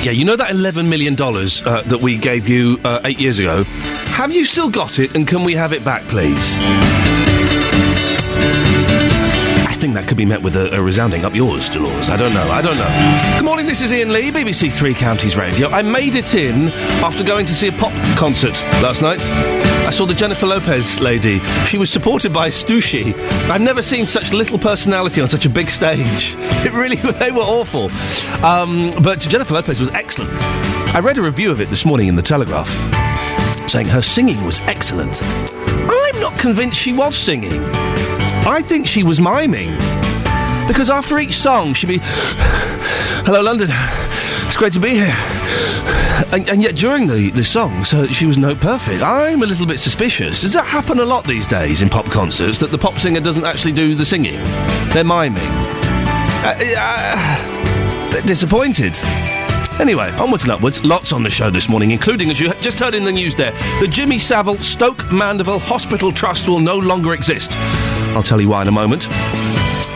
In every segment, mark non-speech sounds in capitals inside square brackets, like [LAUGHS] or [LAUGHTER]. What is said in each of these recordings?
Yeah, you know that $11 million uh, that we gave you uh, eight years ago? Have you still got it, and can we have it back, please? I think that could be met with a, a resounding up yours, Dolores. I don't know. I don't know. Good morning, this is Iain Lee, BBC Three Counties Radio. I made it in after going to see a pop concert last night. I saw the Jennifer Lopez lady. She was supported by Stooshe. I've never seen such little personality on such a big stage. [LAUGHS] It really, [LAUGHS] they were awful. Um, but Jennifer Lopez was excellent. I read a review of it this morning in The Telegraph saying her singing was excellent. I'm not convinced she was singing. I think she was miming. Because after each song, she'd be, [SIGHS] Hello, London. It's great to be here. And, and yet, during the, the song, so she was note perfect. I'm a little bit suspicious. Does that happen a lot these days in pop concerts that the pop singer doesn't actually do the singing? They're miming. Uh, uh, disappointed. Anyway, onwards and upwards. Lots on the show this morning, including, as you just heard in the news there, the Jimmy Savile Stoke Mandeville Hospital Trust will no longer exist. I'll tell you why in a moment.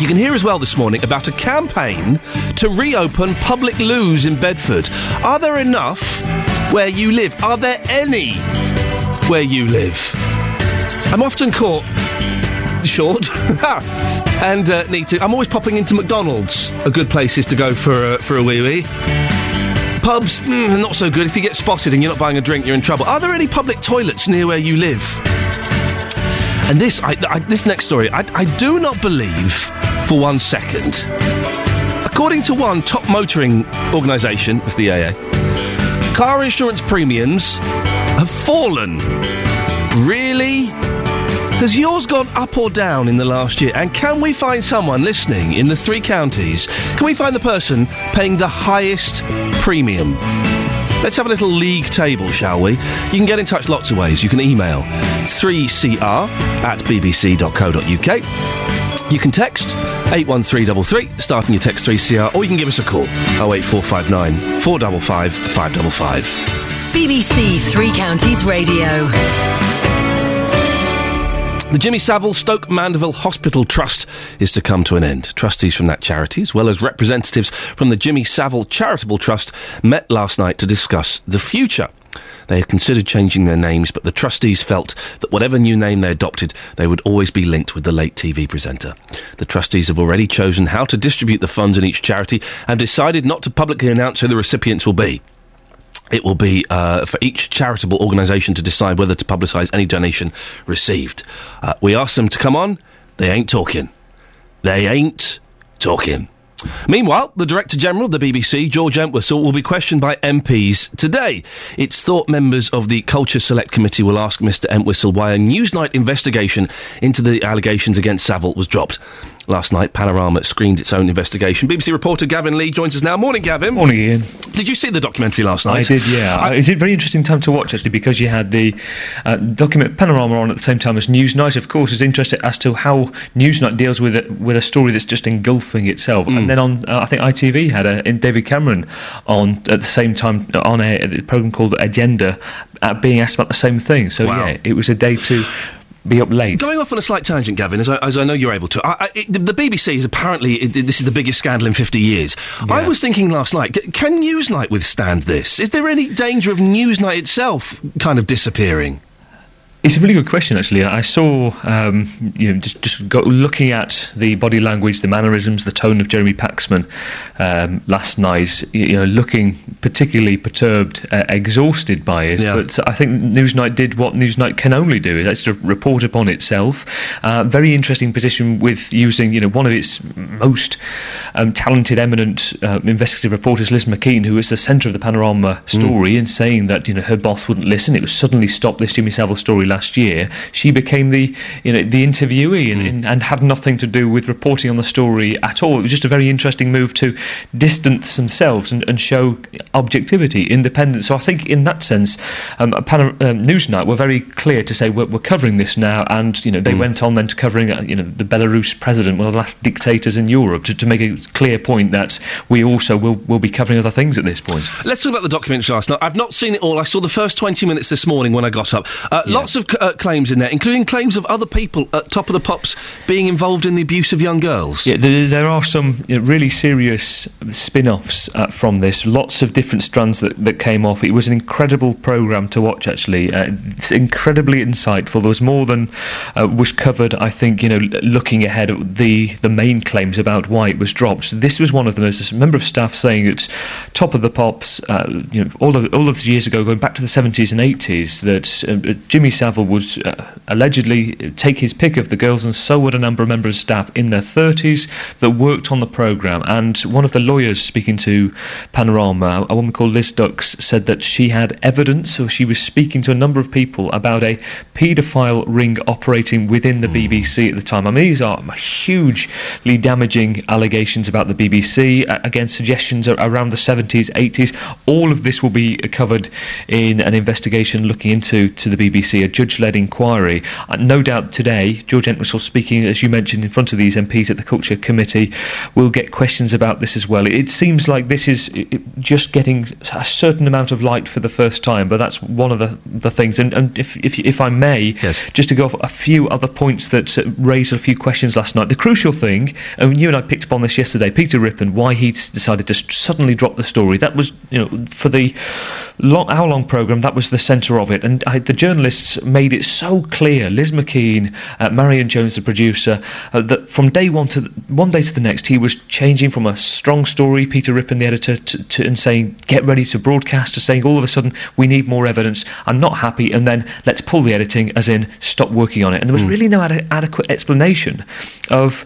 You can hear as well this morning about a campaign to reopen public loos in Bedford. Are there enough where you live? Are there any where you live? I'm often caught short [LAUGHS] and uh, need to. I'm always popping into McDonald's. A good places to go for a, for a wee wee. Pubs, mm, not so good. If you get spotted and you're not buying a drink, you're in trouble. Are there any public toilets near where you live? And this, I, I, this next story, I, I do not believe for one second. According to one top motoring organisation, it's the AA, car insurance premiums have fallen. Really? Has yours gone up or down in the last year? And can we find someone listening in the three counties? Can we find the person paying the highest premium? Let's have a little league table, shall we? You can get in touch lots of ways. You can email 3cr at bbc.co.uk. You can text 81333, starting your text 3CR, or you can give us a call 08459 455 555. BBC Three Counties Radio. The Jimmy Savile Stoke Mandeville Hospital Trust is to come to an end. Trustees from that charity, as well as representatives from the Jimmy Savile Charitable Trust, met last night to discuss the future. They had considered changing their names, but the trustees felt that whatever new name they adopted, they would always be linked with the late TV presenter. The trustees have already chosen how to distribute the funds in each charity and decided not to publicly announce who the recipients will be. It will be uh, for each charitable organisation to decide whether to publicise any donation received. Uh, we asked them to come on. They ain't talking. They ain't talking. Meanwhile, the Director General of the BBC, George Entwistle, will be questioned by MPs today. It's thought members of the Culture Select Committee will ask Mr Entwistle why a Newsnight investigation into the allegations against Savile was dropped. Last night, Panorama screened its own investigation. BBC reporter Gavin Lee joins us now. Morning, Gavin. Morning, Iain. Did you see the documentary last night? I did, yeah. I, it's a very interesting time to watch, actually, because you had the uh, document Panorama on at the same time as Newsnight. Of course, is interested as to how Newsnight deals with it, with a story that's just engulfing itself. Mm. And then on, uh, I think ITV had a, in David Cameron on at the same time on a, a program called Agenda, uh, being asked about the same thing. So Wow. yeah, it was a day to be up late. Going off on a slight tangent, Gavin, as I, as I know you're able to. I, I, it, the, BBC is apparently it, this is the biggest scandal in 50 years. I was thinking last night, c- can Newsnight withstand this? Is there any danger of Newsnight itself kind of disappearing? It's a really good question, actually. I saw, um, you know, just just go, looking at the body language, the mannerisms, the tone of Jeremy Paxman um, last night. You know, looking particularly perturbed, uh, exhausted by it. Yeah. But I think Newsnight did what Newsnight can only do: is actually to report upon itself. Uh, very interesting position with using, you know, one of its most um, talented, eminent uh, investigative reporters, Liz MacKean, who was the centre of the Panorama story, and saying that you know her boss wouldn't listen. It was suddenly stopped this Jimmy Savile story last year. She became the you know the interviewee and, and, and had nothing to do with reporting on the story at all. It was just a very interesting move to distance themselves and, and show objectivity, independence. So I think in that sense, um, Pan- um, Newsnight were very clear to say we're, we're covering this now, and you know they went on then to covering uh, you know the Belarus president, one of the last dictators in Europe, to, to make a clear point that we also will will be covering other things at this point. Let's talk about the documentary last night. I've not seen it all. I saw the first 20 minutes this morning when I got up. Uh, Lots of of uh, claims in there, including claims of other people at Top of the Pops being involved in the abuse of young girls. Yeah, there, there are some you know, really serious spin offs uh, from this. Lots of different strands that, that came off. It was an incredible programme to watch, actually. Uh, it's incredibly insightful. There was more than uh, was covered, I think, you know, looking ahead at the, the main claims about why it was dropped. This was one of them. There's a member of staff saying it's Top of the Pops, uh, you know, all of, all of the years ago, going back to the 70s and 80s, that uh, Jimmy Savile would uh, allegedly take his pick of the girls, and so would a number of members of staff in their 30s that worked on the programme. And one of the lawyers speaking to Panorama, a woman called Liz Dux, said that she had evidence, or she was speaking to a number of people about a paedophile ring operating within the BBC at the time. I mean, these are hugely damaging allegations about the BBC. Uh, again, suggestions around the 70s, 80s. All of this will be covered in an investigation looking into to the BBC, a judge-led inquiry. Uh, no doubt today, George Entwistle speaking, as you mentioned, in front of these MPs at the Culture Committee, will get questions about this as well. It seems like this is just getting a certain amount of light for the first time, but that's one of the, the things. And, and if, if, if I may, yes. just to go off a few other points that uh, raised a few questions last night. The crucial thing, and you and I picked up on this yesterday, Peter Rippon, why he decided to suddenly drop the story. That was, you know, for the long, hour long programme, that was the centre of it. And I, the journalists made it so clear, Liz MacKean, uh, Meirion Jones, the producer, uh, that from day one to one day to the next, he was changing from a strong story, Peter Rippon, the editor, to, to, and saying, get ready to broadcast, to saying all of a sudden, we need more evidence. I'm not happy. And then let's pull the editing, as in stop working on it. And there was mm. really no ad- adequate explanation of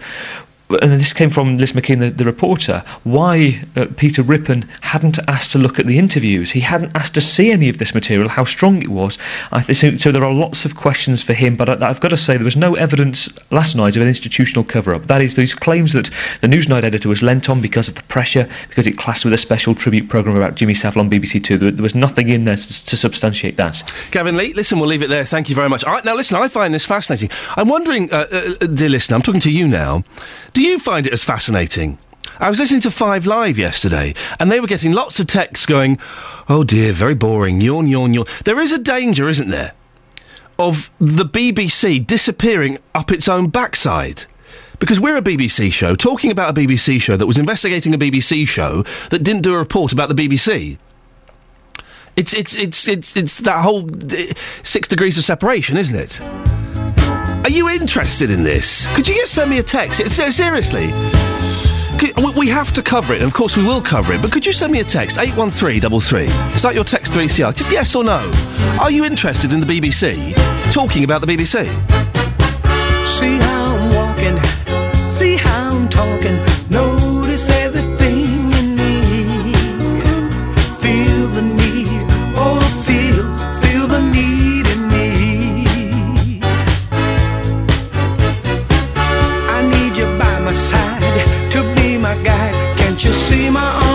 and this came from Liz MacKean, the, the reporter, why uh, Peter Rippon hadn't asked to look at the interviews. He hadn't asked to see any of this material, how strong it was. I so, there are lots of questions for him, but I, have got to say there was no evidence last night of an institutional cover-up. That is, these claims that the Newsnight editor was lent on because of the pressure, because it clashed with a special tribute programme about Jimmy Savile on BBC Two. There, there was nothing in there to, to, substantiate that. Gavin Lee, listen, we'll leave it there. Thank you very much. now, listen, I find this fascinating. I'm wondering, uh, uh, dear listener, I'm talking to you now. Do you find it as fascinating? I was listening to Five Live yesterday, and they were getting lots of texts going, "Oh dear, very boring." Yawn, yawn, yawn. There is a danger, isn't there, of the BBC disappearing up its own backside. Because we're a BBC show talking about a BBC show that was investigating a BBC show that didn't do a report about the BBC. It's it's it's it's it's that whole uh, six degrees of separation, isn't it? Are you interested in this? Could you just send me a text? Seriously. We have to cover it, and of course we will cover it, but could you send me a text? 81333. Is that your text 3CR? Just yes or no. Are you interested in the BBC? Talking about the BBC? See how I'm walking, see my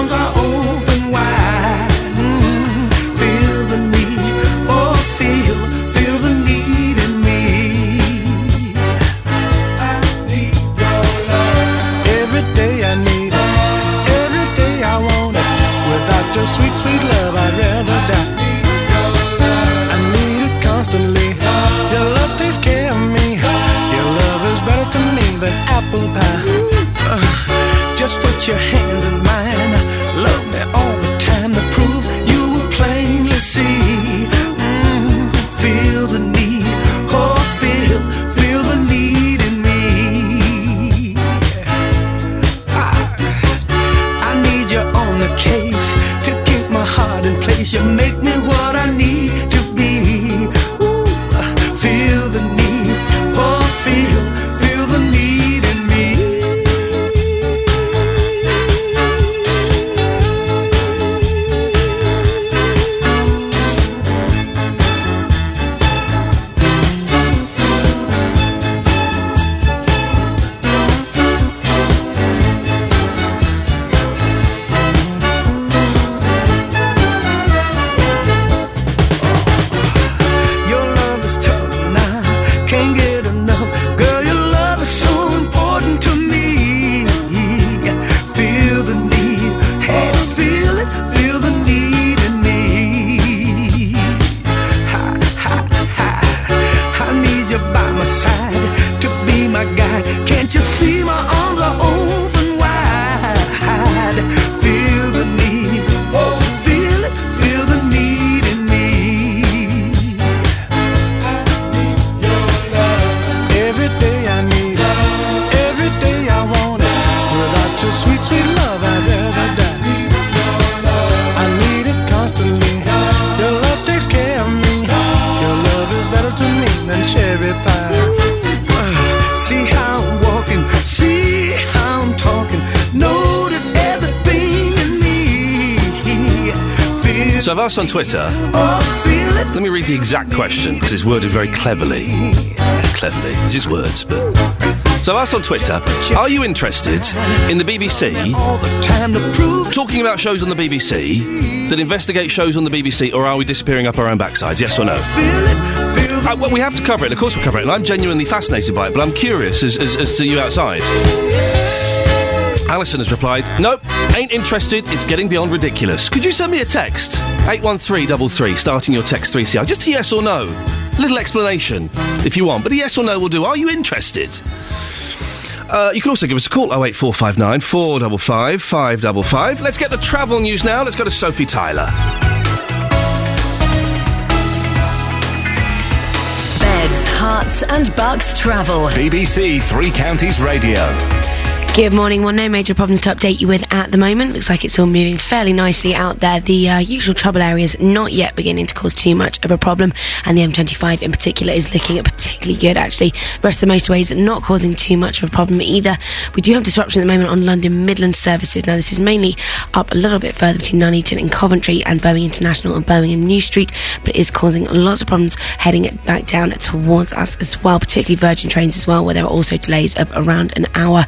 You make me what So I've asked on Twitter. Let me read the exact question because it's worded very cleverly. Cleverly, it's just words, but. So I've asked on Twitter, are you interested in the BBC talking about shows on the BBC that investigate shows on the BBC, or are we disappearing up our own backsides? Yes or no? Uh, well, we have to cover it. Of course, we'll cover it, and I'm genuinely fascinated by it. But I'm curious as, as, as to you outside. Alison has replied, "Nope, ain't interested. It's getting beyond ridiculous. Could you send me a text? Eight one three double three, starting your text three CR. Just a yes or no. Little explanation if you want, but a yes or no will do. Are you interested?" Uh, you can also give us a call 08459 455 555. Let's get the travel news now. Let's go to Sophie Tyler. Beds, Herts, and Bucks travel. BBC Three Counties Radio. Good morning. Well, no major problems to update you with at the moment. Looks like it's all moving fairly nicely out there. The uh, usual trouble areas not yet beginning to cause too much of a problem, and the M25 in particular is looking particularly good. Actually, the rest of the motorways not causing too much of a problem either. We do have disruption at the moment on London Midland services. Now, this is mainly up a little bit further between Nuneaton and Coventry and Birmingham International and Birmingham New Street, but it is causing lots of problems heading back down towards us as well, particularly Virgin trains as well, where there are also delays of around an hour.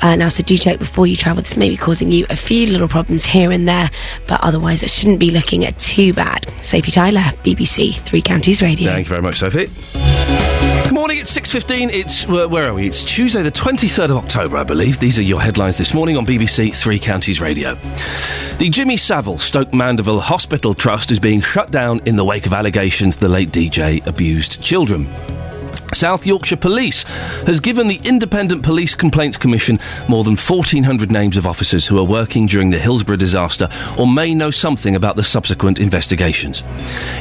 Uh, Uh, now, so do check before you travel. This may be causing you a few little problems here and there, but otherwise it shouldn't be looking at too bad. Sophie Tyler, BBC Three Counties Radio. Thank you very much, Sophie. Good morning, it's 6.15. It's, where, where are we? It's Tuesday the 23rd of October, I believe. These are your headlines this morning on BBC Three Counties Radio. The Jimmy Savile Stoke Mandeville Hospital Trust is being shut down in the wake of allegations the late DJ abused children. South Yorkshire Police has given the Independent Police Complaints Commission more than 1,400 names of officers who are working during the Hillsborough disaster or may know something about the subsequent investigations.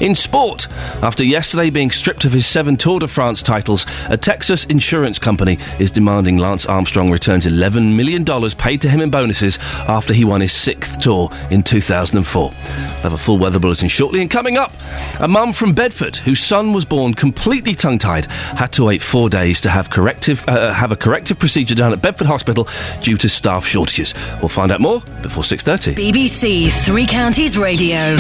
In sport, after yesterday being stripped of his seven Tour de France titles, a Texas insurance company is demanding Lance Armstrong returns $11 million paid to him in bonuses after he won his sixth tour in 2004. We'll have a full weather bulletin shortly. And coming up, a mum from Bedford whose son was born completely tongue-tied had to wait four days to have corrective uh, have a corrective procedure done at Bedford Hospital due to staff shortages. We'll find out more before 6:30. BBC Three Counties Radio.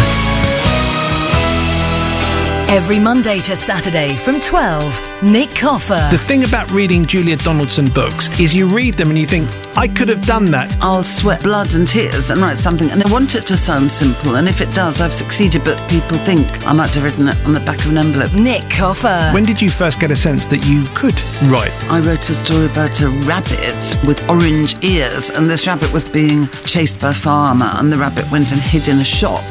Every Monday to Saturday from 12, Nick Coffer. The thing about reading Julia Donaldson books is you read them and you think, I could have done that. I'll sweat blood and tears and write something, and I want it to sound simple. And if it does, I've succeeded. But people think I might have written it on the back of an envelope. Nick Coffer. When did you first get a sense that you could write? I wrote a story about a rabbit with orange ears, and this rabbit was being chased by a farmer, and the rabbit went and hid in a shop.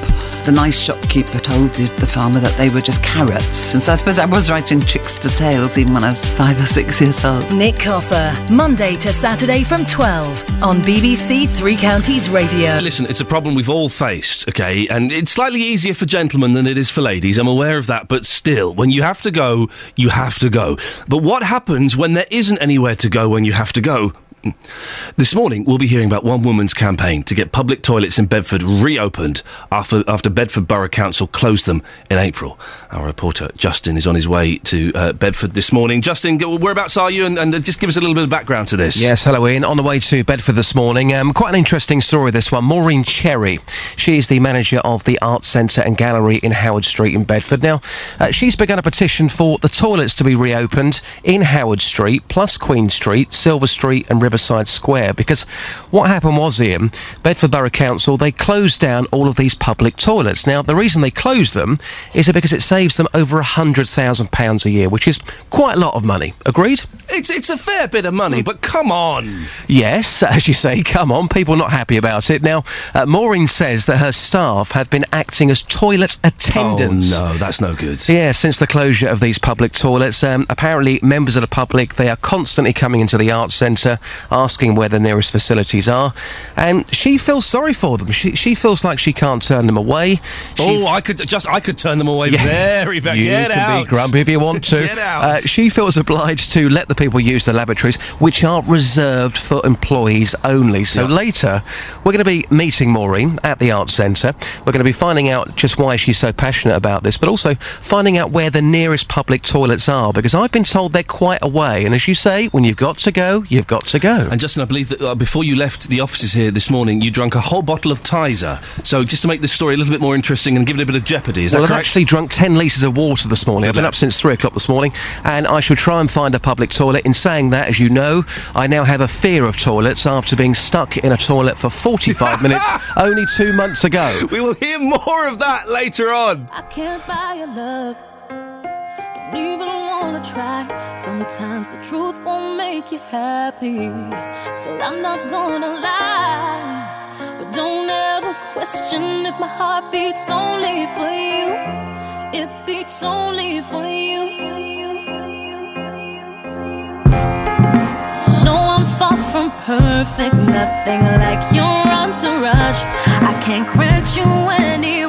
The nice shopkeeper told the, the farmer that they were just carrots. And so I suppose I was writing trickster tales even when I was five or six years old. Nick Coffer. Monday to Saturday from 12 on BBC Three Counties Radio. Listen, it's a problem we've all faced, okay? And it's slightly easier for gentlemen than it is for ladies. I'm aware of that, but still, when you have to go, you have to go. But what happens when there isn't anywhere to go when you have to go? This morning, we'll be hearing about one woman's campaign to get public toilets in Bedford reopened after, after Bedford Borough Council closed them in April. Our reporter, Justin, is on his way to uh, Bedford this morning. Justin, whereabouts are you? And, and uh, just give us a little bit of background to this. Yes, hello Iain. On the way to Bedford this morning. Um, quite an interesting story, this one. Maureen Cherry. She is the manager of the Arts Centre and Gallery in Howard Street in Bedford. Now, uh, she's begun a petition for the toilets to be reopened in Howard Street, plus Queen Street, Silver Street, and Riverside Square. Because what happened was, Iain, Bedford Borough Council, they closed down all of these public toilets. Now, the reason they closed them is because it saves them over £100,000 a year, which is quite a lot of money. Agreed? It's, it's a fair bit of money, but come on. Yes, [LAUGHS] as you say, come on, people not happy about it. Now, uh, Maureen says that her staff have been acting as toilet attendants. Oh, no, that's no good. Yeah, since the closure of these public toilets, um, apparently members of the public they are constantly coming into the arts centre, asking where the nearest facilities are, and she feels sorry for them. She, she feels like she can't turn them away. She Oh, I could just I could turn them away very, very. you Get can out. be grumpy if you want to. [LAUGHS] Get out. Uh, she feels obliged to let the people use the laboratories, which are reserved for employees only. So Yeah. later, we're going to be meeting Maureen at the Arts Centre. We're going to be finding out just why she's so passionate about this, but also finding out where the nearest public toilets are, because I've been told they're quite away. And as you say, when you've got to go, you've got to go. And Justin, I believe that uh, before you left the offices here this morning, you drank a whole bottle of Tizer. So just to make this story a little bit more interesting and give it a bit of jeopardy, is well, that I've correct? actually drunk 10 litres of water this morning. I've been lad. up since 3 o'clock this morning, and I shall try and find a public toilet. In saying that, as you know, I now have a fear of toilets after being stuck in a toilet for 45 [LAUGHS] minutes only two months ago. we will hear more of that later on. Don't even wanna try. Sometimes the truth won't make you happy. So I'm not gonna lie. But don't ever question if my heart beats only for you. It beats only for you. No, I'm far from perfect, nothing like your entourage. I can't grant you any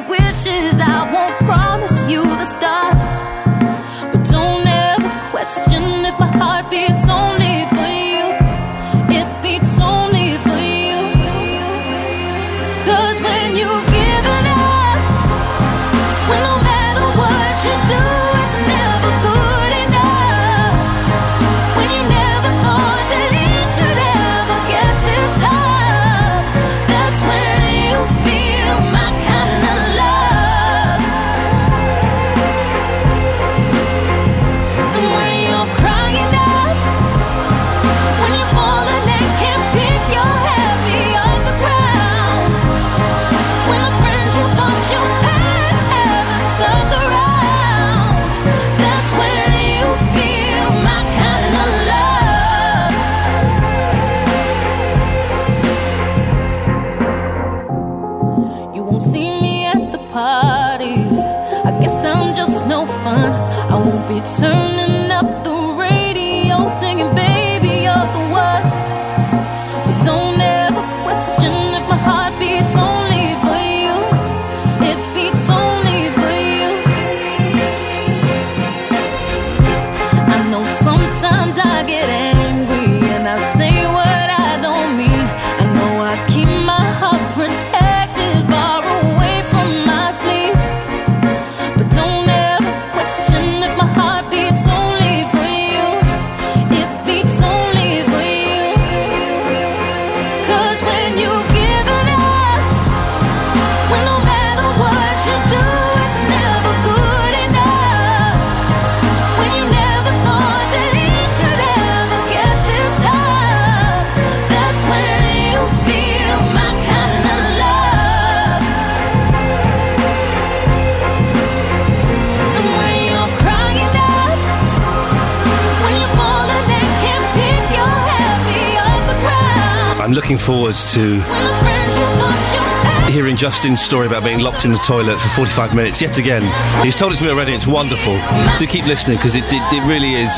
Justin's story about being locked in the toilet for 45 minutes yet again. He's told it to me already. It's wonderful. Do keep listening because it, it, it really is.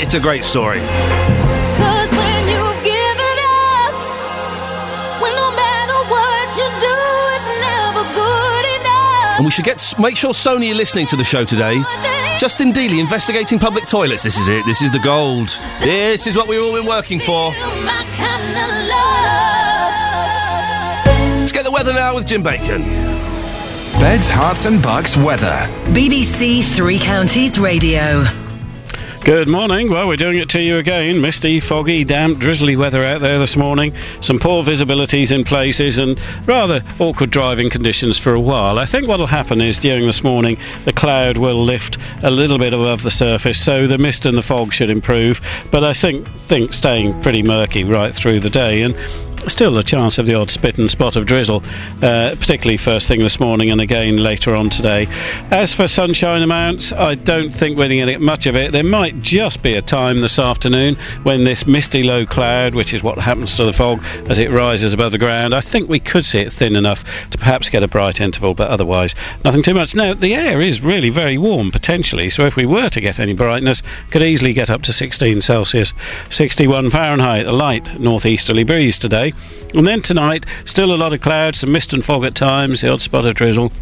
It's a great story. Cause when you've given up, when no matter what you do, it's never good enough. And we should get make sure Sony are listening to the show today. Justin Dealey investigating public toilets. This is it. This is the gold. This is what we've all been working for. Weather now with Jim Bacon. Beds, Herts and Bucks weather. BBC Three Counties Radio. Good morning. Well, we're doing it to you again. Misty, foggy, damp, drizzly weather out there this morning. Some poor visibilities in places and rather awkward driving conditions for a while. I think what'll happen is during this morning the cloud will lift a little bit above the surface, so the mist and the fog should improve. But I think think staying pretty murky right through the day and. Still a chance of the odd spit and spot of drizzle, uh, particularly first thing this morning and again later on today. As for sunshine amounts, I don't think we're going to get much of it. There might just be a time this afternoon when this misty low cloud, which is what happens to the fog as it rises above the ground, I think we could see it thin enough to perhaps get a bright interval, but otherwise nothing too much. Now, the air is really very warm potentially, so if we were to get any brightness, could easily get up to 16 Celsius, 61 Fahrenheit, a light northeasterly breeze today. And then tonight, still a lot of clouds, some mist and fog at times, the odd spot of drizzle.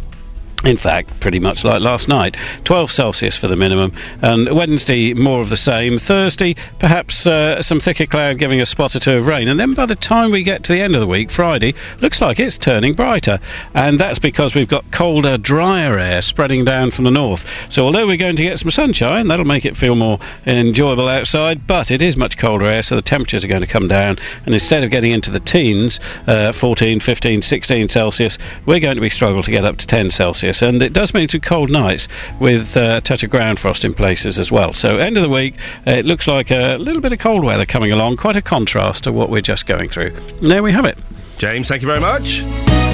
In fact, pretty much like last night. 12 Celsius for the minimum. And Wednesday, more of the same. Thursday, perhaps uh, some thicker cloud giving a spot or two of rain. And then by the time we get to the end of the week, Friday, looks like it's turning brighter. And that's because we've got colder, drier air spreading down from the north. So although we're going to get some sunshine, that'll make it feel more enjoyable outside, but it is much colder air, so the temperatures are going to come down. And instead of getting into the teens, uh, 14, 15, 16 Celsius, we're going to be struggle to get up to 10 Celsius and it does mean some cold nights with uh, a touch of ground frost in places as well. So, end of the week, uh, it looks like a little bit of cold weather coming along, quite a contrast to what we're just going through. And there we have it. James, thank you very much.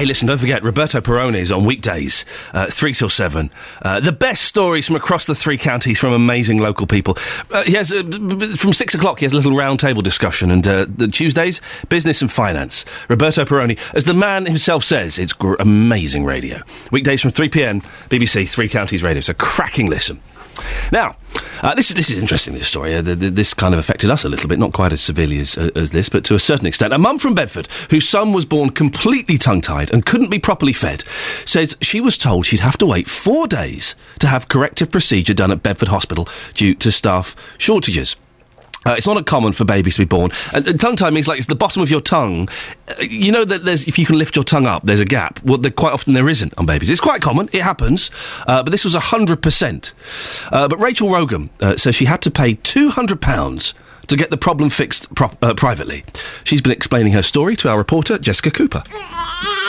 Hey, listen, don't forget, Roberto Perrone's on weekdays, uh, 3 till 7. Uh, the best stories from across the three counties from amazing local people. Uh, he has, uh, from 6 o'clock, he has a little roundtable discussion, and uh, the Tuesdays, business and finance. Roberto Perrone, as the man himself says, it's gr- amazing radio. Weekdays from 3 pm, BBC Three Counties Radio. It's a cracking listen. Now, uh, this is this is interesting. This story. Uh, th- th- this kind of affected us a little bit, not quite as severely as, uh, as this, but to a certain extent. A mum from Bedford, whose son was born completely tongue-tied and couldn't be properly fed, says she was told she'd have to wait four days to have corrective procedure done at Bedford Hospital due to staff shortages. Uh, it's not uncommon for babies to be born. And, and tongue tie means like it's the bottom of your tongue. Uh, you know that there's if you can lift your tongue up, there's a gap. Well, there, quite often there isn't on babies. It's quite common. It happens. Uh, but this was hundred percent. Uh, but Rachel Rogan uh, says she had to pay two hundred pounds to get the problem fixed pro- uh, privately. She's been explaining her story to our reporter Jessica Cooper. [LAUGHS]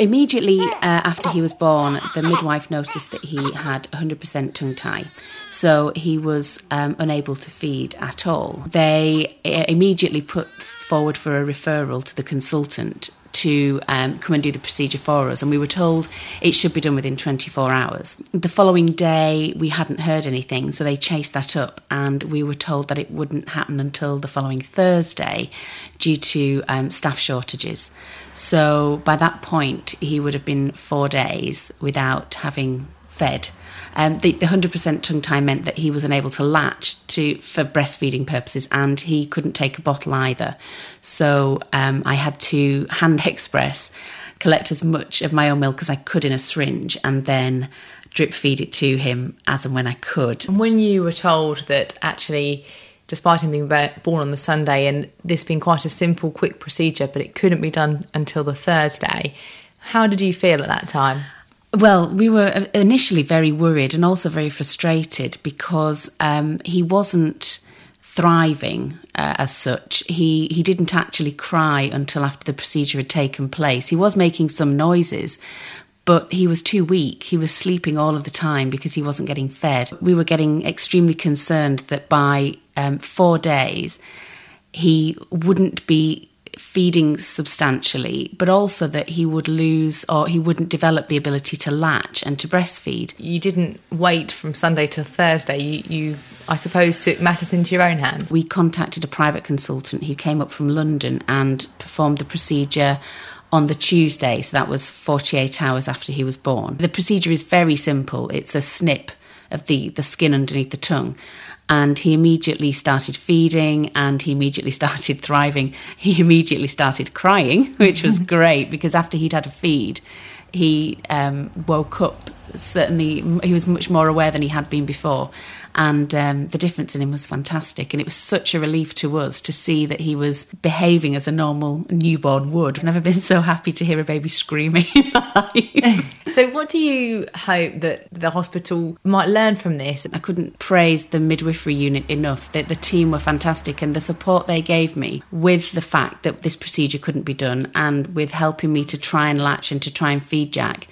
Immediately uh, after he was born, the midwife noticed that he had 100% tongue tie. So he was um, unable to feed at all. They uh, immediately put forward for a referral to the consultant to um, come and do the procedure for us, and we were told it should be done within 24 hours. The following day, we hadn't heard anything, so they chased that up, and we were told that it wouldn't happen until the following Thursday due to um, staff shortages. So by that point, he would have been four days without having fed. Um, the, the 100% tongue tie meant that he was unable to latch to for breastfeeding purposes and he couldn't take a bottle either. So um, I had to hand [LAUGHS] express, collect as much of my own milk as I could in a syringe and then drip feed it to him as and when I could. And when you were told that actually, despite him being born on the Sunday and this being quite a simple, quick procedure, but it couldn't be done until the Thursday, how did you feel at that time? Well, we were initially very worried and also very frustrated because um, he wasn't thriving uh, as such. He he didn't actually cry until after the procedure had taken place. He was making some noises, but he was too weak. He was sleeping all of the time because he wasn't getting fed. We were getting extremely concerned that by um, four days he wouldn't be feeding substantially, but also that he would lose or he wouldn't develop the ability to latch and to breastfeed. You didn't wait from Sunday to Thursday. You, you I suppose, took matters into your own hands. We contacted a private consultant who came up from London and performed the procedure on the Tuesday, so that was 48 hours after he was born. The procedure is very simple. It's a snip of the, the skin underneath the tongue. And he immediately started feeding and he immediately [LAUGHS] started thriving. He immediately started crying, [LAUGHS] which was great because after he'd had a feed, he um, woke up. Certainly, he was much more aware than he had been before. And um, the difference in him was fantastic. And it was such a relief to us to see that he was behaving as a normal newborn would. I've never been so happy to hear a baby screaming. [LAUGHS] [LAUGHS] so, what do you hope that the hospital might learn from this? I couldn't praise the midwifery unit enough. That the team were fantastic and the support they gave me with the fact that this procedure couldn't be done and with helping me to try and latch and to try and feed Jack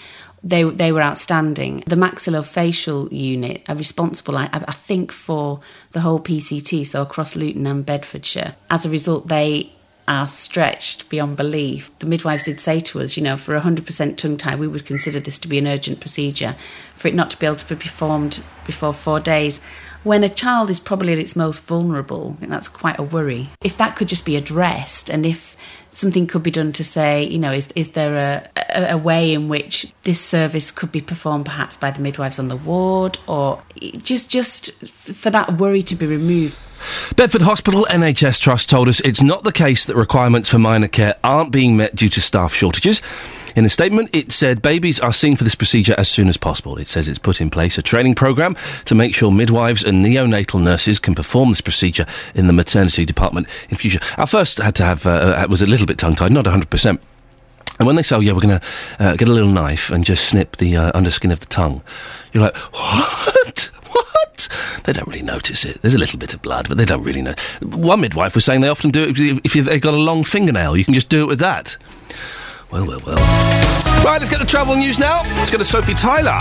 they they were outstanding. The maxillofacial unit are responsible, I, I, think, for the whole PCT, so across Luton and Bedfordshire. As a result, they are stretched beyond belief. The midwives did say to us, you know, for 100% tongue tie, we would consider this to be an urgent procedure. For it not to be able to be performed before four days, when a child is probably at its most vulnerable, I think that's quite a worry. If that could just be addressed and if something could be done to say, you know, is, is there a, a, way in which this service could be performed perhaps by the midwives on the ward or just just for that worry to be removed? Bedford Hospital NHS Trust told us it's not the case that requirements for minor care aren't being met due to staff shortages. In a statement, it said babies are seen for this procedure as soon as possible. It says it's put in place a training programme to make sure midwives and neonatal nurses can perform this procedure in the maternity department in future. I first had to have, uh, uh, was a little bit tongue tied, not 100%. And when they say, oh, yeah, we're going to uh, get a little knife and just snip the uh, underskin of the tongue, you're like, what? [LAUGHS] What? They don't really notice it. There's a little bit of blood, but they don't really know. One midwife was saying they often do it if- you've they've got a long fingernail. You can just do it with that. Well, well, well. Right, let's get the travel news now. Let's go to Sophie Tyler.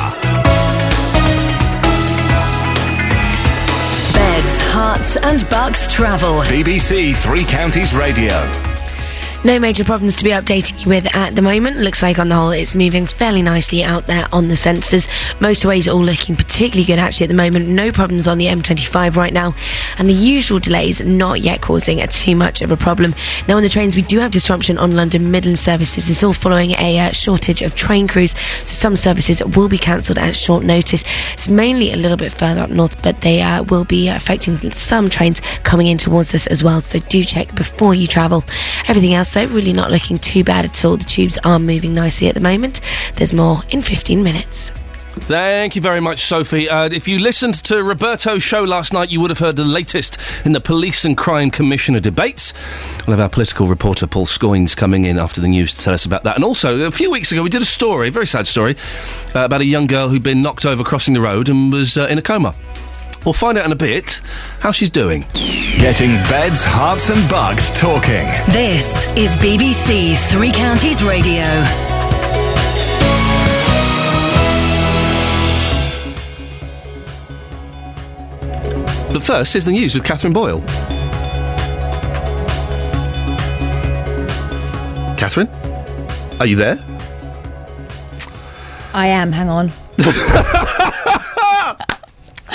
Beds, Herts, and Bucks travel. BBC Three Counties Radio. No major problems to be updating you with at the moment. Looks like on the whole it's moving fairly nicely out there on the sensors. Motorways all looking particularly good actually at the moment. No problems on the M25 right now. And the usual delays not yet causing too much of a problem. Now on the trains we do have disruption on London Midland services. It's all following a uh, shortage of train crews. So some services will be cancelled at short notice. It's mainly a little bit further up north but they uh, will be affecting some trains coming in towards us as well. So do check before you travel. Everything else though, really not looking too bad at all. The tubes are moving nicely at the moment. There's more in 15 minutes. Thank you very much, Sophie. Uh, if you listened to Roberto's show last night, you would have heard the latest in the Police and Crime Commissioner debates. We'll have our political reporter, Paul Scoins, coming in after the news to tell us about that. And also, a few weeks ago, we did a story, a very sad story, uh, about a young girl who'd been knocked over crossing the road and was uh, in a coma. We'll find out in a bit how she's doing. Getting beds, herts, and bucks talking. This is BBC Three Counties Radio. But first, is the news with Catherine Boyle. Catherine? Are you there? I am. Hang on. [LAUGHS]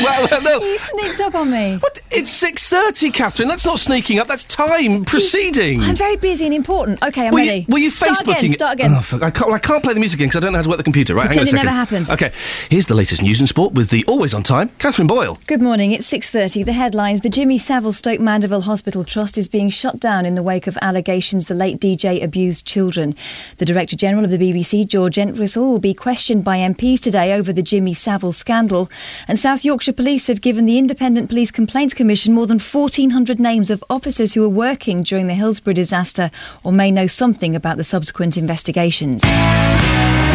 well, well, no. You sneaked up on me. What? It's 6.30, Catherine. That's not sneaking up. That's time proceeding. I'm very busy and important. Okay, I'm were ready. You, were you Start Facebooking? again. Start again. Oh, fuck. I, can't, well, I can't play the music again because I don't know how to work the computer. Right, Pretend hang on a it never happened. Okay, here's the latest news and sport with the always on time, Catherine Boyle. Good morning. It's 6:30. The headlines: The Jimmy Savile Stoke Mandeville Hospital Trust is being shut down in the wake of allegations the late DJ abused children. The Director General of the BBC, George Entwistle, will be questioned by MPs today over the Jimmy Savile scandal. And South Yorkshire Police have given the Independent Police Complaints Commission more than 1,400 names of officers who were working during the Hillsborough disaster or may know something about the subsequent investigations.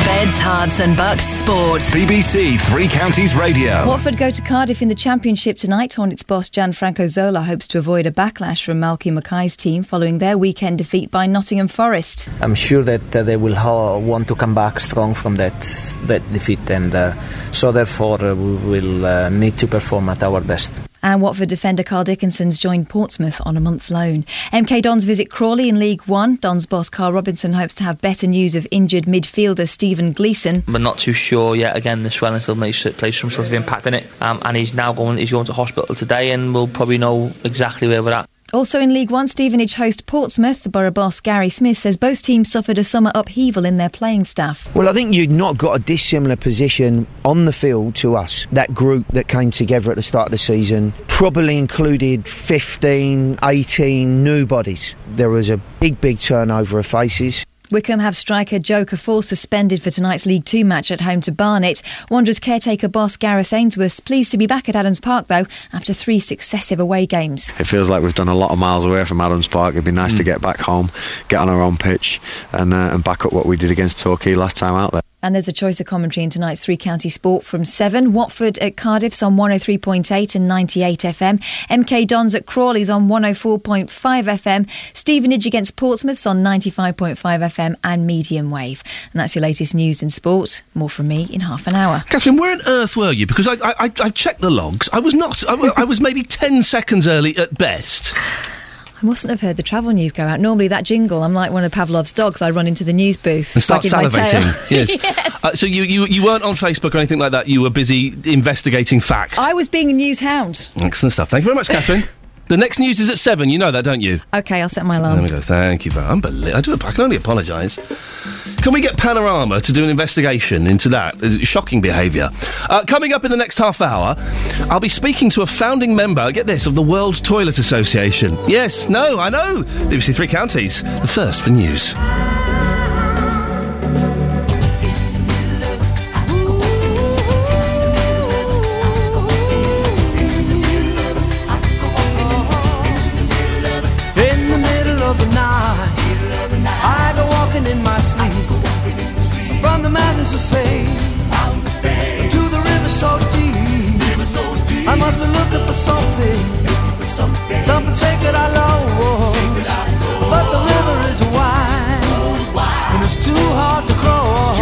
Beds, Herts, and Bucks sport. BBC Three Counties Radio. Watford go to Cardiff in the Championship tonight. Hornets boss Gianfranco Zola hopes to avoid a backlash from Malky Mackay's team following their weekend defeat by Nottingham Forest. I'm sure that uh, they will ha- want to come back strong from that that defeat, and uh, so therefore uh, we will uh, need to perform at our best. And Watford defender Carl Dickinson's joined Portsmouth on a month's loan. MK Dons visit Crawley in League One. Dons boss Karl Robinson hopes to have better news of injured midfielder Stephen Gleeson. We're not too sure yet. Again, the swelling still may s- play some sort of impact in it, um, and he's now going. He's going to hospital today, and we'll probably know exactly where we're at. Also in League One, Stevenage host Portsmouth. The borough boss Gary Smith says both teams suffered a summer upheaval in their playing staff. Well, I think you've not got a dissimilar position on the field to us. That group that came together at the start of the season probably included 15, 18 new bodies. There was a big, big turnover of faces. Wycombe have striker Joe Cafor suspended for tonight's League Two match at home to Barnet. Wanderers caretaker boss Gareth Ainsworth's pleased to be back at Adams Park though after three successive away games. It feels like we've done a lot of miles away from Adams Park. It'd be nice to get back home, get on our own pitch, and uh, and back up what we did against Torquay last time out there. And there's a choice of commentary in tonight's three county sport from 7. Watford at Cardiff's on 103.8 and 98 FM. MK Dons at Crawley's on 104.5 FM. Stevenage against Portsmouth's on 95.5 FM and medium wave. And that's your latest news and sports. More from me in half an hour. Catherine, where on earth were you? Because I, I, I, I checked the logs. I was not. I, I was maybe 10 seconds early at best. I mustn't have heard the travel news go out. Normally, that jingle, I'm like one of Pavlov's dogs. I run into the news booth. And start wagging my tail. salivating. [LAUGHS] yes. Uh, so you, you, you weren't on Facebook or anything like that. You were busy investigating facts. I was being a news hound. Excellent stuff. Thank you very much, Catherine. [LAUGHS] the next news is at 7. You know that, don't you? Okay, I'll set my alarm. There we go. Thank you. very- Unbelievable. I do. I can only apologise. Can we get Panorama to do an investigation into that? It's shocking behaviour. Uh, coming up in the next half hour, I'll be speaking to a founding member, get this, of the World Toilet Association. Yes, no, I know. BBC Three Counties, the first for news. The mountains of fame to the river so deep. I must be looking for something, something sacred I lost. But the river is wide and it's too hard to cross.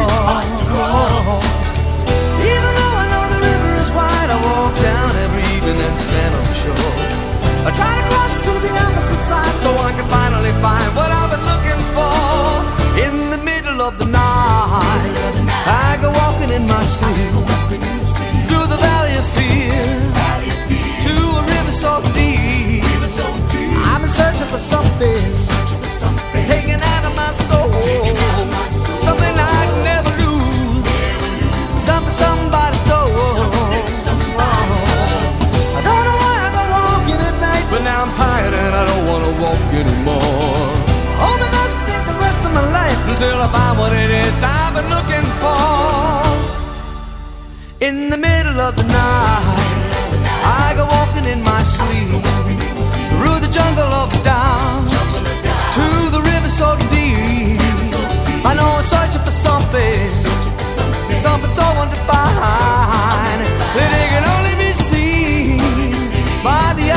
Even though I know the river is wide, I walk down every evening and stand on the shore. I try to cross to the opposite side so I can finally find what I've been looking for. In the middle of the night, I go walking in my sleep through the valley of fear to a river so deep. I'm searching for something, until I find what it is I've been looking for. In the middle of the night, I go walking in my sleep through the jungle of doubt to the river so deep. I know I'm searching for something, something so undefined that it can only be seen by the the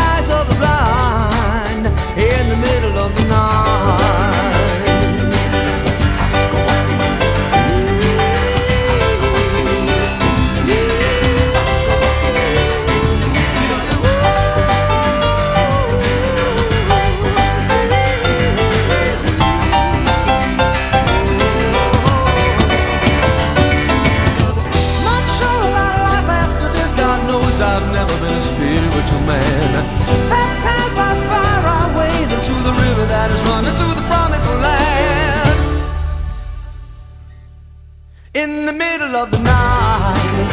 In the middle of the night,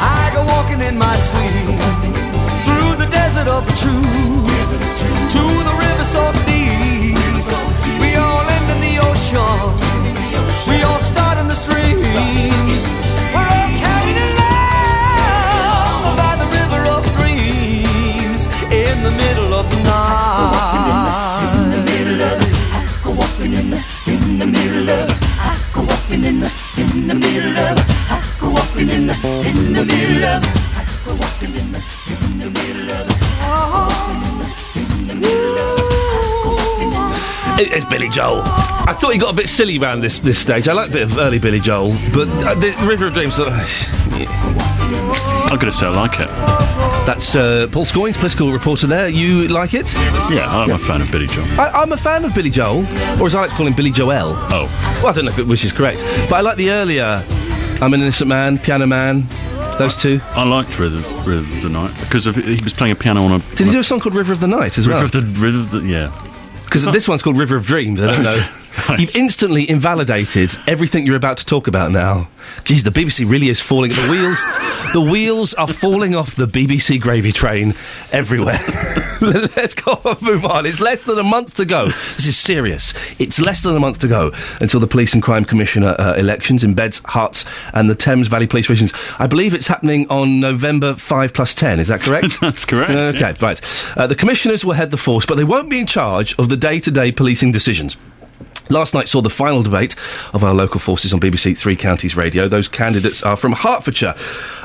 I go walking in my sleep through the desert of the truth to the river so deep. We all end in the ocean. We all start in the streams. Walking in the in the middle of it. I go walking in the in the middle of it. I go walking in the in the middle of it. It- It's Billy Joel. I thought he got a bit silly around this this stage. I like a bit of early Billy Joel, but uh, the River of Dreams. Uh, [SIGHS] I'm going to say I like it. That's uh, Paul Scoins, political reporter. There, you like it? Yeah, I'm a fan of Billy Joel. I, I'm a fan of Billy Joel, or as I like to call him, Billy Joel. Oh, well, I don't know if it which is correct, but I like the earlier. I'm an innocent man, Piano Man. Those two. I liked River, River of the Night because of, he was playing a piano on a. Did he do a song called River of the Night as River well? of the River of the yeah. [LAUGHS] Because this one's called River of Dreams. I don't know. You've instantly invalidated everything you're about to talk about now. Geez, the BBC really is falling. The wheels, [LAUGHS] the wheels are falling off the BBC gravy train everywhere. [LAUGHS] Let's go on, move on. It's less than a month to go. This is serious. It's less than a month to go until the Police and Crime Commissioner uh, elections in Beds, Herts, and the Thames Valley Police Regions. I believe it's happening on November five plus ten. Is that correct? [LAUGHS] That's correct. Okay, yeah. right. Uh, the commissioners will head the force, but they won't be in charge of the day-to-day policing decisions. Last night saw the final debate of our local forces on BBC Three Counties Radio. Those candidates are from Hertfordshire.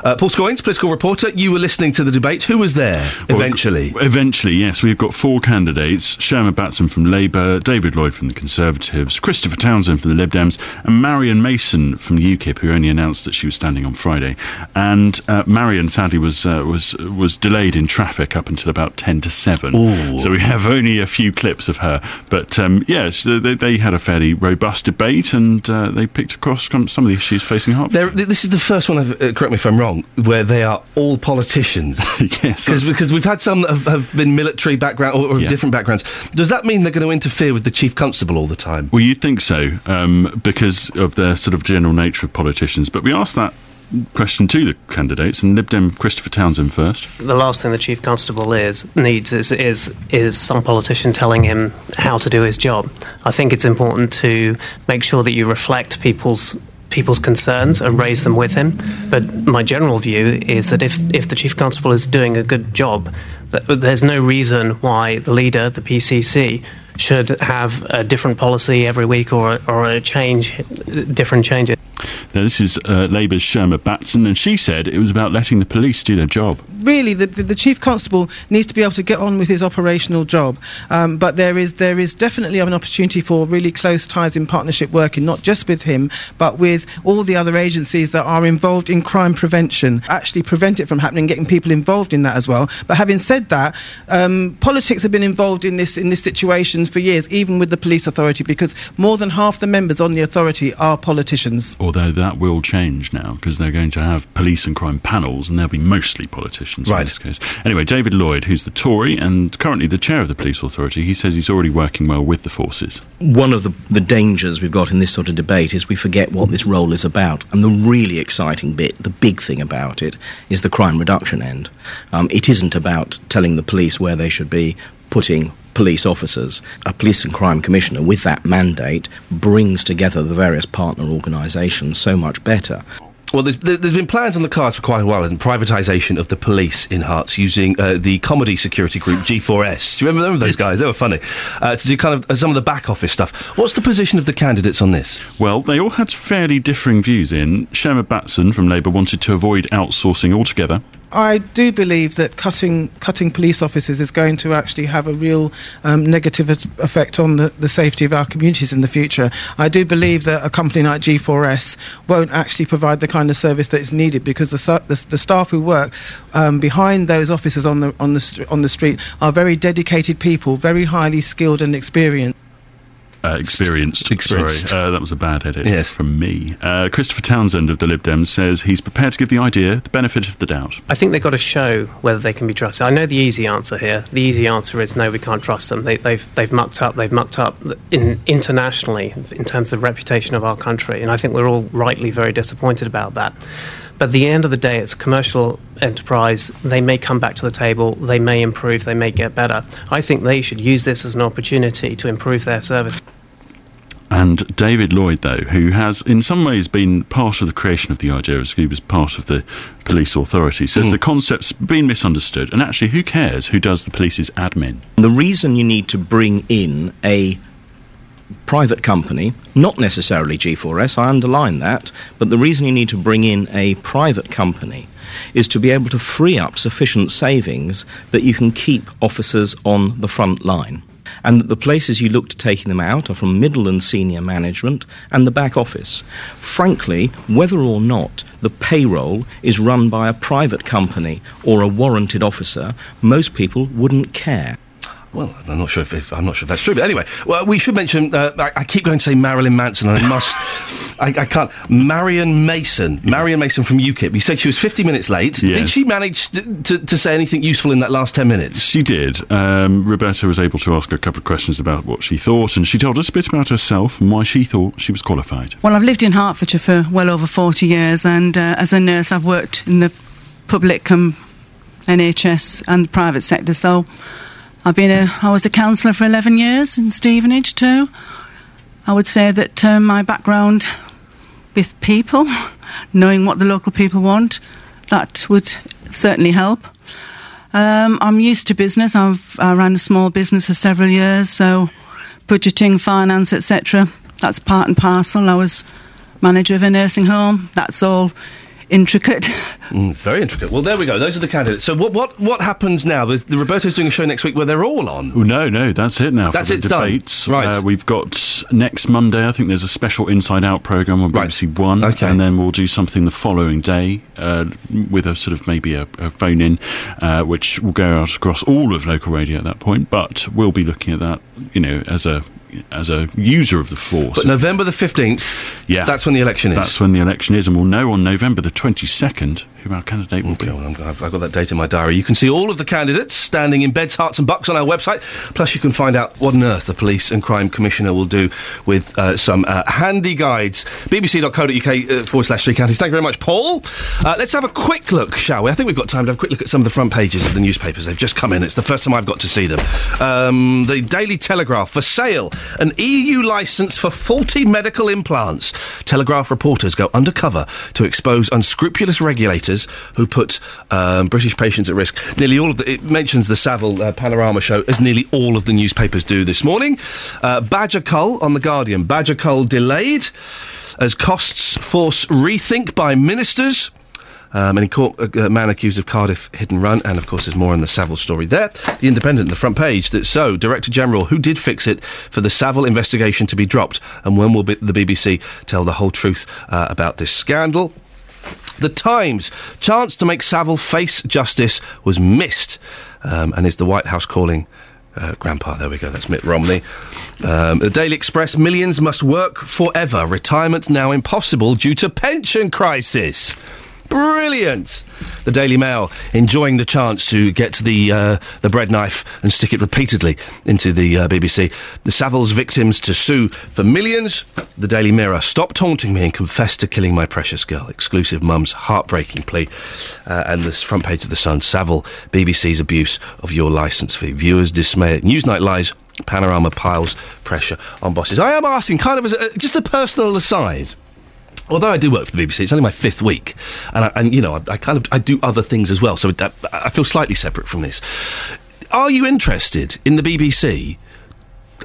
Uh, Paul Scoins, political reporter, you were listening to the debate. Who was there Well, eventually? Eventually, yes. We've got four candidates Sherma Batson from Labour, David Lloyd from the Conservatives, Christopher Townsend from the Lib Dems, and Marion Mason from UKIP, who only announced that she was standing on Friday. And uh, Marion, sadly, was, uh, was, was delayed in traffic up until about 10 to 7. Ooh. So we have only a few clips of her. But um, yes, they, they had had a fairly robust debate, and uh, they picked across some of the issues facing Hertford. There, th- this is the first one, I've, uh, correct me if I'm wrong, where they are all politicians. [LAUGHS] yes. Cause, because we've had some that have, have been military background or, or Yeah. different backgrounds. Does that mean they're going to interfere with the chief constable all the time? Well, you'd think so, um, because of the sort of general nature of politicians. But we asked that question to the candidates, and Lib Dem Christopher Townsend first. the last thing the chief constable is needs is is is some politician telling him how to do his job. I think it's important to make sure that you reflect people's people's concerns and raise them with him. But my general view is that if if the chief constable is doing a good job, there's no reason why the leader, the PCC, should have a different policy every week or or a change, different changes. Now, this is uh, Labour's Sherma Batson, and she said it was about letting the police do their job. really the, the, the chief constable needs to be able to get on with his operational job um, but there is there is definitely an opportunity for really close ties in partnership working not just with him but with all the other agencies that are involved in crime prevention actually prevent it from happening getting people involved in that as well but having said that um, politics have been involved in this in this situation for years even with the police authority because more than half the members on the authority are politicians Although that will change now because they're going to have police and crime panels, and they'll be mostly politicians in this case. Anyway, David Lloyd, who's the Tory and currently the chair of the police authority, he says he's already working well with the forces. one of the, the dangers we've got in this sort of debate is we forget what this role is about. And the really exciting bit, the big thing about it, is the crime reduction end. Um, it isn't about telling the police where they should be putting police officers. A police and crime commissioner with that mandate brings together the various partner organisations so much better. Well, there's, there- there's been plans on the cards for quite a while, and privatisation of the police in Herts using uh, the comedy security group G4S. Do you remember, remember those guys? They were funny. Uh, to do kind of uh, some of the back office stuff. What's the position of the candidates on this? Well, they all had fairly differing views in. Sherma Batson from Labour wanted to avoid outsourcing altogether. I do believe that cutting cutting police officers is going to actually have a real um, negative effect on the, the safety of our communities in the future. I do believe that a company like G4S won't actually provide the kind of service that is needed because the the, the staff who work um, behind those officers on the on the on the street are very dedicated people, very highly skilled and experienced. Uh, experienced. Experienced. Sorry, uh, that was a bad edit Yes. from me. Uh, Christopher Townsend of the Lib Dems says he's prepared to give the idea the benefit of the doubt. I think they've got to show whether they can be trusted. I know the easy answer here. The easy answer is no, we can't trust them. They, they've they've mucked up. They've mucked up in, internationally in terms of the reputation of our country, and I think we're all rightly very disappointed about that. But at the end of the day, it's a commercial enterprise. They may come back to the table. They may improve. They may get better. I think they should use this as an opportunity to improve their service. And David Lloyd, though, who has in some ways been part of the creation of the idea, as he was part of the police authority, says Mm. the concept's been misunderstood. And actually, who cares who does the police's admin? The reason you need to bring in a private company, not necessarily G4S, I underline that, but the reason you need to bring in a private company is to be able to free up sufficient savings that you can keep officers on the front line. And that the places you look to taking them out are from middle and senior management and the back office. Frankly, whether or not the payroll is run by a private company or a warranted officer, most people wouldn't care. Well, I'm not sure if, if I'm not sure if that's true, but anyway, well, we should mention. Uh, I, I keep going to say Marilyn Manson, and I must. I, I can't. Marion Mason, Marion Mason from UKIP. You said she was 50 minutes late. Did she manage to, to, to say anything useful in that last 10 minutes? She did. Um, Roberto was able to ask her a couple of questions about what she thought, and she told us a bit about herself and why she thought she was qualified. Well, I've lived in Hertfordshire for well over 40 years, and uh, as a nurse, I've worked in the public and NHS and the private sector. So I've been a, I was a counsellor for 11 years in Stevenage too. I would say that um, my background with people, [LAUGHS] knowing what the local people want, that would certainly help. Um, I'm used to business. I've I ran a small business for several years, so budgeting, finance, etc. That's part and parcel. I was manager of a nursing home. That's all intricate. [LAUGHS] Mm, very intricate. Well, there we go. Those are the candidates. So, what what what happens now? The, the Roberto's doing a show next week where they're all on. Oh, no, no, that's it now. That's for it, the it's done. debates. Right. Uh, we've got next Monday. I think there's a special Inside Out program on BBC One, Okay. and then we'll do something the following day uh, with a sort of maybe a, a phone in, uh, which will go out across all of local radio at that point. But we'll be looking at that, you know, as a as a user of the force. But November the 15th, yeah, that's when the election is. That's when the election is, and we'll know on November the 22nd who our candidate will Okay, be. well, I've got that date in my diary. You can see all of the candidates standing in beds, herts, and bucks on our website. Plus, you can find out what on earth the Police and Crime Commissioner will do with uh, some uh, handy guides. bbc.co.uk uh, forward slash three counties. Thank you very much, Paul. Uh, let's have a quick look, shall we? I think we've got time to have a quick look at some of the front pages of the newspapers. They've just come in. It's the first time I've got to see them. Um, the Daily Telegraph for sale. An EU licence for faulty medical implants. Telegraph reporters go undercover to expose unscrupulous regulators who put um, British patients at risk. Nearly all of the, it mentions the Savile uh, Panorama show, as nearly all of the newspapers do this morning. Uh, Badger Cull on The Guardian. Badger Cull delayed as costs force rethink by ministers. Um, and court, a, a man accused of Cardiff hit and run, and of course, there's more on the Savile story there. The Independent, the front page, that so Director General, who did fix it for the Savile investigation to be dropped, and when will the BBC tell the whole truth uh, about this scandal? The Times, chance to make Savile face justice was missed, um, and is the White House calling uh, Grandpa? There we go. That's Mitt Romney. Um, the Daily Express, millions must work forever. Retirement now impossible due to pension crisis. Brilliant. The Daily Mail enjoying the chance to get the uh, the bread knife and stick it repeatedly into the uh, BBC. The Savile's victims to sue for millions. The Daily Mirror stop taunting me and confess to killing my precious girl. Exclusive mum's heartbreaking plea. Uh, and this front page of the Sun. Savile BBC's abuse of your licence fee. Viewers dismay at Newsnight lies. Panorama piles pressure on bosses. I am asking, kind of as a, just a personal aside although I do work for the BBC, it's only my fifth week, and, I, and you know, I, I kind of I do other things as well, so I feel slightly separate from this. Are you interested in the BBC,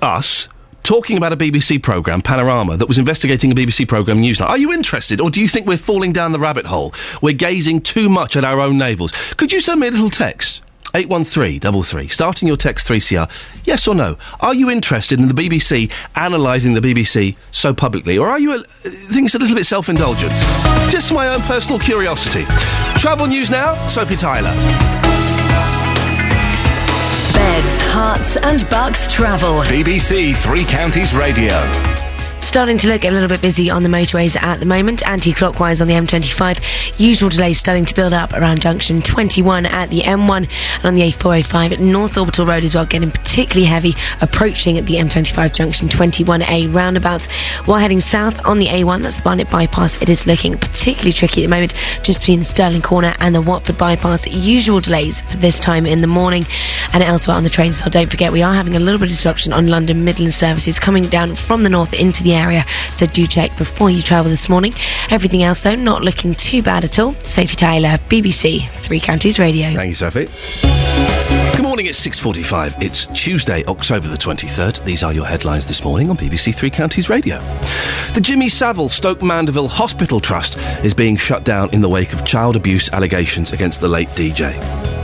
us? Talking about a BBC programme, Panorama, that was investigating a BBC programme, Newsnight. Are you interested, or do you think we're falling down the rabbit hole? We're gazing too much at our own navels. Could you send me a little text? 81333. Starting your text 3CR. Yes or no? Are you interested in the BBC analysing the BBC so publicly? Or are you uh, think it's a little bit self indulgent? Just my own personal curiosity. Travel news now, Sophie Tyler. Beds, herts, and bucks travel. BBC Three Counties Radio. Starting to look a little bit busy on the motorways at the moment, anti-clockwise on the M25. Usual delays starting to build up around junction 21 at the M1 and on the A405 at North Orbital Road as well, getting particularly heavy approaching at the M25 junction 21A roundabout. While heading south on the A1, that's the Barnet bypass, it is looking particularly tricky at the moment, just between the Stirling corner and the Watford bypass. Usual delays for this time in the morning and elsewhere on the trains. So don't forget, we are having a little bit of disruption on London Midland services coming down from the north into the area. So do check before you travel this morning. Everything else, though, not looking too bad at all. Sophie Tyler, BBC Three Counties Radio. Thank you, Sophie. Good morning, it's 6.45. It's Tuesday, October the 23rd. These are your headlines this morning on BBC Three Counties Radio. The Jimmy Savile Stoke Mandeville Hospital Trust is being shut down in the wake of child abuse allegations against the late DJ.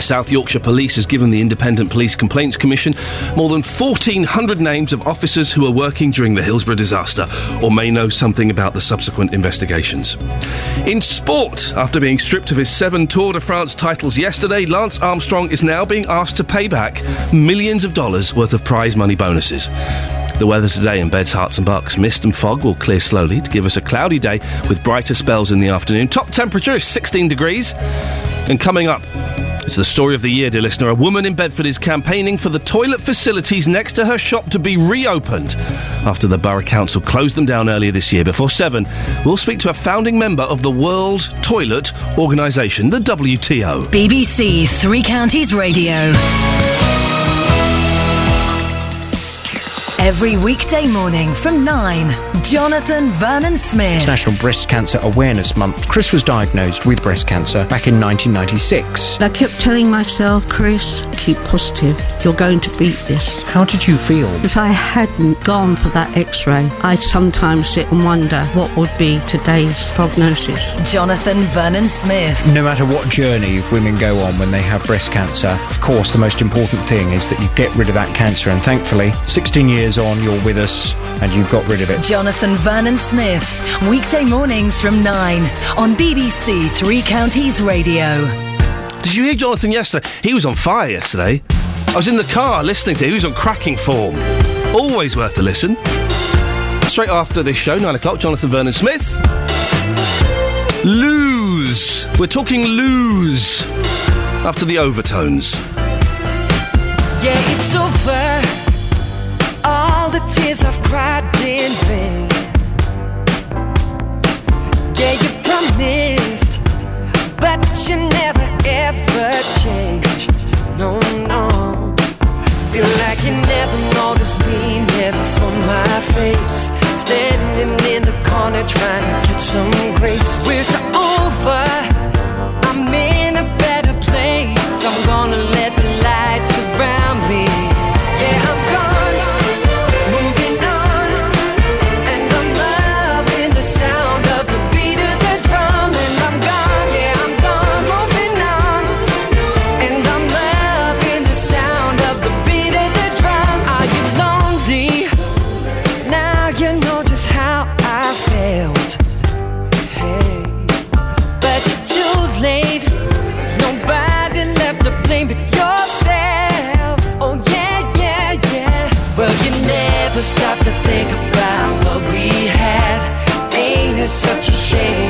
South Yorkshire Police has given the Independent Police Complaints Commission more than 1,400 names of officers who were working during the Hillsborough disaster or may know something about the subsequent investigations. In sport, after being stripped of his seven Tour de France titles yesterday, Lance Armstrong is now being asked to pay back millions of dollars worth of prize money bonuses. The weather today in Beds, Herts and Bucks. Mist and fog will clear slowly to give us a cloudy day with brighter spells in the afternoon. Top temperature is 16 degrees. And coming up, it's the story of the year, dear listener. A woman in Bedford is campaigning for the toilet facilities next to her shop to be reopened after the Borough Council closed them down earlier this year. Before seven, we'll speak to a founding member of the World Toilet Organisation, the WTO. BBC Three Counties Radio. Every weekday morning from 9, Jonathan Vernon Smith. It's National Breast Cancer Awareness Month. Chris was diagnosed with breast cancer back in 1996. I kept telling myself, Chris, keep positive. You're going to beat this. How did you feel? If I hadn't gone for that x ray, I sometimes sit and wonder what would be today's prognosis. Jonathan Vernon Smith. No matter what journey women go on when they have breast cancer, of course, the most important thing is that you get rid of that cancer. And thankfully, 16 years on, you're with us and you've got rid of it. Jonathan Vernon Smith. Weekday mornings from 9 on BBC Three Counties Radio. Did you hear Jonathan yesterday? He was on fire yesterday. I was in the car listening to him. He was on cracking form. Always worth a listen. Straight after this show, 9 o'clock, Jonathan Vernon Smith. Lose. We're talking lose. After the overtones. Yeah, it's over. Tears I've cried in vain. Yeah, you promised, but you never ever change. No, no. Feel like you never noticed me, never saw my face. Standing in the corner trying to get some grace. We're over. I'm in a better place. I'm gonna let the light surround me. Stop to think about what we had. Ain't it such a shame?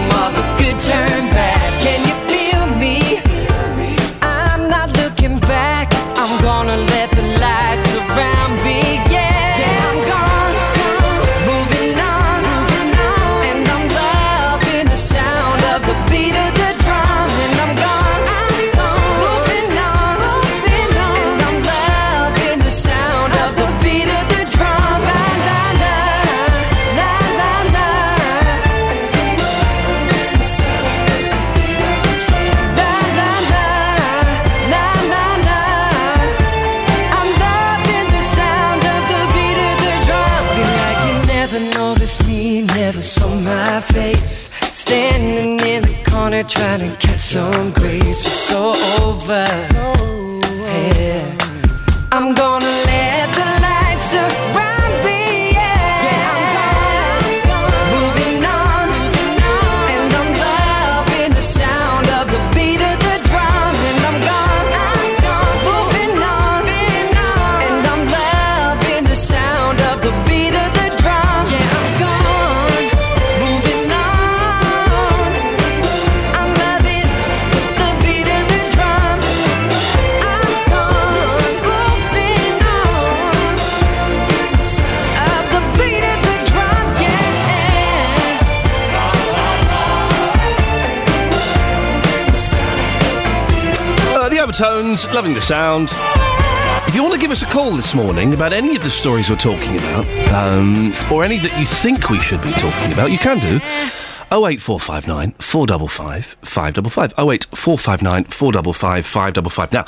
Trying to catch some grace. It's so over. Loving the sound. If you want to give us a call this morning about any of the stories we're talking about, um, or any that you think we should be talking about, you can do. 08459 455 555. 08459 455 555. Now,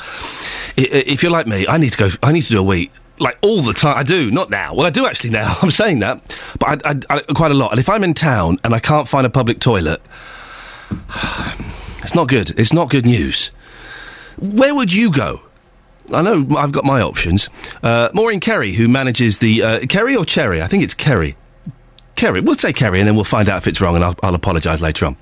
if you're like me, I need to go, I need to do a wee. Like all the time, I do. Not now. Well, I do actually now. [LAUGHS] I'm saying that, but I, I, I, quite a lot. And if I'm in town and I can't find a public toilet, [SIGHS] it's not good. It's not good news. Where would you go? I know I've got my options. Uh, Maureen Kerry, who manages the uh, Kerry or Cherry, I think it's Kerry. Kerry, we'll say Kerry, and then we'll find out if it's wrong, and I'll, I'll apologise later on.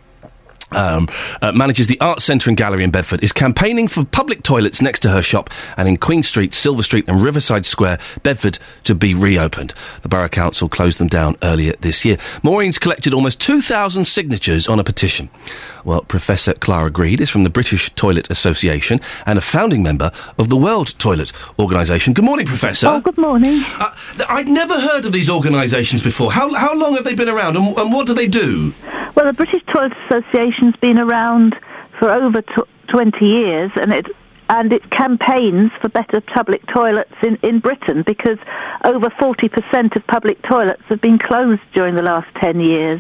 Um, uh, manages the Arts Centre and Gallery in Bedford, is campaigning for public toilets next to her shop and in Queen Street, Silver Street, and Riverside Square, Bedford, to be reopened. The Borough Council closed them down earlier this year. Maureen's collected almost 2,000 signatures on a petition. Well, Professor Clara Greed is from the British Toilet Association and a founding member of the World Toilet Organisation. Good morning, Professor. Oh, good morning. Uh, I'd never heard of these organisations before. How, how long have they been around and, and what do they do? Well, the British Toilet Association's been around for over tw 20 years, and it and it campaigns for better public toilets in, in Britain because over 40% of public toilets have been closed during the last 10 years.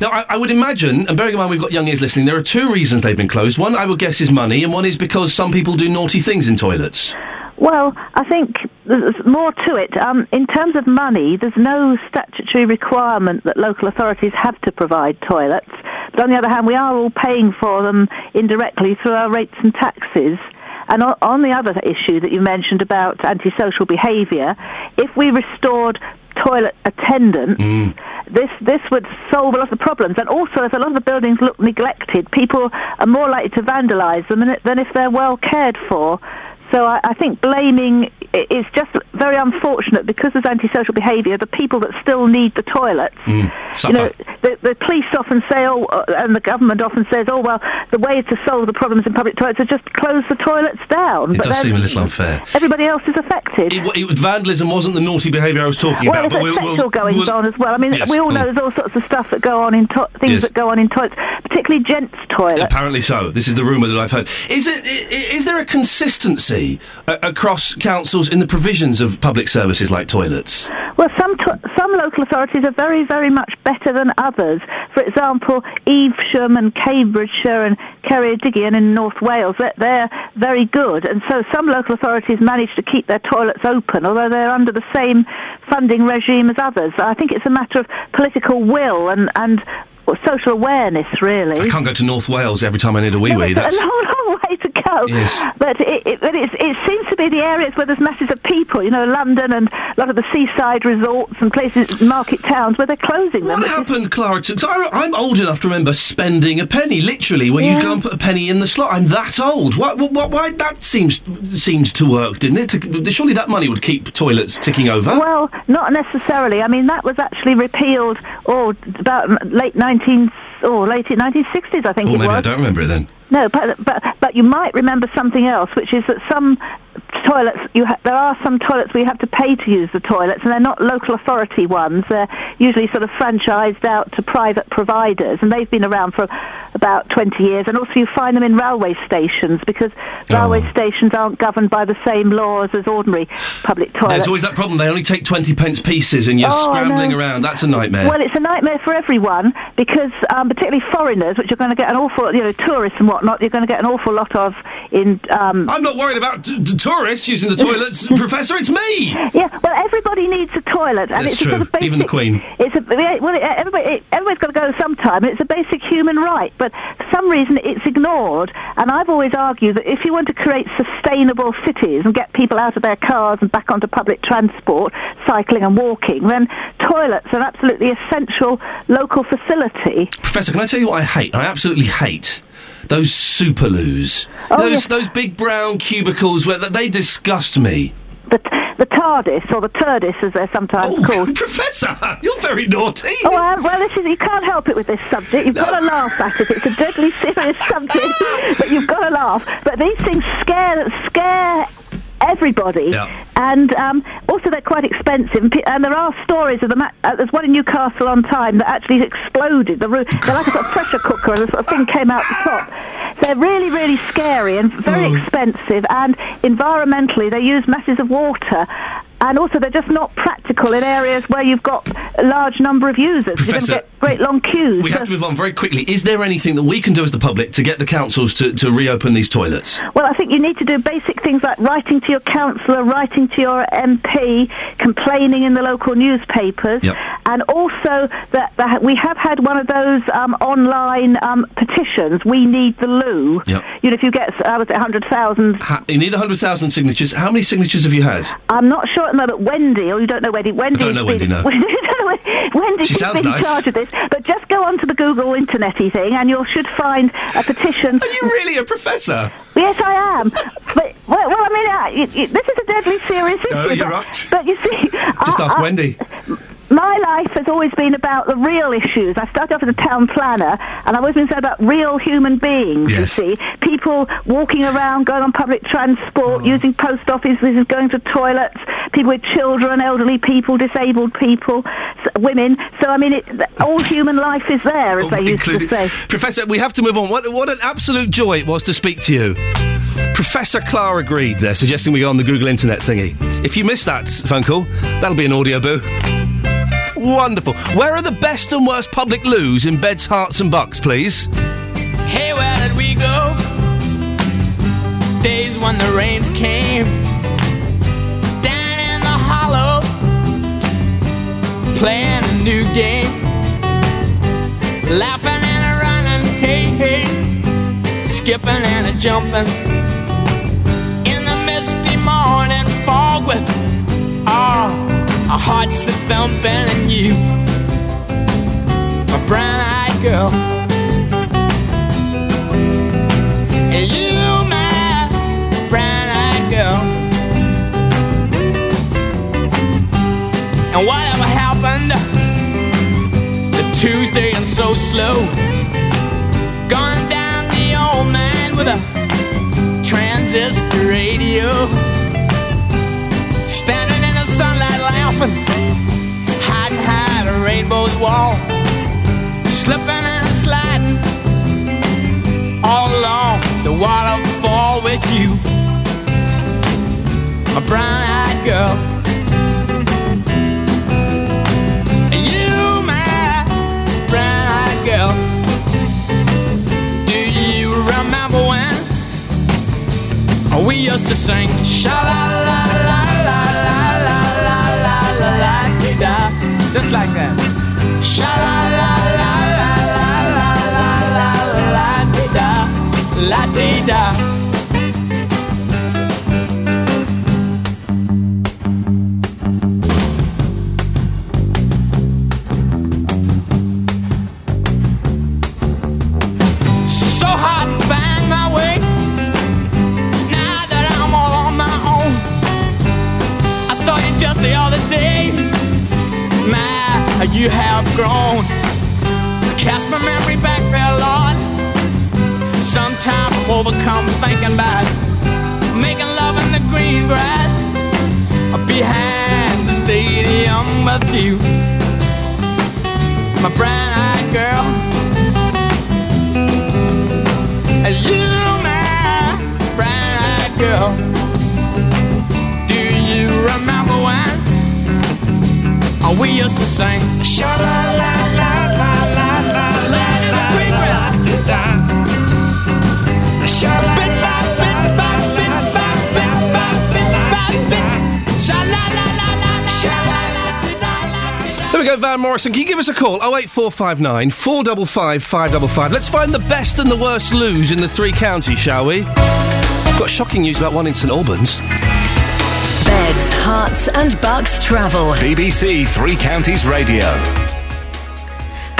Now, I, I would imagine, and bearing in mind we've got young ears listening, there are two reasons they've been closed. One, I would guess, is money, and one is because some people do naughty things in toilets. Well, I think there's more to it. Um, in terms of money, there's no statutory requirement that local authorities have to provide toilets. But on the other hand, we are all paying for them indirectly through our rates and taxes. And on, the other issue that you mentioned about antisocial behaviour, if we restored toilet attendance, this this would solve a lot of problems. And also, if a lot of the buildings look neglected, people are more likely to vandalise them than if they're well cared for. So I, I think blaming is just very unfortunate because there's antisocial behaviour. The people that still need the toilets, Mm, you know, the, the police often say, oh, uh, and the government often says, oh well, the way to solve the problems in public toilets is just close the toilets down. It but does seem a little unfair. Everybody else is affected. It, it, vandalism wasn't the naughty behaviour I was talking well, about, but there's we'll, sexual we'll, goings we'll- on as well. I mean, Yes, we all know there's all sorts of stuff that go on in to- things Yes. that go on in toilets, particularly gents' toilets. Apparently so. This is the rumour that I've heard. Is it? Is there a consistency uh, across councils in the provisions of public services like toilets? Well, some to- some local authorities are very, very much better than others. For example, Evesham and Cambridgeshire and Ceredigion in North Wales, they're, they're very good. And so some local authorities manage to keep their toilets open, although they're under the same funding regime as others. I think it's a matter of political will and, and social awareness, really. I can't go to North Wales every time I need a wee wee. That's a long, long way to go. Yes. But, it, it, but it seems to be the areas where there's masses of people, you know, London and a lot of the seaside resorts and places, market towns, where they're closing them. What happened, Clara? To, I, I'm old enough to remember spending a penny, literally, where you'd go and put a penny in the slot. I'm that old. Why? Why? why that seems seems to work, didn't it? To, surely that money would keep toilets ticking over. Well, not necessarily. I mean, that was actually repealed, or about late 19, or oh, late 1960s, I think oh, it maybe was. I don't remember it then. No, but, but but you might remember something else, which is that some toilets you ha- there are some toilets where you have to pay to use the toilets, and they're not local authority ones. They're usually sort of franchised out to private providers, and they've been around for about 20 years. And also, you find them in railway stations because railway stations aren't governed by the same laws as ordinary public toilets. There's always that problem. They only take twenty pence pieces, and you're Oh, scrambling around. That's a nightmare. Well, it's a nightmare for everyone because, um, particularly foreigners, which are going to get an awful, you know, tourists and whatnot, you're going to get an awful lot of in. Um, I'm not worried about t- t- tourists using the toilets, [LAUGHS] Professor. It's me. Yeah, well, everybody needs a toilet, and That's it's a sort true. of basic. Even the Queen. It's a well, it- everybody, it- everybody's got to go sometime. It's a basic human right, but for some reason it's ignored. And I've always argued that if you want to create sustainable cities and get people out of their cars and back onto public transport, cycling and walking, then toilets are an absolutely essential local facility. Professor, can I tell you what I hate? I absolutely hate those superloos. Oh, those yes. those big brown cubicles where they disgust me. The, the TARDIS, or the TURDIS as they're sometimes called. [LAUGHS] Professor, you're very naughty. Oh, uh, well, this is, you can't help it with this subject. You've got to laugh at it. It's a deadly [LAUGHS] serious subject, but you've got to laugh. But these things scare scare everybody, Yeah. and um, also they're quite expensive. And, there are stories of them. at- Uh, there's one in Newcastle on time that actually exploded. The roof, they're like a sort of pressure cooker, and a sort of thing came out the top. They're really, really scary and very Hmm. expensive. And environmentally, they use masses of water. And also, they're just not practical in areas where you've got a large number of users. You're going to Professor, get great long queues. We have to move on very quickly. Is there anything that we can do as the public to get the councils to, to reopen these toilets? Well, I think you need to do basic things like writing to your councillor, writing to your MP, complaining in the local newspapers, Yep. and also that, that we have had one of those um, online um, petitions. We need the loo. Yep. You know, if you get uh, was it hundred thousand. Ha- you need 100,000 signatures. How many signatures have you had? I'm not sure at the moment. Wendy, or you don't know Wendy. Wendy. don't know Wendy, no. [LAUGHS] Wendy She been nice. in charge of this, but just go onto the Google internety thing, and you should find a petition. Are you really a professor? Yes, I am. but well, well I mean, uh, y y this is a deadly serious issue. No, you're but, right. But you see, Just I- ask I- Wendy. My life has always been about the real issues. I started off as a town planner, and I've always been about real human beings. Yes. You see, people walking around, going on public transport, Oh. using post offices, going to toilets, people with children, elderly people, disabled people, women. So I mean, it, all [LAUGHS] human life is there, as oh, they used to say. Professor, we have to move on. What, what an absolute joy it was to speak to you. Professor Clara Greed there, suggesting we go on the Google Internet thingy. If you missed that phone call, that'll be an Audioboo. Wonderful. Where are the best and worst public loos in beds, herts, and bucks, please? Hey, where did we go? Days when the rains came down in the hollow, playing a new game, laughing and a running, hey hey, skipping and a jumping in the misty morning fog with all our hearts that thumping and you, my brown-eyed girl. And you, my brown-eyed girl. And whatever happened to Tuesday and so slow? Gone down the old man with a transistor radio. Laughing, hiding high the rainbow's wall. Slipping and sliding all along the waterfall with you. A brown eyed girl. You, my brown eyed girl. Do you remember when we used to sing sha la la da just like that. Sha la la la la la la la la la da la da used to sing? Sha la la la la la la la la la la la la la la la la la la There we go, Van Morrison. Can you give us a call? 08459 455 555. Let's find the best and the worst loos in the three counties, shall we? Got shocking news about one in St Albans. Herts, and bucks travel. BBC Three Counties Radio.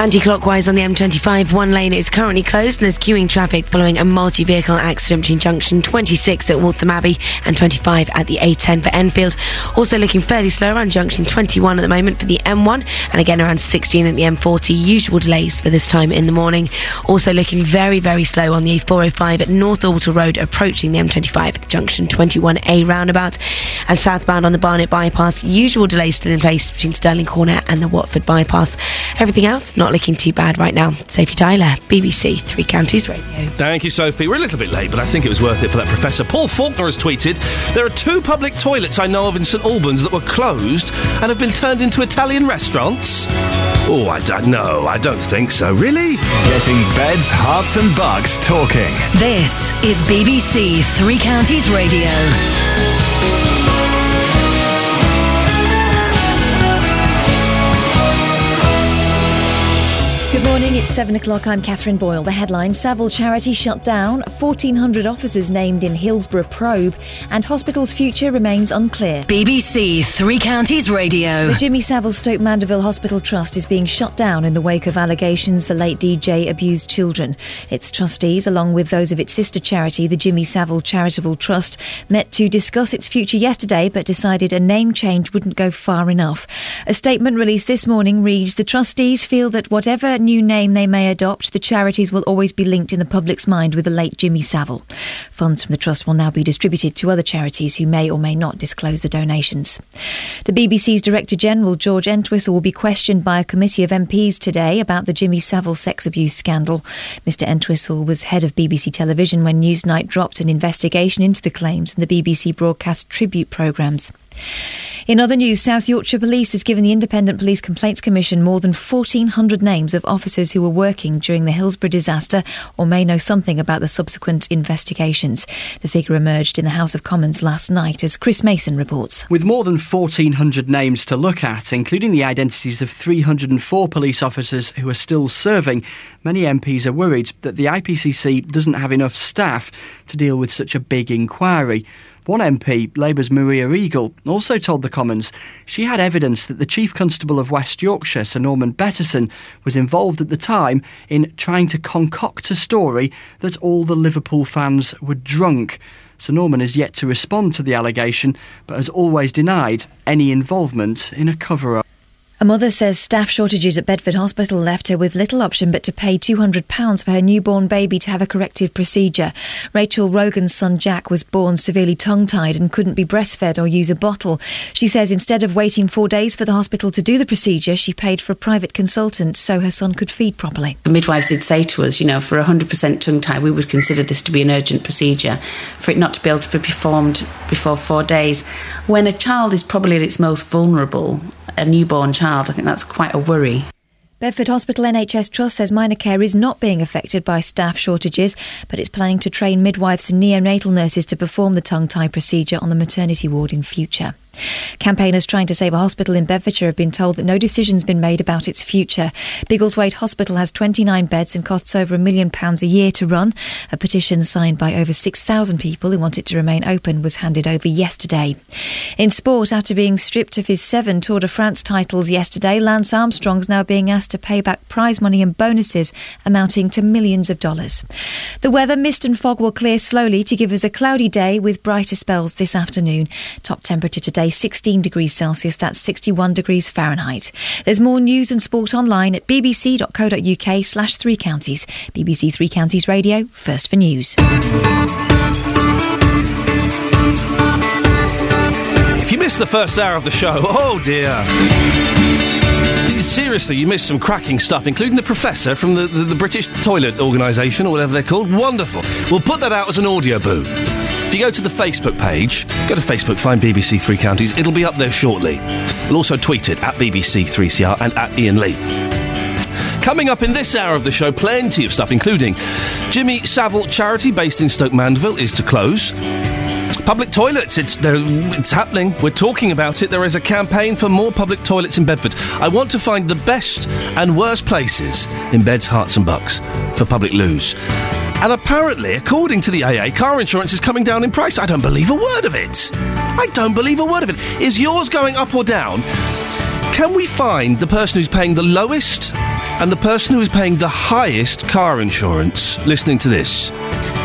Anti-clockwise on the M25, one lane is currently closed and there's queuing traffic following a multi-vehicle accident between junction 26 at Waltham Abbey and 25 at the A10 for Enfield. Also looking fairly slow around junction 21 at the moment for the M1 and again around 16 at the M40. Usual delays for this time in the morning. Also looking very, very slow on the A405 at North Road approaching the M25 at junction 21A roundabout and southbound on the Barnet bypass. Usual delays still in place between Stirling Corner and the Watford bypass. Everything else not looking too bad right now. Sophie Tyler, BBC Three Counties Radio. Thank you, Sophie. We're a little bit late, but I think it was worth it for that professor. Paul Faulkner has tweeted There are two public toilets I know of in St Albans that were closed and have been turned into Italian restaurants. Oh, I don't know. I don't think so. Really? Getting beds, herts, and bucks talking. This is BBC Three Counties Radio. Good morning, it's 7 o'clock. I'm Catherine Boyle. The headline Savile Charity shut down, 1,400 officers named in Hillsborough probe, and hospital's future remains unclear. BBC Three Counties Radio. The Jimmy Savile Stoke Mandeville Hospital Trust is being shut down in the wake of allegations the late DJ abused children. Its trustees, along with those of its sister charity, the Jimmy Savile Charitable Trust, met to discuss its future yesterday but decided a name change wouldn't go far enough. A statement released this morning reads The trustees feel that whatever new name they may adopt, the charities will always be linked in the public's mind with the late Jimmy Savile. Funds from the trust will now be distributed to other charities who may or may not disclose the donations. The BBC's Director General George Entwistle will be questioned by a committee of MPs today about the Jimmy Savile sex abuse scandal. Mr Entwistle was head of BBC Television when Newsnight dropped an investigation into the claims and the BBC broadcast tribute programmes. In other news, South Yorkshire Police has given the Independent Police Complaints Commission more than 1,400 names of officers who were working during the Hillsborough disaster or may know something about the subsequent investigations. The figure emerged in the House of Commons last night, as Chris Mason reports. With more than 1,400 names to look at, including the identities of 304 police officers who are still serving, many MPs are worried that the IPCC doesn't have enough staff to deal with such a big inquiry. One MP, Labour's Maria Eagle, also told the Commons she had evidence that the Chief Constable of West Yorkshire, Sir Norman Bettison, was involved at the time in trying to concoct a story that all the Liverpool fans were drunk. Sir Norman has yet to respond to the allegation, but has always denied any involvement in a cover up. A mother says staff shortages at Bedford Hospital left her with little option but to pay £200 for her newborn baby to have a corrective procedure. Rachel Rogan's son Jack was born severely tongue tied and couldn't be breastfed or use a bottle. She says instead of waiting four days for the hospital to do the procedure, she paid for a private consultant so her son could feed properly. The midwives did say to us, you know, for 100% tongue tie, we would consider this to be an urgent procedure. For it not to be able to be performed before four days, when a child is probably at its most vulnerable, a newborn child, I think that's quite a worry. Bedford Hospital NHS Trust says minor care is not being affected by staff shortages, but it's planning to train midwives and neonatal nurses to perform the tongue tie procedure on the maternity ward in future. Campaigners trying to save a hospital in Bedfordshire have been told that no decision's been made about its future. Biggleswade Hospital has 29 beds and costs over a million pounds a year to run. A petition signed by over 6,000 people who want it to remain open was handed over yesterday. In sport, after being stripped of his seven Tour de France titles yesterday, Lance Armstrong's now being asked to pay back prize money and bonuses amounting to millions of dollars. The weather, mist and fog will clear slowly to give us a cloudy day with brighter spells this afternoon. Top temperature today 16 degrees Celsius, that's 61 degrees Fahrenheit. There's more news and sport online at bbc.co.uk slash three counties. BBC Three Counties Radio, first for news. If you missed the first hour of the show, [LAUGHS] oh dear. Seriously, you missed some cracking stuff, including the professor from the, the, the British Toilet Organisation, or whatever they're called. Wonderful. We'll put that out as an Audioboo. If you go to the Facebook page, go to Facebook, find BBC Three Counties, it'll be up there shortly. We'll also tweet it at BBC3CR and at Iain Lee. Coming up in this hour of the show, plenty of stuff, including Jimmy Savile Charity, based in Stoke Mandeville, is to close. Public toilets, it's, it's happening. We're talking about it. There is a campaign for more public toilets in Bedford. I want to find the best and worst places in beds, herts, and bucks for public loos. And apparently, according to the AA, car insurance is coming down in price. I don't believe a word of it. I don't believe a word of it. Is yours going up or down? Can we find the person who's paying the lowest and the person who is paying the highest car insurance listening to this?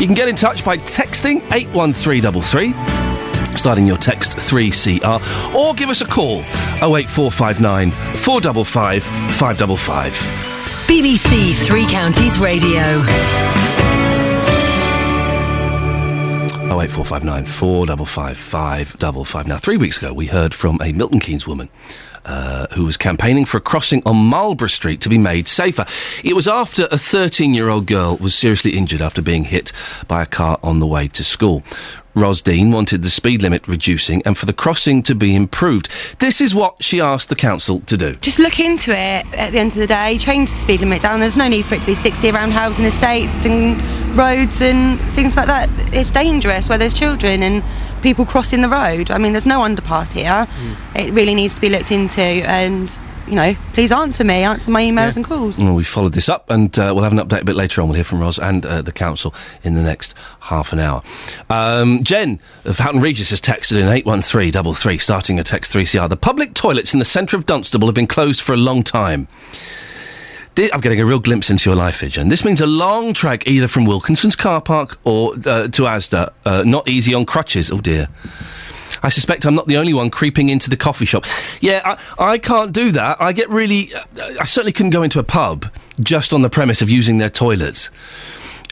You can get in touch by texting 81333, starting your text 3CR, or give us a call 08459 455 555. BBC Three Counties Radio. 08459 455 555. Now, three weeks ago, we heard from a Milton Keynes woman. Uh, who was campaigning for a crossing on Marlborough Street to be made safer. It was after a 13 year old girl was seriously injured after being hit by a car on the way to school. Ros Dean wanted the speed limit reducing and for the crossing to be improved. This is what she asked the council to do. Just look into it at the end of the day, change the speed limit down. There's no need for it to be 60 around housing estates and roads and things like that. It's dangerous where there's children and people crossing the road. I mean, there's no underpass here. It really needs to be looked into and, you know, please answer me, answer my emails and calls. Well, we followed this up, and uh, we'll have an update a bit later on. We'll hear from Ros and uh, the council in the next half an hour. Um, Jen of Houghton Regis has texted in eight one three double three, starting a text three CR. The public toilets in the centre of Dunstable have been closed for a long time. Thi- I'm getting a real glimpse into your life Jen. This means a long trek either from Wilkinson's car park or uh, to Asda. Uh, not easy on crutches. Oh dear. I suspect I'm not the only one creeping into the coffee shop. Yeah, I, I can't do that. I get really. Uh, I certainly couldn't go into a pub just on the premise of using their toilets.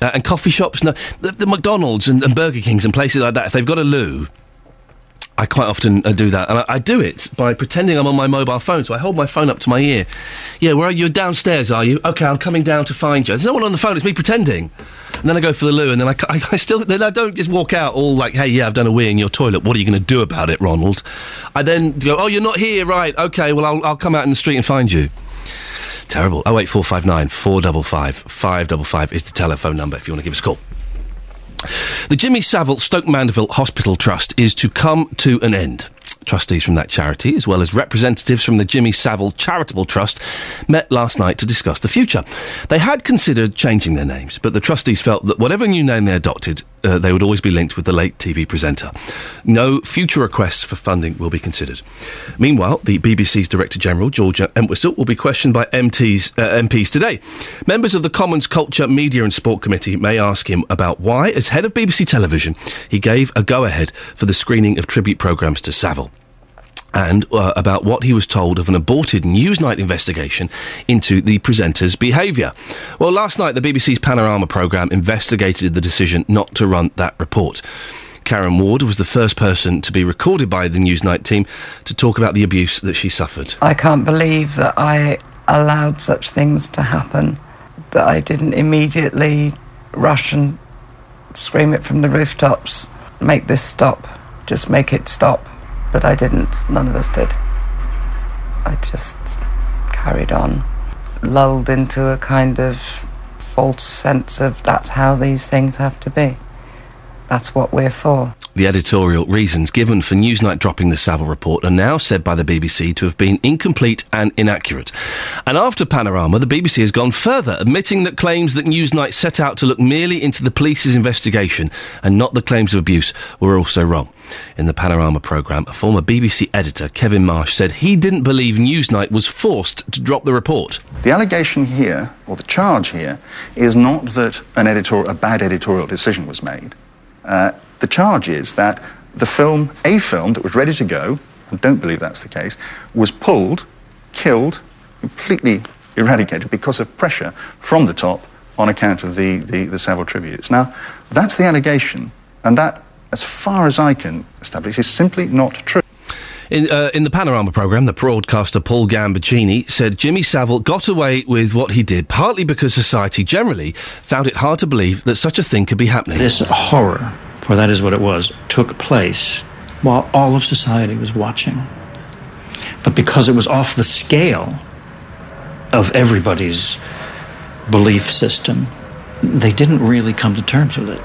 Uh, and coffee shops, no. The, the McDonald's and, and Burger Kings and places like that, if they've got a loo, I quite often uh, do that, and I, I do it by pretending I'm on my mobile phone. So I hold my phone up to my ear. Yeah, where are you? Downstairs, are you? Okay, I'm coming down to find you. There's no one on the phone. It's me pretending. And then I go for the loo, and then I, [LAUGHS] I- I still then I don't just walk out all like, "Hey, yeah, I've done a wee in your toilet. What are you going to do about it, Ronald?" I then go, "Oh, you're not here, right? Okay, well, I'll, I'll come out in the street and find you." Terrible. Oh wait, four five nine four double five five double five is the telephone number if you want to give us a call. The Jimmy Savile Stoke Mandeville Hospital Trust is to come to an end. Trustees from that charity, as well as representatives from the Jimmy Savile Charitable Trust, met last night to discuss the future. They had considered changing their names, but the trustees felt that whatever new name they adopted, uh, they would always be linked with the late TV presenter. No future requests for funding will be considered. Meanwhile, the BBC's Director General, George Entwistle, will be questioned by MTs, uh, MPs today. Members of the Commons Culture, Media and Sport Committee may ask him about why, as head of BBC Television, he gave a go ahead for the screening of tribute programmes to Savile. And uh, about what he was told of an aborted Newsnight investigation into the presenter's behaviour. Well, last night the BBC's Panorama programme investigated the decision not to run that report. Karen Ward was the first person to be recorded by the Newsnight team to talk about the abuse that she suffered. I can't believe that I allowed such things to happen, that I didn't immediately rush and scream it from the rooftops, make this stop, just make it stop. But I didn't. None of us did. I just carried on, lulled into a kind of false sense of that's how these things have to be. That's what we're for. The editorial reasons given for Newsnight dropping the Savile report are now said by the BBC to have been incomplete and inaccurate. And after Panorama, the BBC has gone further, admitting that claims that Newsnight set out to look merely into the police's investigation and not the claims of abuse were also wrong. In the Panorama programme, a former BBC editor, Kevin Marsh, said he didn't believe Newsnight was forced to drop the report. The allegation here, or the charge here, is not that an editor, a bad editorial decision was made. Uh, the charge is that the film, a film that was ready to go, I don't believe that's the case, was pulled, killed, completely eradicated because of pressure from the top on account of the, the, the tributes. Now, that's the allegation, and that, as far as I can establish, is simply not true. In, uh, in the Panorama programme, the broadcaster Paul Gambaccini said Jimmy Savile got away with what he did partly because society generally found it hard to believe that such a thing could be happening. This horror, for that is what it was, took place while all of society was watching. But because it was off the scale of everybody's belief system, they didn't really come to terms with it.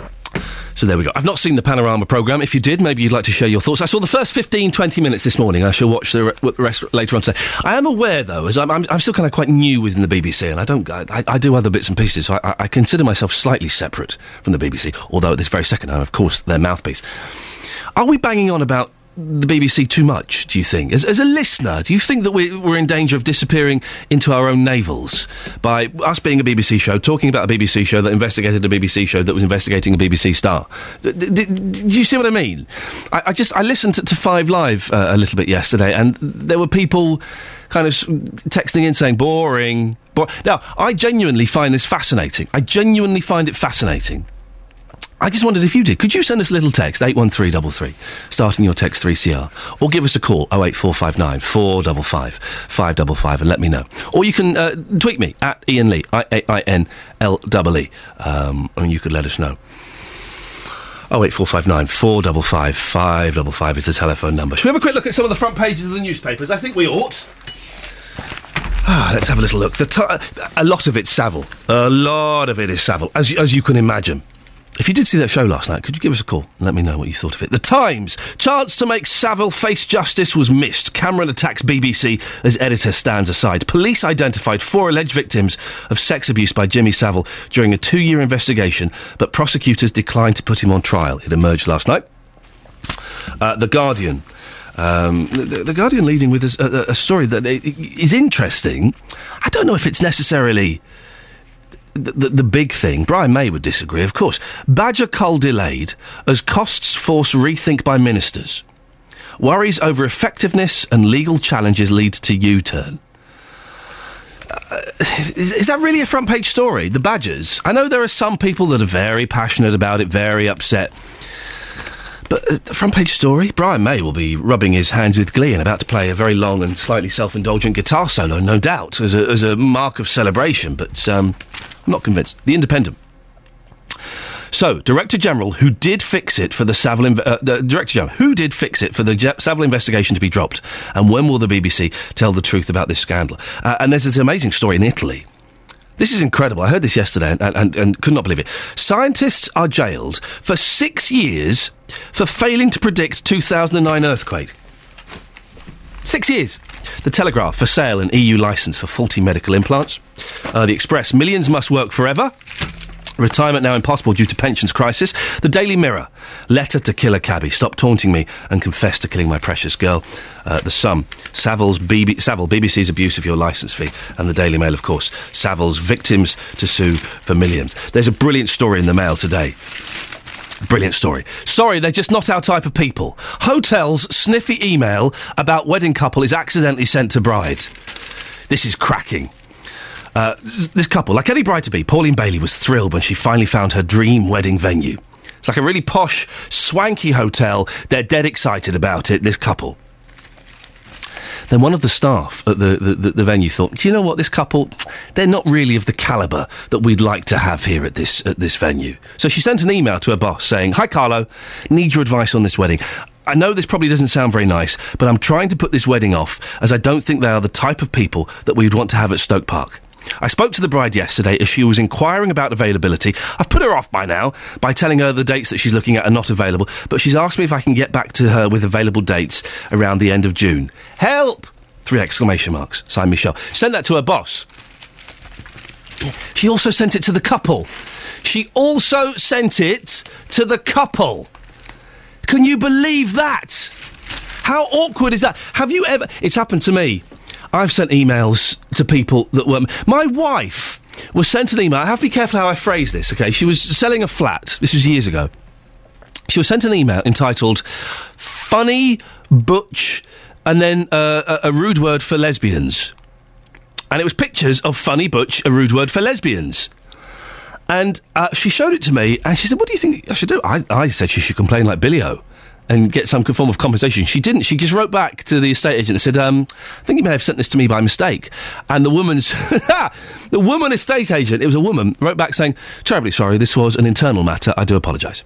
So there we go. I've not seen the Panorama programme. If you did, maybe you'd like to share your thoughts. I saw the first 15, 20 minutes this morning. I shall watch the re- rest later on today. I am aware, though, as I'm, I'm, I'm still kind of quite new within the BBC, and I don't, I, I do other bits and pieces, so I, I consider myself slightly separate from the BBC, although at this very second, I'm, of course, their mouthpiece. Are we banging on about the BBC too much, do you think? As, as a listener, do you think that we're, we're in danger of disappearing into our own navels by us being a BBC show, talking about a BBC show that investigated a BBC show that was investigating a BBC star? D- d- do you see what I mean? I, I just, I listened to, to Five Live uh, a little bit yesterday, and there were people kind of texting in saying, boring. Bo-. Now, I genuinely find this fascinating. I genuinely find it fascinating. I just wondered if you did. Could you send us a little text, 81333, starting your text 3CR, or give us a call, 08459 455 555, and let me know. Or you can uh, tweet me, at Iain Lee, I-A-I-N-L-E-E, um, and you could let us know. 08459 455 555 is the telephone number. Should we have a quick look at some of the front pages of the newspapers? I think we ought. Ah, let's have a little look. The ti- a lot of it's Savile. A lot of it is Savile, as, as you can imagine. If you did see that show last night, could you give us a call and let me know what you thought of it? The Times. Chance to make Savile face justice was missed. Cameron attacks BBC as editor stands aside. Police identified four alleged victims of sex abuse by Jimmy Savile during a two year investigation, but prosecutors declined to put him on trial. It emerged last night. Uh, the Guardian. Um, the, the Guardian leading with a, a, a story that is interesting. I don't know if it's necessarily the, the, big thing. Brian May would disagree, of course. Badger cull delayed as costs force rethink by ministers. Worries over effectiveness and legal challenges lead to U turn. Uh, is, is that really a front page story? The Badgers? I know there are some people that are very passionate about it, very upset. But uh, the front page story? Brian May will be rubbing his hands with glee and about to play a very long and slightly self indulgent guitar solo, no doubt, as a, as a mark of celebration. But um, I'm not convinced. The Independent. So, Director General, who did fix it for the Savile, uh, the Director General, who did fix it for the Je- Savile investigation to be dropped, and when will the BBC tell the truth about this scandal? Uh, and there's this amazing story in Italy. This is incredible. I heard this yesterday and, and, and could not believe it. Scientists are jailed for six years for failing to predict 2009 earthquake. Six years. The Telegraph for sale an EU licence for faulty medical implants. Uh, the Express millions must work forever. Retirement now impossible due to pensions crisis. The Daily Mirror letter to killer cabbie. Stop taunting me and confess to killing my precious girl. Uh, the Sun Savile's BB, Savile BBC's abuse of your licence fee, and the Daily Mail, of course. Savile's victims to sue for millions. There's a brilliant story in the Mail today Brilliant story. Sorry, they're just not our type of people. Hotel's sniffy email about wedding couple is accidentally sent to bride. This is cracking. Uh, this couple, like any bride to be, Pauline Bailey was thrilled when she finally found her dream wedding venue. It's like a really posh, swanky hotel. They're dead excited about it, this couple. Then one of the staff at the, the, the, venue thought, do you know what, this couple, they're not really of the calibre that we'd like to have here at this, at this venue. So she sent an email to her boss saying, Hi Carlo, need your advice on this wedding. I know this probably doesn't sound very nice, but I'm trying to put this wedding off as I don't think they are the type of people that we would want to have at Stoke Park. I spoke to the bride yesterday as she was inquiring about availability. I've put her off by now by telling her the dates that she's looking at are not available, but she's asked me if I can get back to her with available dates around the end of June. Help! Three exclamation marks. Signed Michelle. Send that to her boss. She also sent it to the couple. She also sent it to the couple. Can you believe that? How awkward is that? Have you ever. It's happened to me. I've sent emails to people that were. My wife was sent an email. I have to be careful how I phrase this, okay? She was selling a flat. This was years ago. She was sent an email entitled Funny, Butch, and then uh, a, a rude word for lesbians. And it was pictures of Funny, Butch, a rude word for lesbians. And uh, she showed it to me, and she said, "What do you think I should do?" I, I said she should complain like Billy O and get some form of compensation. She didn't. She just wrote back to the estate agent and said, um, "I think you may have sent this to me by mistake." And the woman's, [LAUGHS] the woman estate agent, it was a woman, wrote back saying, "Terribly sorry. This was an internal matter. I do apologise.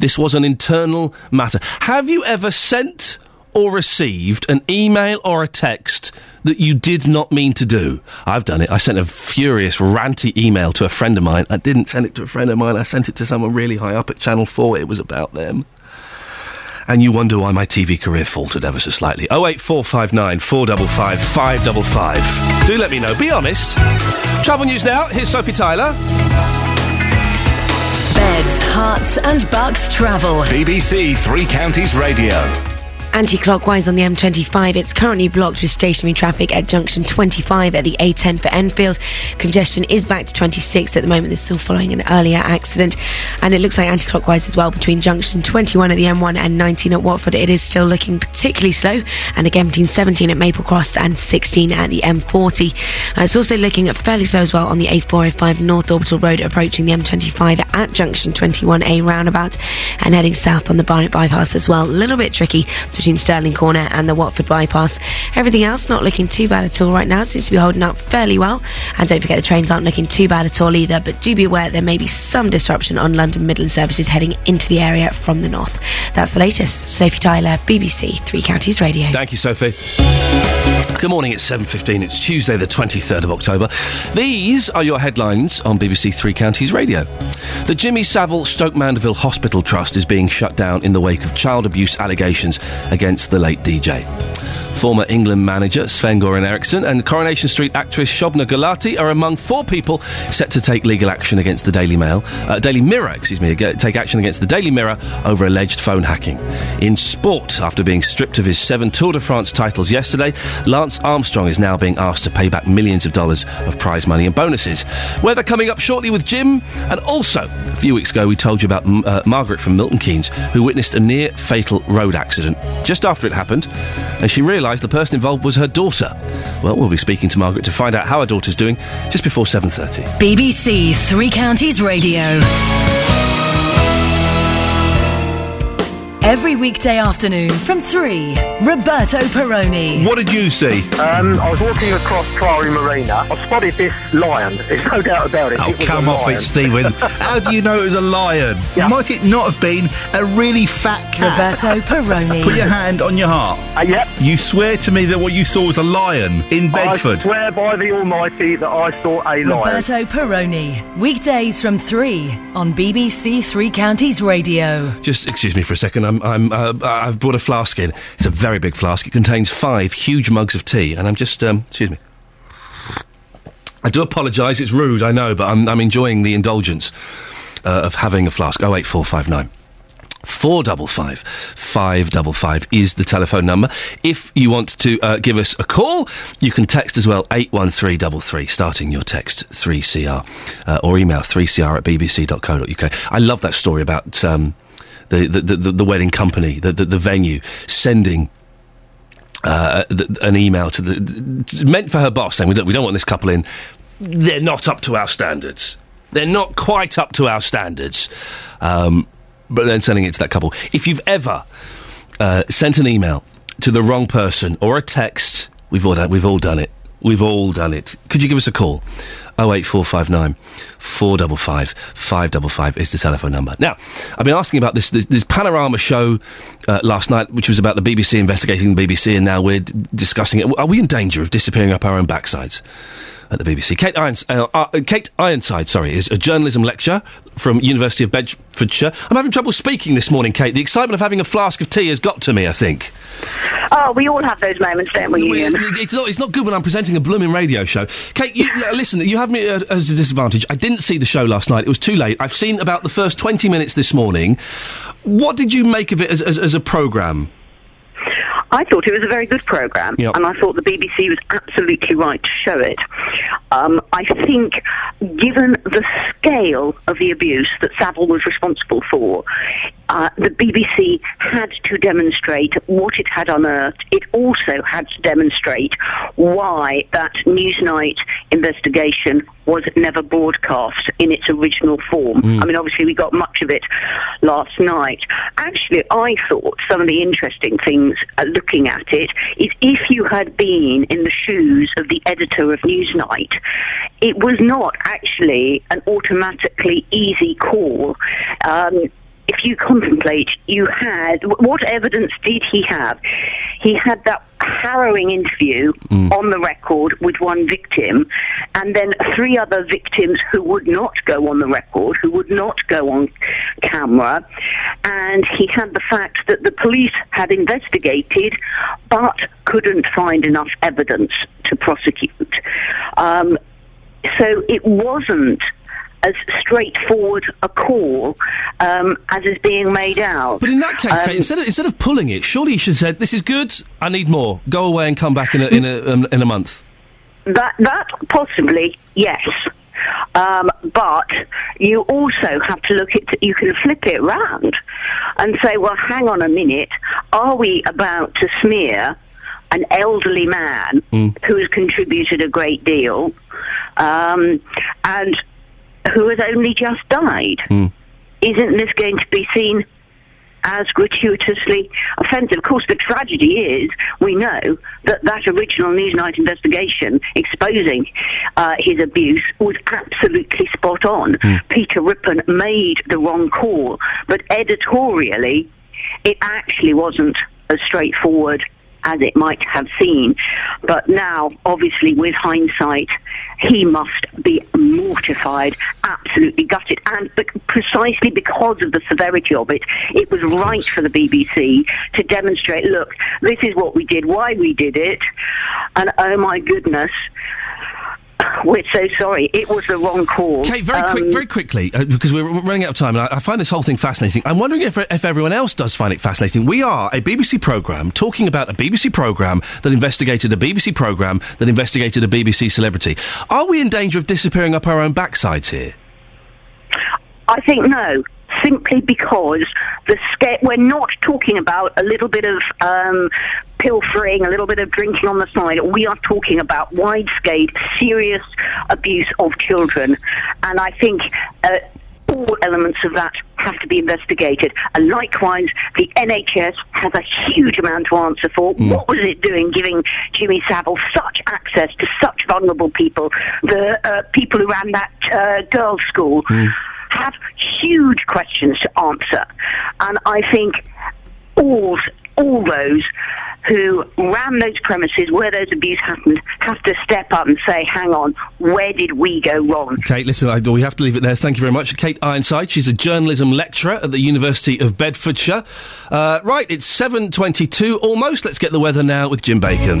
This was an internal matter. Have you ever sent?" Or received an email or a text that you did not mean to do. I've done it. I sent a furious, ranty email to a friend of mine. I didn't send it to a friend of mine. I sent it to someone really high up at Channel 4. It was about them and you wonder why my TV career faltered ever so slightly. 08459 455 555. Do let me know. Be honest. Travel news now. Here's Sophie Tyler. Beds, herts, and bucks travel. BBC Three Counties Radio. Anti-clockwise on the M25, it's currently blocked with stationary traffic at junction 25 at the A10 for Enfield. Congestion is back to 26 at the moment. This is still following an earlier accident, and it looks like anti-clockwise as well between junction 21 at the M1 and 19 at Watford. It is still looking particularly slow, and again between 17 at Maple Cross and 16 at the M40. And it's also looking fairly slow as well on the A405 North Orbital Road approaching the M25 at junction 21A roundabout, and heading south on the Barnet bypass as well. A little bit tricky between Stirling Corner and the Watford bypass. Everything else not looking too bad at all right now. Seems to be holding up fairly well. And don't forget the trains aren't looking too bad at all either. But do be aware there may be some disruption on London Midland services heading into the area from the north. That's the latest. Sophie Tyler, BBC Three Counties Radio. Thank you, Sophie. Good morning, it's 7.15. It's Tuesday, the 23rd of October. These are your headlines on BBC Three Counties Radio. The Jimmy Savile Stoke Mandeville Hospital Trust is being shut down in the wake of child abuse allegations against the late DJ. Former England manager Sven Goran Eriksson and Coronation Street actress Shobna Gulati are among four people set to take legal action against the Daily Mail, uh, Daily Mirror, excuse me, take action against the Daily Mirror over alleged phone hacking. In sport, after being stripped of his seven Tour de France titles yesterday, Lance Armstrong is now being asked to pay back millions of dollars of prize money and bonuses. Weather coming up shortly with Jim, and also a few weeks ago we told you about uh, Margaret from Milton Keynes, who witnessed a near fatal road accident just after it happened, and she realised the person involved was her daughter. Well, we'll be speaking to Margaret to find out how her daughter's doing just before 7.30. BBC Three Counties Radio. Every weekday afternoon from 3, Roberto Perrone. What did you see? Um, I was walking across Priory Marina. I spotted this lion. [LAUGHS] There's no doubt about it. Oh, It was come a off lion. it, Stephen. [LAUGHS] How do you know it was a lion? Yeah. Might it not have been a really fat cat? Roberto Perrone. Put your hand on your heart. Uh, yep. You swear to me that what you saw was a lion in Bedford. I swear by the Almighty that I saw a lion. Roberto Perrone. Weekdays from 3 on BBC Three Counties Radio. Just excuse me for a second. I'm, I'm, uh, I've brought a flask in. It's a very big flask. It contains five huge mugs of tea, and I'm just, um, excuse me. I do apologise. It's rude, I know, but I'm, I'm enjoying the indulgence uh, of having a flask. Oh eight four five nine. Four double five, five double five is the telephone number. If you want to uh, give us a call, you can text as well eight one three double three, starting your text three cr, uh, or email three cr at bbc.co.uk. I love that story about um, the, the, the the wedding company, the the, the venue sending uh, th- an email to the meant for her boss saying we don't, we don't want this couple in. They're not up to our standards. They're not quite up to our standards. Um, but then sending it to that couple. If you've ever uh, sent an email to the wrong person or a text, we've all done, we've all done it. We've all done it. Could you give us a call? 08459 455 555 is the telephone number. Now, I've been asking about this, this, this panorama show uh, last night, which was about the BBC investigating the BBC, and now we're d- discussing it. Are we in danger of disappearing up our own backsides? At the BBC, Kate, Irons, uh, uh, Kate Ironside, sorry, is a journalism lecturer from University of Bedfordshire. I'm having trouble speaking this morning, Kate. The excitement of having a flask of tea has got to me. I think. Oh, we all have those moments, don't we, Iain? It's not, it's not good when I'm presenting a blooming radio show. Kate, you, listen, you have me as a disadvantage. I didn't see the show last night. It was too late. I've seen about the first 20 minutes this morning. What did you make of it as, as, as a programme? I thought it was a very good programme, Yep. and I thought the BBC was absolutely right to show it. Um, I think, given the scale of the abuse that Savile was responsible for, uh, the BBC had to demonstrate what it had unearthed. It also had to demonstrate why that Newsnight investigation was never broadcast in its original form. Mm. I mean, obviously, we got much of it last night. Actually, I thought some of the interesting things uh, looking at it is if you had been in the shoes of the editor of Newsnight, it was not actually an automatically easy call. Um, if you contemplate, you had what evidence did he have? He had that harrowing interview on the record with one victim, and then three other victims who would not go on the record, who would not go on camera, and he had the fact that the police had investigated but couldn't find enough evidence to prosecute. Um, so it wasn't as straightforward a call um, as is being made out. But in that case, Um, Kate, instead of, instead of pulling it, surely you should have said, "This is good. I need more. Go away and come back in a in a um, in a month." That that possibly yes, um, but you also have to look at. You can flip it round and say, well, hang on a minute. Are we about to smear an elderly man who has contributed a great deal um, and who has only just died? Isn't this going to be seen as gratuitously offensive. Of course, the tragedy is we know that that original Newsnight investigation exposing uh, his abuse was absolutely spot on. Peter Rippon made the wrong call, but editorially, it actually wasn't as straightforward as it might have seemed. But now, obviously, with hindsight, he must be mortified, absolutely gutted. And precisely because of the severity of it, it was right for the BBC to demonstrate look, this is what we did, why we did it, and oh my goodness. We're so sorry. It was the wrong call. Kate, very Um, quick, very quickly, uh, because we're running out of time, and I, I find this whole thing fascinating. I'm wondering if, if everyone else does find it fascinating. We are a BBC program talking about a BBC program that investigated a BBC program that investigated a BBC celebrity. Are we in danger of disappearing up our own backsides here? I think no, simply because the scale. We're not talking about a little bit of um, pilfering, a little bit of drinking on the side. We are talking about wide-scale, serious abuse of children, and I think. Uh, all elements of that have to be investigated. And likewise, the NHS has a huge amount to answer for. What was it doing giving Jimmy Savile such access to such vulnerable people? The uh, people who ran that uh, girls' school have huge questions to answer. And I think all, all those who ran those premises where those abuse happened have to step up and say, hang on, where did we go wrong? Kate, listen, I, we have to leave it there. Thank you very much. Kate Ironside, she's a journalism lecturer at the University of Bedfordshire. Uh, right, it's 7.22 almost. Let's get the weather now with Jim Bacon.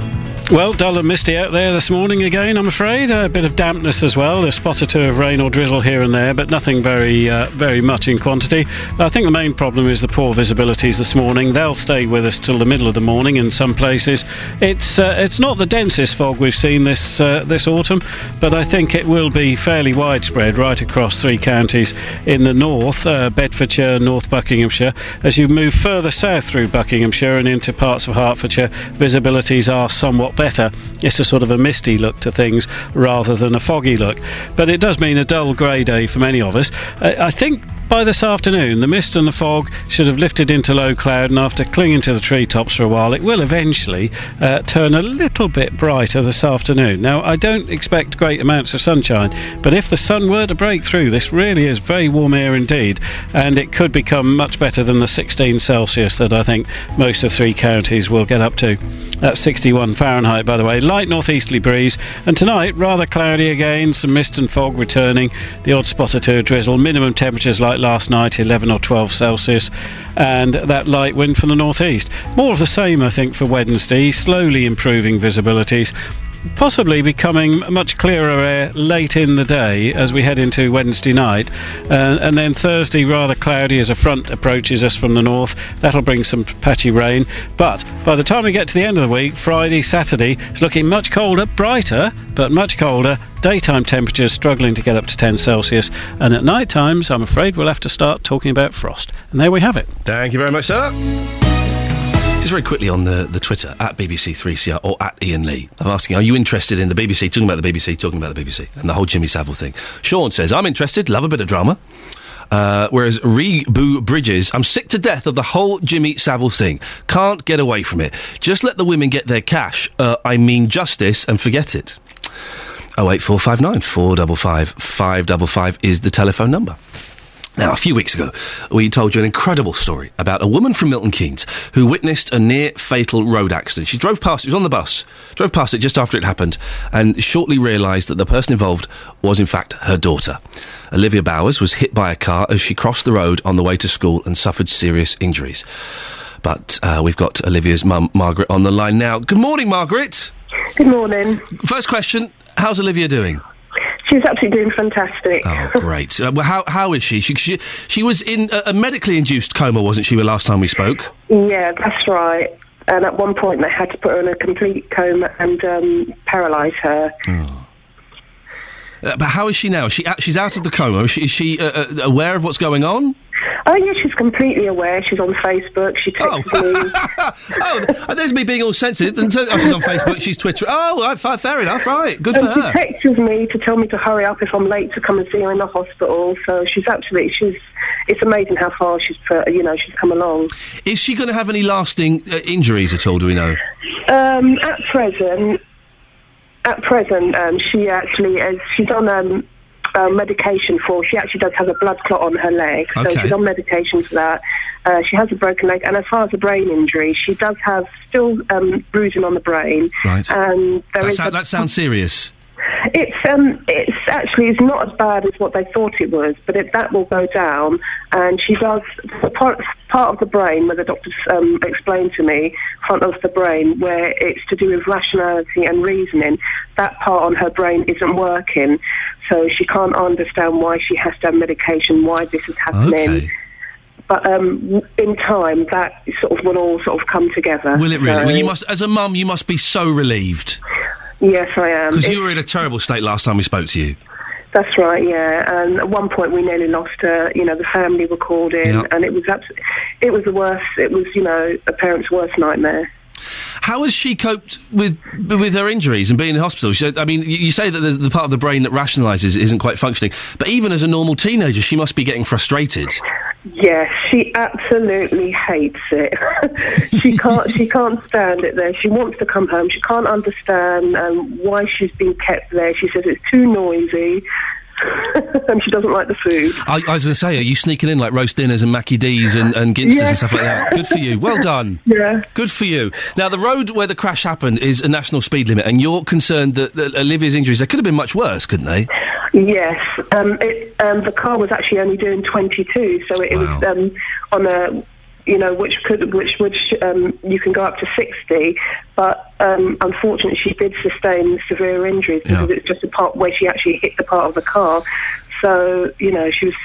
Well, dull and misty out there this morning again, I'm afraid. A bit of dampness as well, a spot or two of rain or drizzle here and there, but nothing very, uh, very much in quantity. I think the main problem is the poor visibilities this morning. They'll stay with us till the middle of the morning in some places. It's uh, it's not the densest fog we've seen this uh, this autumn, but I think it will be fairly widespread right across three counties in the north, uh, Bedfordshire, North Buckinghamshire. As you move further south through Buckinghamshire and into parts of Hertfordshire, visibilities are somewhat better. It's a sort of a misty look to things rather than a foggy look. But it does mean a dull grey day for many of us. Uh, I think by this afternoon, the mist and the fog should have lifted into low cloud, and after clinging to the treetops for a while, it will eventually uh, turn a little bit brighter this afternoon. Now, I don't expect great amounts of sunshine, but if the sun were to break through, this really is very warm air indeed, and it could become much better than the 16 Celsius that I think most of three counties will get up to. That's 61 Fahrenheit, by the way. Light northeasterly breeze, and tonight rather cloudy again, some mist and fog returning, the odd spot or two of drizzle, minimum temperatures like last night, 11 or 12 Celsius, and that light wind from the northeast. More of the same, I think, for Wednesday, slowly improving visibilities. Possibly becoming much clearer air late in the day as we head into Wednesday night, uh, and then Thursday rather cloudy as a front approaches us from the north. That'll bring some patchy rain. But by the time we get to the end of the week, Friday, Saturday, it's looking much colder, brighter, but much colder. Daytime temperatures struggling to get up to 10 Celsius, and at night times, I'm afraid we'll have to start talking about frost. And there we have it. Thank you very much, sir. Just very quickly on the, the Twitter, at BBC3CR or at Iain Lee. I'm asking, are you interested in the BBC, talking about the BBC, talking about the BBC, and the whole Jimmy Savile thing? Sean says, I'm interested, love a bit of drama. Uh, whereas Reeboo Bridges, I'm sick to death of the whole Jimmy Savile thing. Can't get away from it. Just let the women get their cash. Uh, I mean justice and forget it. 08459 455 555 is the telephone number. Now, a few weeks ago, we told you an incredible story about a woman from Milton Keynes who witnessed a near fatal road accident. She drove past, it was on the bus, drove past it just after it happened, and shortly realised that the person involved was, in fact, her daughter. Olivia Bowers was hit by a car as she crossed the road on the way to school and suffered serious injuries. But uh, we've got Olivia's mum, Margaret, on the line now. Good morning, Margaret. Good morning. First question How's Olivia doing? She's absolutely doing fantastic. Oh, [LAUGHS] great. Uh, well, how, how is she? She, she? she was in a, a medically induced coma, wasn't she, the last time we spoke? yeah, that's right. And at one point, they had to put her in a complete coma and um, paralyse her. Uh, but how is she now? Is she, she's out of the coma. Is she, is she uh, uh, aware of what's going on? Oh, yeah, she's completely aware. She's on Facebook. She texts me. [LAUGHS] oh, and there's me being all sensitive. And oh, she's on Facebook, she's Twitter. Oh, right, fair enough, right. Good and for she her. She texts me to tell me to hurry up if I'm late to come and see her in the hospital. So she's absolutely, she's, it's amazing how far she's, put, you know, she's come along. Is she going to have any lasting uh, injuries at all, do we know? Um, at present, at present, um, she actually is. She's on um, uh, medication for. She actually does have a blood clot on her leg, so Okay. she's on medication for that. Uh, she has a broken leg, and as far as a brain injury, she does have still um, bruising on the brain. Right. And there That, is sou- a- that sounds serious. It's um, it's actually it's not as bad as what they thought it was, but it, that will go down. And she does the part part of the brain where the doctors um, explained to me, front of the brain, where it's to do with rationality and reasoning. That part on her brain isn't working, so she can't understand why she has to have medication, why this is happening. Okay. But um, in time, that sort of will all sort of come together. Will it really? So- Well, you must, as a mum, you must be so relieved. Yes, I am. Because you were in a terrible state last time we spoke to you. That's right, yeah. And at one point we nearly lost her. You know, the family were called in, Yeah. and it was abs- it was the worst. It was, you know, a parent's worst nightmare. How has she coped with with her injuries and being in hospital? She, I mean, you, you say that the part of the brain that rationalises isn't quite functioning, but even as a normal teenager, she must be getting frustrated. Yes, she absolutely hates it. [LAUGHS] she can't. She can't stand it there. She wants to come home. She can't understand um, why she's been kept there. She says it's too noisy, [LAUGHS] and she doesn't like the food. I, I was going to say, are you sneaking in like roast dinners and Mackie D's and, and Ginsters Yeah. and stuff like that? Good for you. Well done. [LAUGHS] Yeah. Good for you. Now, the road where the crash happened is a national speed limit, and you're concerned that, that Olivia's injuries, they could have been much worse, couldn't they? Yes, um, it, um, the car was actually only doing 22, so it was um, on a you know, which could, which would, um, you can go up to 60, but um, unfortunately she did sustain severe injuries because it's just a part where she actually hit the part of the car. So, you know, she was,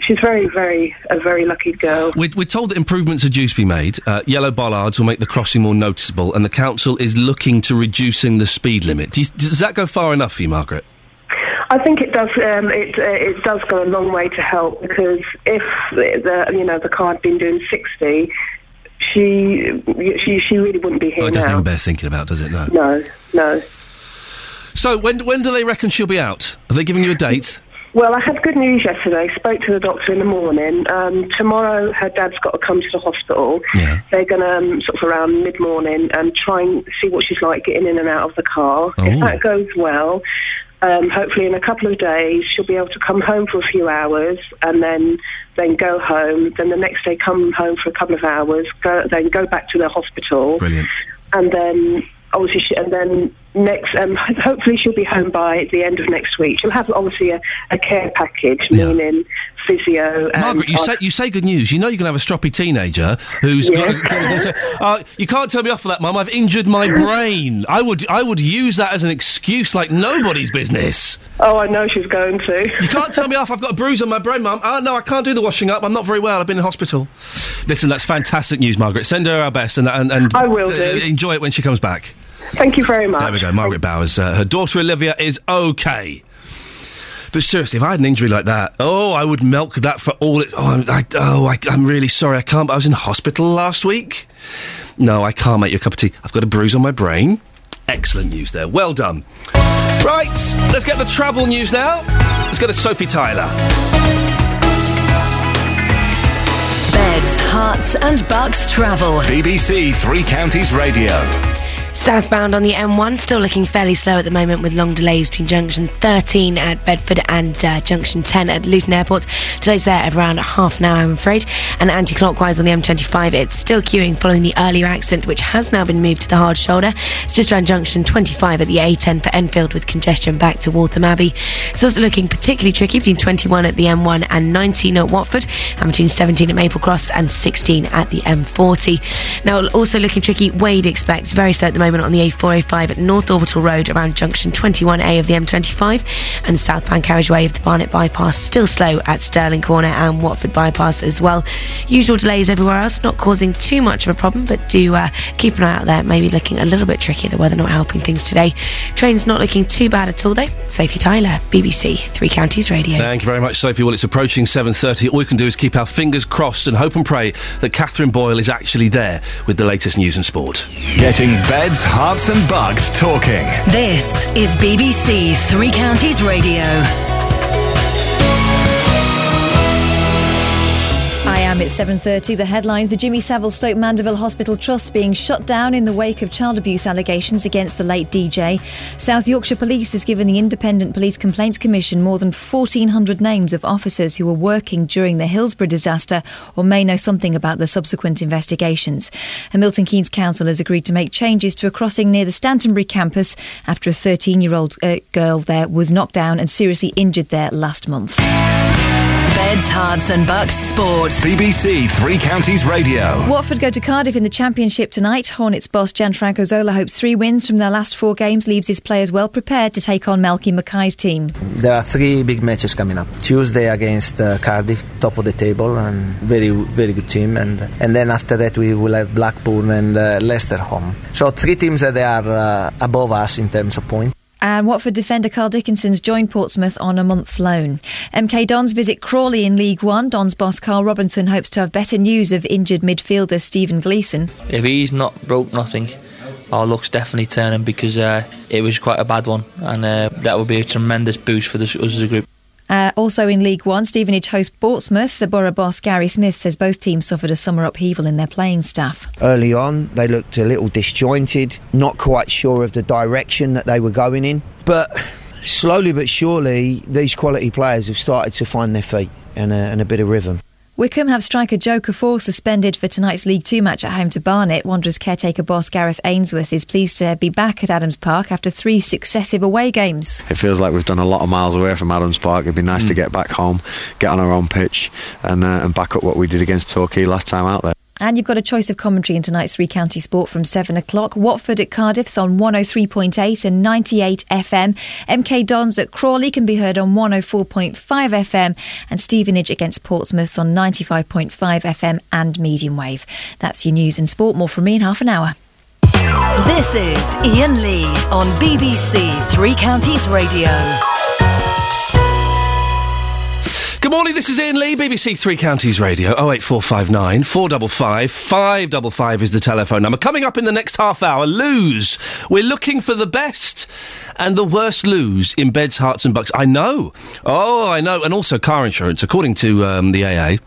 she's very, very, a very lucky girl. We're, we're told that improvements are due to be made. Uh, yellow bollards will make the crossing more noticeable, and the council is looking to reducing the speed limit. Do you, does that go far enough for you, Margaret? I think it does. Um, it uh, it does go a long way to help because if the you know the car had been doing sixty, she she she really wouldn't be here Oh, it doesn't now. even bear thinking about, does it? No. No, no. So when when do they reckon she'll be out? Are they giving you a date? Well, I had good news yesterday. Spoke to the doctor in the morning. Um, tomorrow, her dad's got to come to the hospital. Yeah. They're going to um, sort of around mid morning and try and see what she's like getting in and out of the car. Oh. If that goes well, um, hopefully in a couple of days she'll be able to come home for a few hours and then then go home. Then the next day come home for a couple of hours. Go, then go back to the hospital. Brilliant. And then obviously, she, and then next, um, hopefully she'll be home by the end of next week. She'll have obviously a, a care package, meaning physio. And Margaret, you say you say good news. You know you're going to have a stroppy teenager who's Yeah. going to say, uh, "You can't tell me off for that, Mum. I've injured my brain." I would I would use that as an excuse like nobody's business. Oh, I know she's going to. You can't tell me off. I've got a bruise on my brain, Mum. Oh, no, I can't do the washing up. I'm not very well. I've been in hospital. Listen, that's fantastic news, Margaret. Send her our best and and, and I will uh, do. enjoy it when she comes back. Thank you very much. There we go. Margaret Bowers. Uh, her daughter Olivia is okay. But seriously, if I had an injury like that, oh, I would milk that for all it. Oh, I'm, I, oh, I, I'm really sorry. I can't. I was in hospital last week. No, I can't make you a cup of tea. I've got a bruise on my brain. Excellent news there. Well done. Right, let's get the travel news now. Let's go to Sophie Tyler. Beds, Herts and Bucks travel. BBC Three Counties Radio. Southbound on the M1, still looking fairly slow at the moment with long delays between junction 13 at Bedford and uh, junction 10 at Luton Airport. Today's there of around half an hour, I'm afraid. And anti clockwise on the M25, it's still queuing following the earlier accident, which has now been moved to the hard shoulder. It's just around junction 25 at the A10 for Enfield with congestion back to Waltham Abbey. It's also looking particularly tricky between 21 at the M1 and 19 at Watford, and between 17 at Maple Cross and 16 at the M40. Now, also looking tricky, Wade expects very slow at the moment on the A405 at North Orbital Road around junction 21A of the M25, and the southbound carriageway of the Barnet bypass still slow at Stirling Corner and Watford bypass as well. Usual delays everywhere else, not causing too much of a problem, but do uh, keep an eye out there. Maybe looking a little bit tricky. The weather not helping things today. Trains not looking too bad at all though. Sophie Tyler, BBC Three Counties Radio. Thank you very much, Sophie. Well, it's approaching 7.30. All we can do is keep our fingers crossed and hope and pray that Catherine Boyle is actually there with the latest news and sport. Getting herts, and bucks talking. This is BBC Three Counties Radio. I am at 7.30. The headlines, the Jimmy Savile Stoke Mandeville Hospital Trust being shut down in the wake of child abuse allegations against the late DJ. South Yorkshire Police has given the Independent Police Complaints Commission more than 1,400 names of officers who were working during the Hillsborough disaster or may know something about the subsequent investigations. And Milton Keynes Council has agreed to make changes to a crossing near the Stantonbury campus after a 13-year-old uh, girl there was knocked down and seriously injured there last month. Beds, Herts and Bucks Sport. BBC Three Counties Radio. Watford go to Cardiff in the Championship tonight. Hornets boss Gianfranco Zola hopes three wins from their last four games leaves his players well prepared to take on Malky Mackay's team. There are three big matches coming up. Tuesday against uh, Cardiff, top of the table, and very very good team. And and then after that we will have Blackburn and uh, Leicester home. So three teams that they are uh, above us in terms of points. And Watford defender Carl Dickinson's joined Portsmouth on a month's loan. MK Dons visit Crawley in League One. Dons boss Karl Robinson hopes to have better news of injured midfielder Stephen Gleeson. If he's not broke nothing, our luck's definitely turning because uh, it was quite a bad one, and uh, that would be a tremendous boost for us as a group. Uh, also in League One, Stevenage host Portsmouth. The borough boss Gary Smith says both teams suffered a summer upheaval in their playing staff. Early on, they looked a little disjointed, not quite sure of the direction that they were going in. But slowly but surely, these quality players have started to find their feet and a, and a bit of rhythm. Wycombe have striker Jo Kuffour suspended for tonight's League Two match at home to Barnet. Wanderers caretaker boss Gareth Ainsworth is pleased to be back at Adams Park after three successive away games. It feels like we've done a lot of miles away from Adams Park. It'd be nice to get back home, get on our own pitch, and uh, and back up what we did against Torquay last time out there. And you've got a choice of commentary in tonight's Three County Sport from 7 o'clock. Watford at Cardiff's on 103.8 and 98 FM. MK Dons at Crawley can be heard on 104.5 FM. And Stevenage against Portsmouth on 95.5 FM and medium wave. That's your news and sport. More from me in half an hour. This is Iain Lee on BBC Three Counties Radio. Good morning, this is Iain Lee, BBC Three Counties Radio, 08459 455 555 is the telephone number. Coming up in the next half hour, lose. We're looking for the best and the worst lose in beds, herts and bucks. I know. Oh, I know. And also car insurance, according to um, the AA.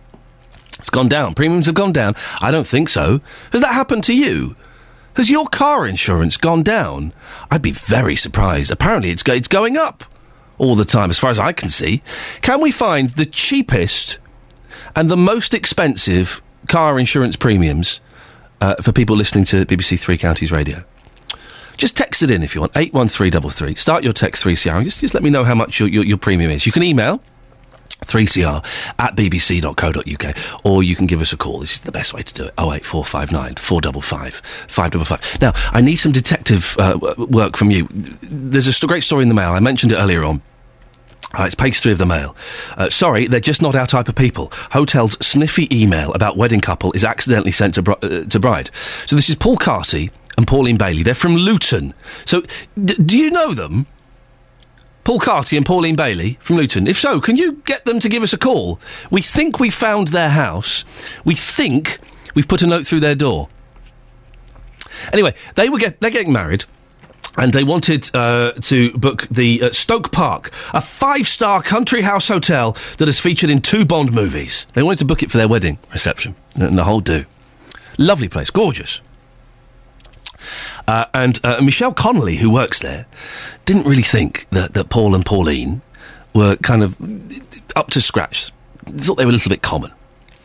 It's gone down. Premiums have gone down. I don't think so. Has that happened to you? Has your car insurance gone down? I'd be very surprised. Apparently, it's, go- it's going up all the time, as far as I can see. Can we find the cheapest and the most expensive car insurance premiums uh, for people listening to BBC Three Counties Radio? Just text it in if you want. 81333. Start your text 3CR. Just, just let me know how much your, your, your premium is. You can email 3cr at bbc.co.uk or you can give us a call. This is the best way to do it. 08459 455 555. Now, I need some detective uh, work from you. There's a great story in the mail. I mentioned it earlier on. Uh, it's page three of the mail. Uh, sorry, they're just not our type of people. Hotel's sniffy email about wedding couple is accidentally sent to, bri- uh, to bride. So this is Paul Carty and Pauline Bailey. They're from Luton. So d- do you know them? Paul Carty and Pauline Bailey from Luton. If so, can you get them to give us a call? We think we found their house. We think we've put a note through their door. Anyway, they were get, they're getting married. And they wanted uh, to book the uh, Stoke Park, a five-star country house hotel that has featured in two Bond movies. They wanted to book it for their wedding reception, and the whole do. Lovely place, gorgeous. Uh, and uh, Michelle Connolly, who works there, didn't really think that, that Paul and Pauline were kind of up to scratch. Thought they were a little bit common.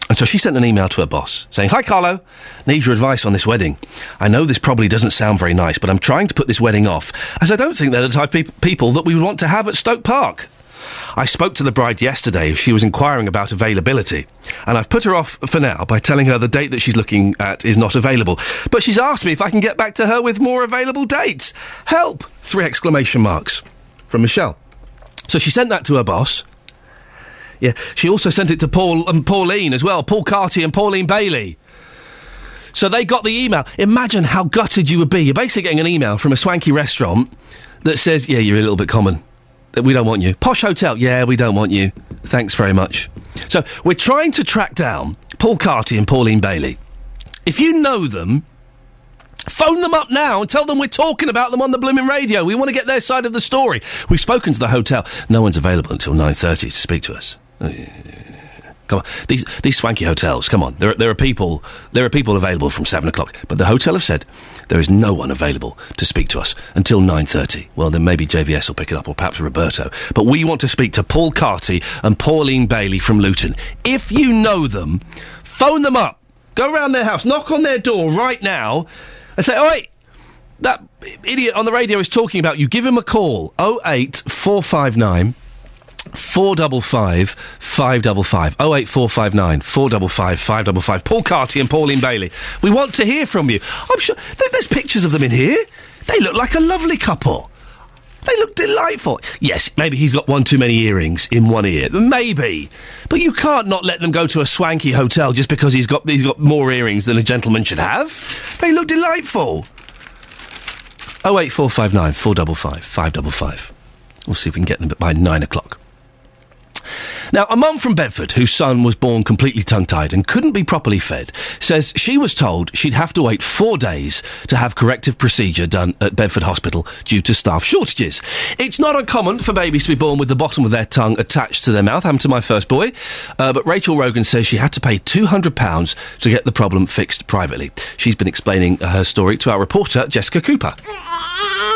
And so she sent an email to her boss saying, Hi, Carlo. Need your advice on this wedding. I know this probably doesn't sound very nice, but I'm trying to put this wedding off, as I don't think they're the type of pe- people that we would want to have at Stoke Park. I spoke to the bride yesterday. She was inquiring about availability. And I've put her off for now by telling her the date that she's looking at is not available. But she's asked me if I can get back to her with more available dates. Help! Three exclamation marks from Michelle. So she sent that to her boss. Yeah, she also sent it to Paul and Pauline as well, Paul Carty and Pauline Bailey. So they got the email. Imagine how gutted you would be. You're basically getting an email from a swanky restaurant that says, "Yeah, you're a little bit common. We don't want you." Posh hotel, yeah, we don't want you. Thanks very much. So we're trying to track down Paul Carty and Pauline Bailey. If you know them, Phone them up now and tell them we're talking about them on the blooming radio. We want to get their side of the story. We've spoken to the hotel. No one's available until 9.30 to speak to us. Oh, come on, these these swanky hotels. Come on, there there are people there are people available from seven o'clock, but the hotel have said there is no one available to speak to us until nine thirty. Well, then maybe JVS will pick it up, or perhaps Roberto. But we want to speak to Paul Carty and Pauline Bailey from Luton. If you know them, phone them up. Go round their house, knock on their door right now, and say, "Oi, that idiot on the radio is talking about you. Give him a call. 08459 455 555 08459 455 555 Paul Carty and Pauline Bailey. We want to hear from you. I'm sure there- there's pictures of them in here. They look like a lovely couple. They look delightful. Yes, maybe he's got one too many earrings in one ear. Maybe. But you can't not let them go to a swanky hotel just because he's got he's got more earrings than a gentleman should have. They look delightful. 08459 455 555. We'll see if we can get them by nine o'clock. Now, a mum from Bedford whose son was born completely tongue tied and couldn't be properly fed says she was told she'd have to wait four days to have corrective procedure done at Bedford Hospital due to staff shortages. It's not uncommon for babies to be born with the bottom of their tongue attached to their mouth. Happened to my first boy. Uh, but Rachel Rogan says she had to pay £200 to get the problem fixed privately. She's been explaining her story to our reporter, Jessica Cooper. [LAUGHS]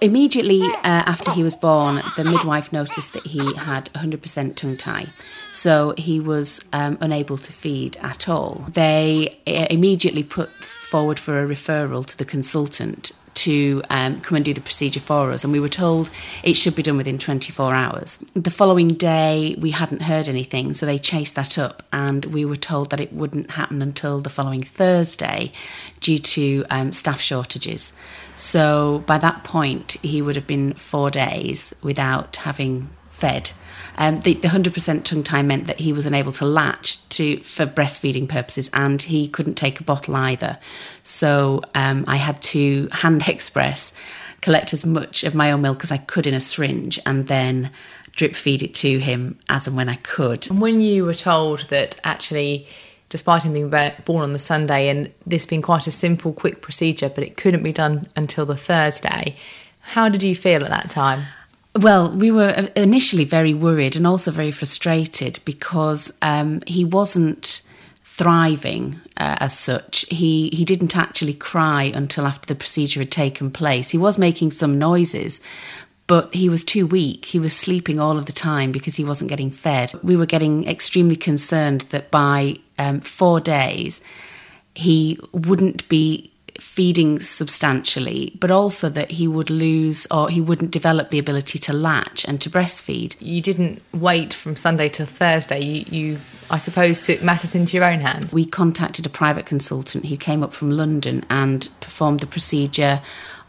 Immediately uh, after he was born, the midwife noticed that he had 100% tongue tie. So he was um, unable to feed at all. They uh, immediately put forward for a referral to the consultant to um, come and do the procedure for us, and we were told it should be done within 24 hours. The following day, we hadn't heard anything, so they chased that up, and we were told that it wouldn't happen until the following Thursday due to um, staff shortages. So by that point, he would have been four days without having fed. Um, the, the 100% tongue tie meant that he was unable to latch to for breastfeeding purposes, and he couldn't take a bottle either. So um, I had to hand [LAUGHS] express, collect as much of my own milk as I could in a syringe, and then drip feed it to him as and when I could. And when you were told that actually, despite him being born on the Sunday and this being quite a simple, quick procedure, but it couldn't be done until the Thursday, how did you feel at that time? Well, we were initially very worried and also very frustrated because um, he wasn't thriving uh, as such. He he didn't actually cry until after the procedure had taken place. He was making some noises, but he was too weak. He was sleeping all of the time because he wasn't getting fed. We were getting extremely concerned that by um, four days he wouldn't be feeding substantially, but also that he would lose or he wouldn't develop the ability to latch and to breastfeed. You didn't wait from Sunday to Thursday. You, you I suppose, took matters into your own hands. We contacted a private consultant who came up from London and performed the procedure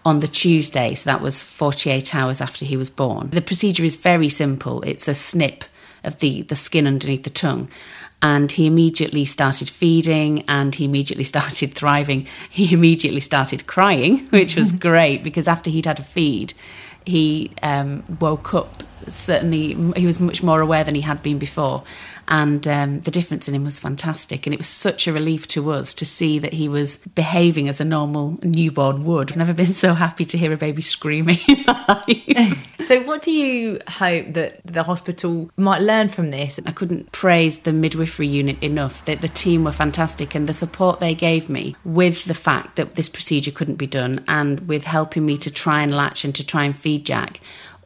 on the Tuesday, so that was 48 hours after he was born. The procedure is very simple. It's a snip of the, the skin underneath the tongue and he immediately started feeding and he immediately [LAUGHS] started thriving. He immediately started crying, [LAUGHS] which was [LAUGHS] great because after he'd had a feed, he um, woke up. Certainly, he was much more aware than he had been before, and um, the difference in him was fantastic. And it was such a relief to us to see that he was behaving as a normal newborn would. I've never been [LAUGHS] so happy to hear a baby screaming. [LAUGHS] so, what do you hope that the hospital might learn from this? I couldn't praise the midwifery unit enough. That the team were fantastic, and the support they gave me with the fact that this procedure couldn't be done, and with helping me to try and latch and to try and feed Jack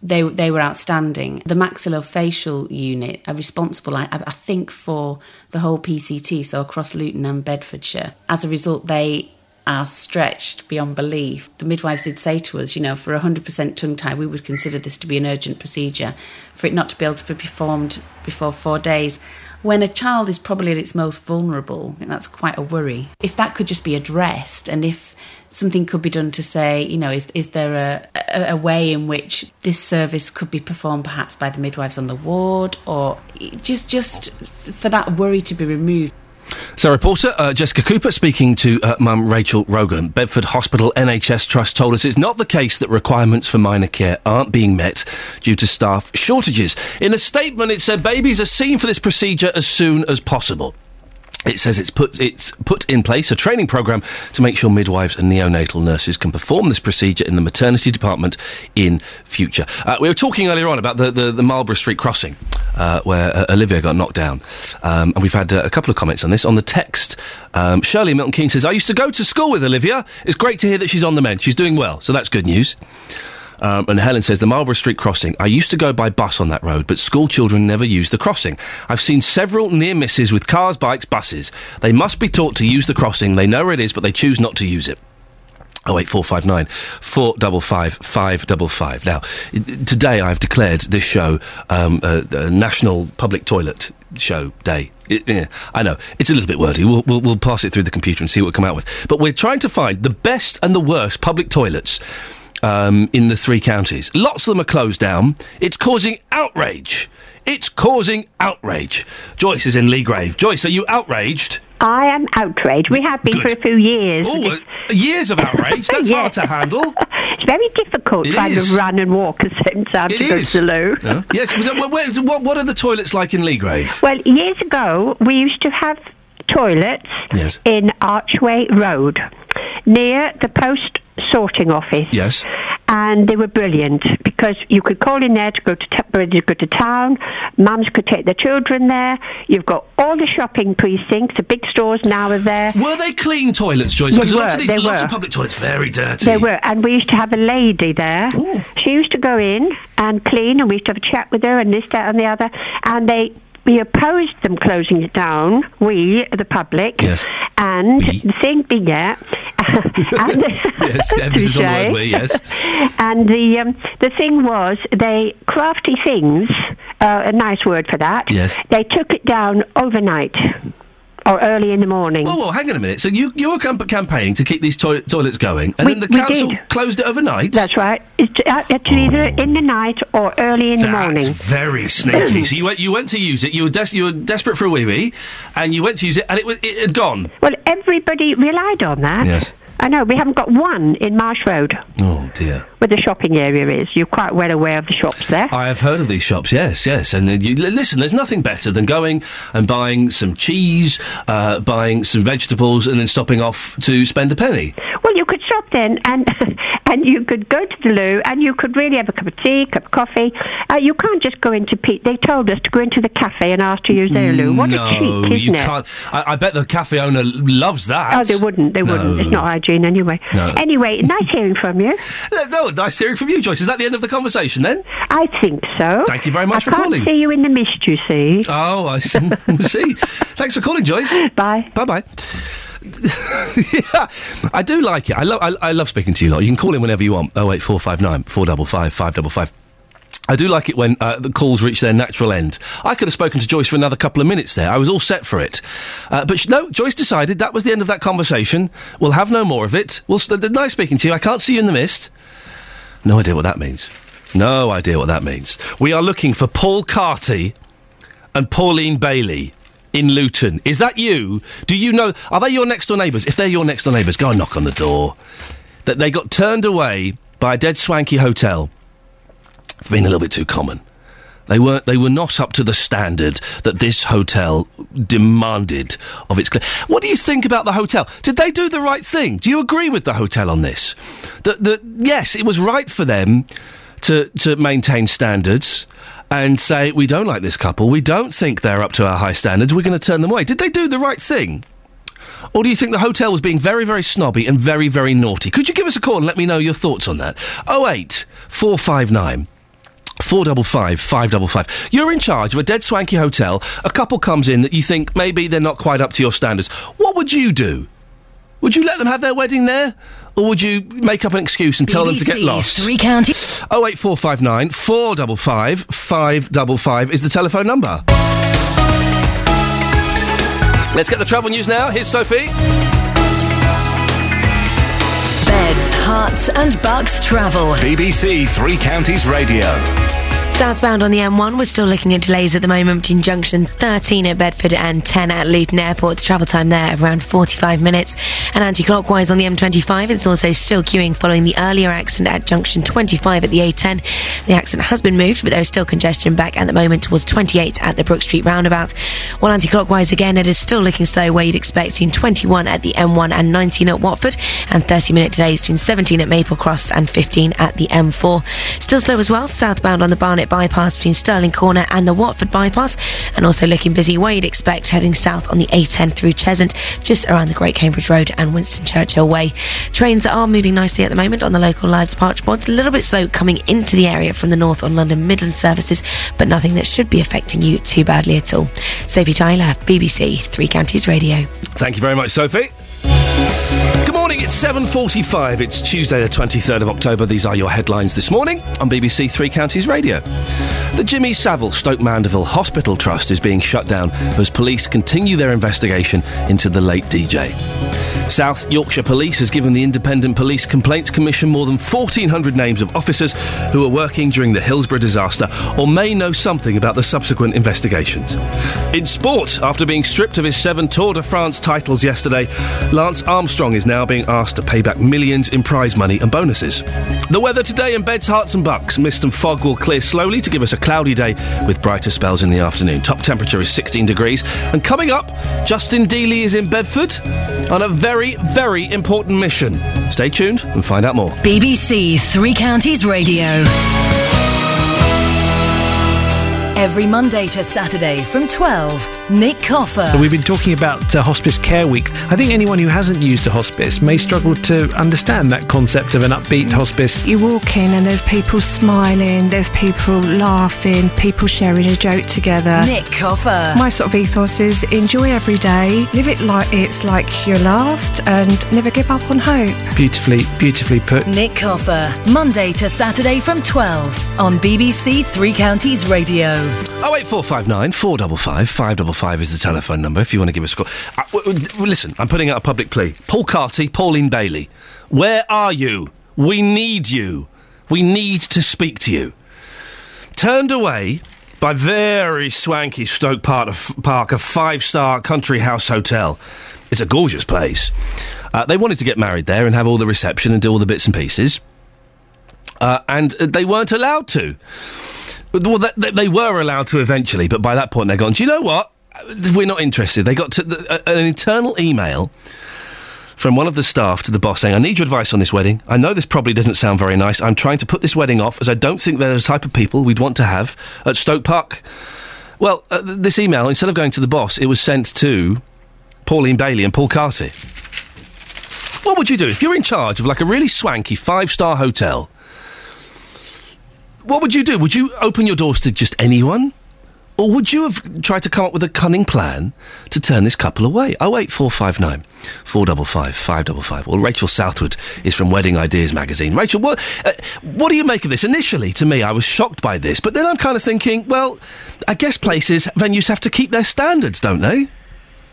they they were outstanding. The maxillofacial unit are responsible, I, I, think, for the whole PCT, so across Luton and Bedfordshire. As a result, they are stretched beyond belief. The midwives did say to us, you know, for 100% tongue tie, we would consider this to be an urgent procedure. For it not to be able to be performed before four days, when a child is probably at its most vulnerable, that's quite a worry. If that could just be addressed, and if something could be done to say, you know, is is there a, a, a way in which this service could be performed perhaps by the midwives on the ward, or just just for that worry to be removed? So, reporter uh, Jessica Cooper speaking to uh, mum Rachel Rogan. Bedford Hospital NHS Trust told us it's not the case that requirements for minor care aren't being met due to staff shortages. In a statement, it said babies are seen for this procedure as soon as possible. It says it's put it's put in place a training program to make sure midwives and neonatal nurses can perform this procedure in the maternity department in future. Uh, we were talking earlier on about the, the, the Marlborough Street crossing uh, where uh, Olivia got knocked down, um, and we've had uh, a couple of comments on this on the text. Um, Shirley Milton Keynes says, "I used to go to school with Olivia. It's great to hear that she's on the mend. She's doing well, so that's good news." Um, and Helen says, the Marlborough Street crossing. I used to go by bus on that road, but school children never use the crossing. I've seen several near misses with cars, bikes, buses. They must be taught to use the crossing. They know where it is, but they choose not to use it. Oh eight four five nine four double five five double five. Now, today I've declared this show um, a, a national public toilet show day. It, yeah, I know it's a little bit wordy. We'll, we'll, we'll pass it through the computer and see what we come out with. But we're trying to find the best and the worst public toilets um, in the three counties. Lots of them are closed down. It's causing outrage. It's causing outrage. Joyce is in Leagrave. Joyce, are you outraged? I am outraged. We have been Good. for a few years. Oh, uh, years of outrage. [LAUGHS] That's Yeah. hard to handle. [LAUGHS] It's very difficult It trying is. to run and walk at the same time It to go to the loo. Yeah. Yes. was wh- what, what are the toilets like in Leagrave? Well, years ago, we used to have toilets Yes. in Archway Road near the post sorting office. Yes. And they were brilliant because you could call in there to go to t- to go to town. Mums could take their children there. You've got all the shopping precincts. The big stores now are there. Were they clean toilets, Joyce? They Because a lot were, of these, lots were. of public toilets very dirty. They were, and we used to have a lady there. She used to go in and clean, and we used to have a chat with her, and this, that, and the other. And they we opposed them closing it down. We, the public, Yes. and the thing being, [LAUGHS] yeah, and [LAUGHS] yes, emphasis on the word we, yes. [LAUGHS] and the um, the thing was they crafty things. Uh, a nice word for that. Yes. They took it down overnight or early in the morning. Whoa, whoa, hang on a minute. So you, you were camp- campaigning to keep these toi- toilets going, and We- then the council did. closed it overnight? That's right. It's, uh, it's either in the night or early in the That's morning. very sneaky. so you went, you went to use it. You were, des- you were desperate for a wee wee, and you went to use it, and it was it had gone. Well, everybody relied on that. Yes. I know. We haven't got one in Marsh Road Oh dear. where the shopping area is. You're quite well aware of the shops there. I have heard of these shops. Yes, yes. And uh, you, listen, there's nothing better than going and buying some cheese, uh, buying some vegetables, and then stopping off to spend a penny. Well, you could shop then, and [LAUGHS] and you could go to the loo, and you could really have a cup of tea, cup of coffee. Uh, you can't just go into Pete. They told us to go into the cafe and ask to use their loo. What no, a cheek, isn't you it? can't. I, I bet the cafe owner loves that. Oh, they wouldn't. They wouldn't. It's not anyway. No. Anyway, [LAUGHS] nice hearing from you. No, no, nice hearing from you, Joyce. Is that the end of the conversation then? I think so. Thank you very much I for can't calling. see you in the mist, you see. Oh, I see. [LAUGHS] see. Thanks for calling, Joyce. [LAUGHS] Bye. Bye bye. yeah, I do like it. I love. I, I love speaking to you lot. You can call in whenever you want. Oh eight four five nine four double five five double five. I do like it when uh, the calls reach their natural end. I could have spoken to Joyce for another couple of minutes there. I was all set for it. Uh, but sh- no, Joyce decided that was the end of that conversation. We'll have no more of it. We'll st- nice speaking to you. I can't see you in the mist. No idea what that means. No idea what that means. We are looking for Paul Carty and Pauline Bailey in Luton. Is that you? Do you know? Are they your next door neighbours? If they're your next door neighbours, go and knock on the door. That they got turned away by a dead swanky hotel for being a little bit too common. They were they were not up to the standard that this hotel demanded of its. Cl- what do you think about the hotel? Did they do the right thing? Do you agree with the hotel on this? That that yes, it was right for them to to maintain standards and say we don't like this couple. We don't think they're up to our high standards. We're going to turn them away. Did they do the right thing? Or do you think the hotel was being very, very snobby and very, very naughty? Could you give us a call and let me know your thoughts on that? 08 459 455 555. You're in charge of a dead swanky hotel. A couple comes in that you think maybe they're not quite up to your standards. What would you do? Would you let them have their wedding there? Or would you make up an excuse and tell them to get lost? Three counties. 08459 455 555 is the telephone number. Let's get the travel news now. Here's Sophie. Beds, herts, and bucks travel. BBC Three Counties Radio. Southbound on the M1, we're still looking at delays at the moment between junction 13 at Bedford and 10 at Luton Airport. Travel time there of around 45 minutes. And anti-clockwise on the M25, it's also still queuing following the earlier accident at junction 25 at the A10. The accident has been moved, but there is still congestion back at the moment towards 28 at the Brook Street roundabout. While anti-clockwise again, it is still looking slow where you'd expect between 21 at the M1 and 19 at Watford, and 30-minute delays between 17 at Maple Cross and 15 at the M4. Still slow as well, southbound on the Barnet bypass between Stirling Corner and the Watford bypass, and also looking busy where you'd expect heading south on the A10 through Cheshunt, just around the Great Cambridge Road and Winston Churchill Way. Trains are moving nicely at the moment on the local live departure boards, a little bit slow coming into the area from the north on London Midland services, but nothing that should be affecting you too badly at all. Sophie Tyler, BBC Three Counties Radio. Thank you very much, Sophie. Good morning, it's 7.45. It's Tuesday the 23rd of October. These are your headlines this morning on BBC Three Counties Radio. The Jimmy Savile Stoke Mandeville Hospital Trust is being shut down as police continue their investigation into the late DJ. South Yorkshire Police has given the Independent Police Complaints Commission more than 1,400 names of officers who were working during the Hillsborough disaster or may know something about the subsequent investigations. In sport, after being stripped of his seven Tour de France titles yesterday, Lance Armstrong is now being asked to pay back millions in prize money and bonuses. The weather today in Beds, Herts and Bucks. Mist and fog will clear slowly to give us a cloudy day with brighter spells in the afternoon. Top temperature is 16 degrees. And coming up, Justin Dealey is in Bedford on a very, very important mission. Stay tuned and find out more. BBC Three Counties Radio. Every Monday to Saturday from 12 Nick Coffer. We've been talking about uh, Hospice Care Week. I think anyone who hasn't used a hospice may struggle to understand that concept of an upbeat hospice. You walk in and there's people smiling, there's people laughing, people sharing a joke together. Nick Coffer. My sort of ethos is enjoy every day, live it like it's like your last, and never give up on hope. Beautifully, beautifully put. Nick Coffer. Monday to Saturday from 12 on BBC Three Counties Radio. 08459 455 555 is the telephone number if you want to give us a call. Uh, w- w- listen, I'm putting out a public plea. Paul Carty, Pauline Bailey, where are you? We need you. We need to speak to you. Turned away by very swanky Stoke Park, Park a five star country house hotel. It's a gorgeous place. Uh, they wanted to get married there and have all the reception and do all the bits and pieces. Uh, and uh, they weren't allowed to. Well, they, they were allowed to eventually, but by that point they're gone. Do you know what? We're not interested. They got to, the, an internal email from one of the staff to the boss saying, I need your advice on this wedding. I know this probably doesn't sound very nice. I'm trying to put this wedding off as I don't think they're the type of people we'd want to have at Stoke Park. Well, uh, th- this email, instead of going to the boss, it was sent to Pauline Bailey and Paul Carty. What would you do if you're in charge of like a really swanky five star hotel? What would you do? Would you open your doors to just anyone? Or would you have tried to come up with a cunning plan to turn this couple away? 08459 455 555. Well, Rachel Southwood is from Wedding Ideas magazine. Rachel, what, uh, what do you make of this? Initially, to me, I was shocked by this, but then I'm kind of thinking, well, I guess places, venues have to keep their standards, don't they?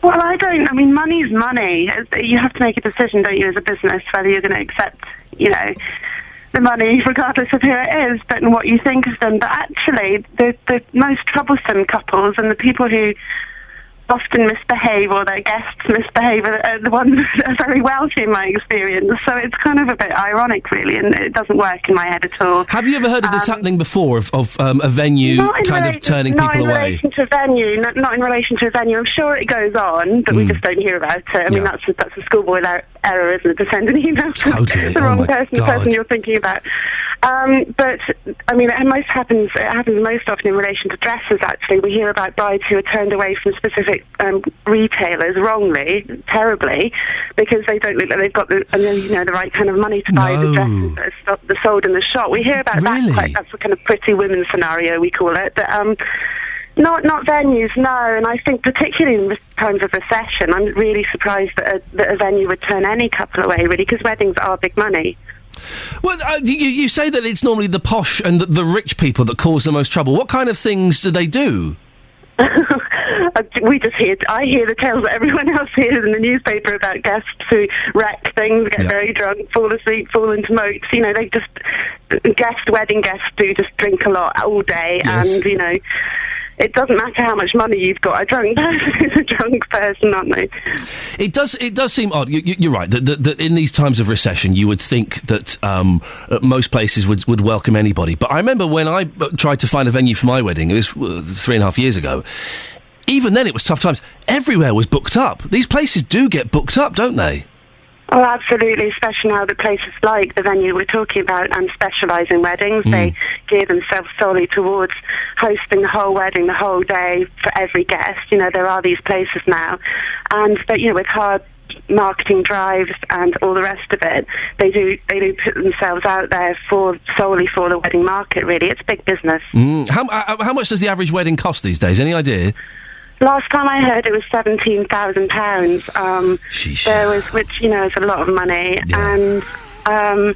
Well, I don't. I mean, money's money. You have to make a decision, don't you, as a business, whether you're going to accept, you know, the money, regardless of who it is, but and what you think of them. But actually, the the most troublesome couples and the people who often misbehave or their guests misbehave are the ones [LAUGHS] that are very wealthy in my experience. So it's kind of a bit ironic, really, and it doesn't work in my head at all. Have you ever heard of this happening before, of, of um, a venue kind relation- of turning people away? not in relation to a venue, not, not in relation to a venue. I'm sure it goes on, but we just don't hear about it. I mean, that's a, that's a schoolboy error, isn't it? To send an email to the Oh wrong my person, the person you're thinking about. Um, but I mean, it most happens. It happens most often in relation to dresses. Actually, we hear about brides who are turned away from specific um, retailers wrongly, terribly, because they don't look like they've got the you know the right kind of money to buy the No. dresses that are sto- that are sold in the shop. We hear about that quite. That's a kind of pretty women scenario we call it. But um, not not venues, no. And I think particularly in times of recession, I'm really surprised that a, that a venue would turn any couple away, really, because weddings are big money. Well, uh, you, you say that it's normally the posh and the, the rich people that cause the most trouble. What kind of things do they do? [LAUGHS] Uh, we just hear, I hear the tales that everyone [LAUGHS] else hears in the newspaper about guests who wreck things, get very drunk, fall asleep, fall into moats. You know, they just, guest, wedding guests do just drink a lot all day Yes. and, you know, it doesn't matter how much money you've got. A drunk [LAUGHS] person is a drunk person, aren't they? It does. It does seem odd. You, you're right. That, that, that in these times of recession, you would think that um, most places would, would welcome anybody. But I remember when I uh, tried to find a venue for my wedding. It was uh, three and a half years ago. Even then, it was tough times. Everywhere was booked up. These places do get booked up, don't they? Oh, absolutely, especially now that places like the venue we're talking about and specialise in weddings. They gear themselves solely towards hosting the whole wedding, the whole day for every guest. You know, there are these places now. And, but, you know, with hard marketing drives and all the rest of it, they do, they do put themselves out there for solely for the wedding market, really. It's big business. Mm. How, uh, how much does the average wedding cost these days? Any idea? Last time I heard, it was seventeen thousand pounds. Um, there was, which you know, is a lot of money, and um,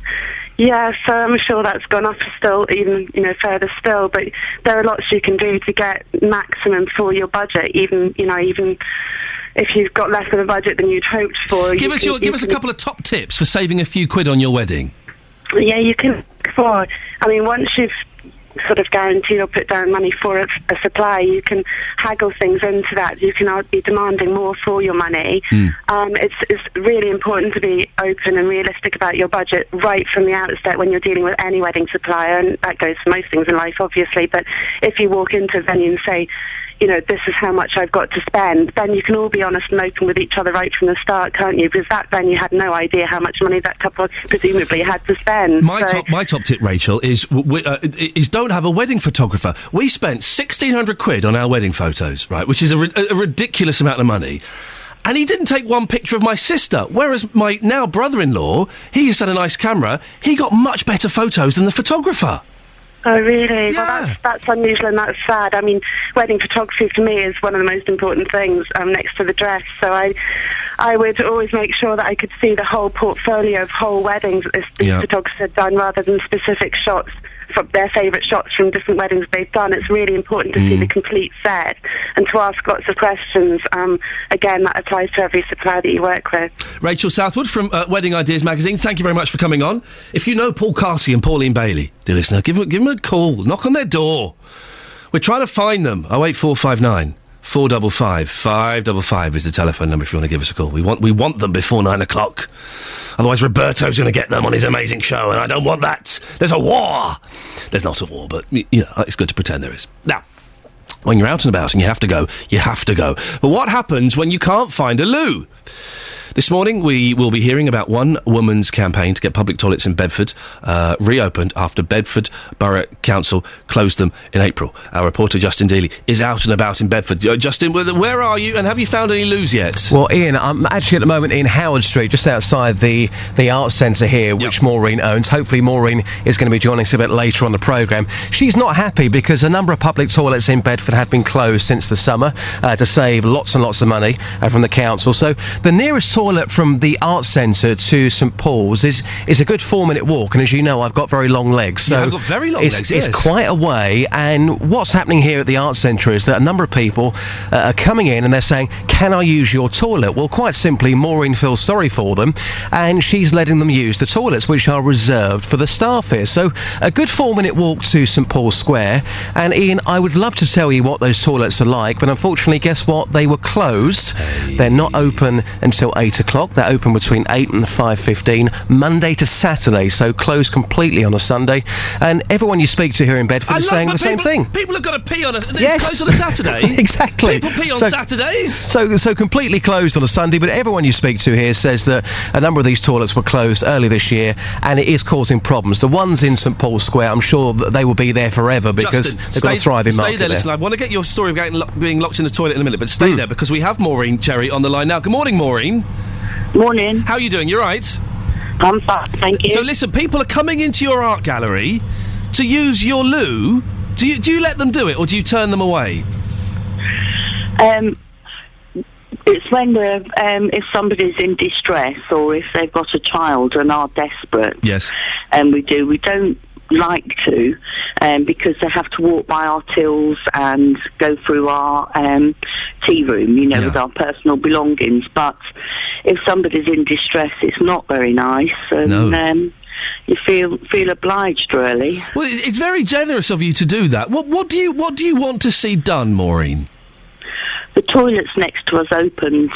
yeah, so I'm sure that's gone up still, even you know, further still. But there are lots you can do to get maximum for your budget, even you know, even if you've got less of a budget than you'd hoped for. Give you us can- your, give us a couple of top tips for saving a few quid on your wedding. Yeah, you can. For I mean, once you've sort of guaranteed or put down money for a, a supply, you can haggle things into that. You can be demanding more for your money. Um, it's, it's really important to be open and realistic about your budget right from the outset when you're dealing with any wedding supplier, and that goes for most things in life, obviously. But if you walk into a venue and say, you know, this is how much I've got to spend, then you can all be honest and open with each other right from the start, can't you? Because back then you had no idea how much money that couple presumably had to spend. My So- top, my top tip, Rachel, is uh, is don't have a wedding photographer. We spent sixteen hundred quid on our wedding photos, right, which is a, a ridiculous amount of money. And he didn't take one picture of my sister. Whereas my now brother-in-law, he has had a nice camera. He got much better photos than the photographer. Oh, really? Yeah. Well, that's, that's unusual and that's sad. I mean, wedding photography for me is one of the most important things um, next to the dress. So I, I would always make sure that I could see the whole portfolio of whole weddings that the Yeah. photographer had done rather than specific shots from their favourite shots from different weddings they've done. It's really important to mm. see the complete set and to ask lots of questions. Um, again, that applies to every supplier that you work with. Rachel Southwood from uh, Wedding Ideas Magazine, thank you very much for coming on. If you know Paul Carty and Pauline Bailey, dear listener, give them, give them a call, knock on their door. We're trying to find them. 08459 Four double five five double five is the telephone number if you want to give us a call. We want we want them before nine o'clock. Otherwise, Roberto's going to get them on his amazing show, and I don't want that. There's a war. There's not a war, but you know, it's good to pretend there is. Now, when you're out and about and you have to go, you have to go. But what happens when you can't find a loo? This morning, we will be hearing about one woman's campaign to get public toilets in Bedford uh, reopened after Bedford Borough Council closed them in April. Our reporter, Justin Dealey, is out and about in Bedford. Uh, Justin, where, where are you and have you found any loos yet? Well, Iain, I'm actually at the moment in Howard Street, just outside the, the Arts Centre here, which Maureen owns. Hopefully, Maureen is going to be joining us a bit later on the programme. She's not happy because a number of public toilets in Bedford have been closed since the summer uh, to save lots and lots of money uh, from the council. So, the nearest toilet from the Arts Centre to St Paul's is, is a good four minute walk. And as you know, I've got very long legs. So Yeah, I've got very long it's, legs, It's yes. quite a way. And what's happening here at the Arts Centre is that a number of people uh, are coming in and they're saying, Can I use your toilet? Well, quite simply, Maureen feels sorry for them and she's letting them use the toilets, which are reserved for the staff here. So, a good four minute walk to St Paul's Square. And Iain, I would love to tell you what those toilets are like, but unfortunately, guess what? They were closed. They're not open until 8 o'clock. They're open between 8 and 5.15, Monday to Saturday, so closed completely on a Sunday. And everyone you speak to here in Bedford I is saying the same thing. People have got to pee on a. It's Yes. closed on a Saturday. [LAUGHS] exactly. People pee on So- Saturdays. So, so completely closed on a Sunday, but everyone you speak to here says that a number of these toilets were closed early this year, and it is causing problems. The ones in St Paul's Square, I'm sure that they will be there forever because Justin, they've got a thriving stay market there, there. listen. I want to get your story of getting lo- being locked in the toilet in a minute, but stay Hmm. there because we have Maureen Cherry on the line now. Good morning, Maureen. Morning. How are you doing? You're right. I'm fine, thank you. So listen, people are coming into your art gallery to use your loo. Do you do you let them do it or do you turn them away? Um, it's when we're, um, if somebody's in distress or if they've got a child and are desperate. Yes. And we do. We don't like to um, because they have to walk by our tills and go through our um, tea room, you know, with our personal belongings. But if somebody's in distress, it's not very nice. And, No. um, you feel feel obliged, really. Well, it's very generous of you to do that. What what do you what do you want to see done, Maureen? The toilets next to us opened.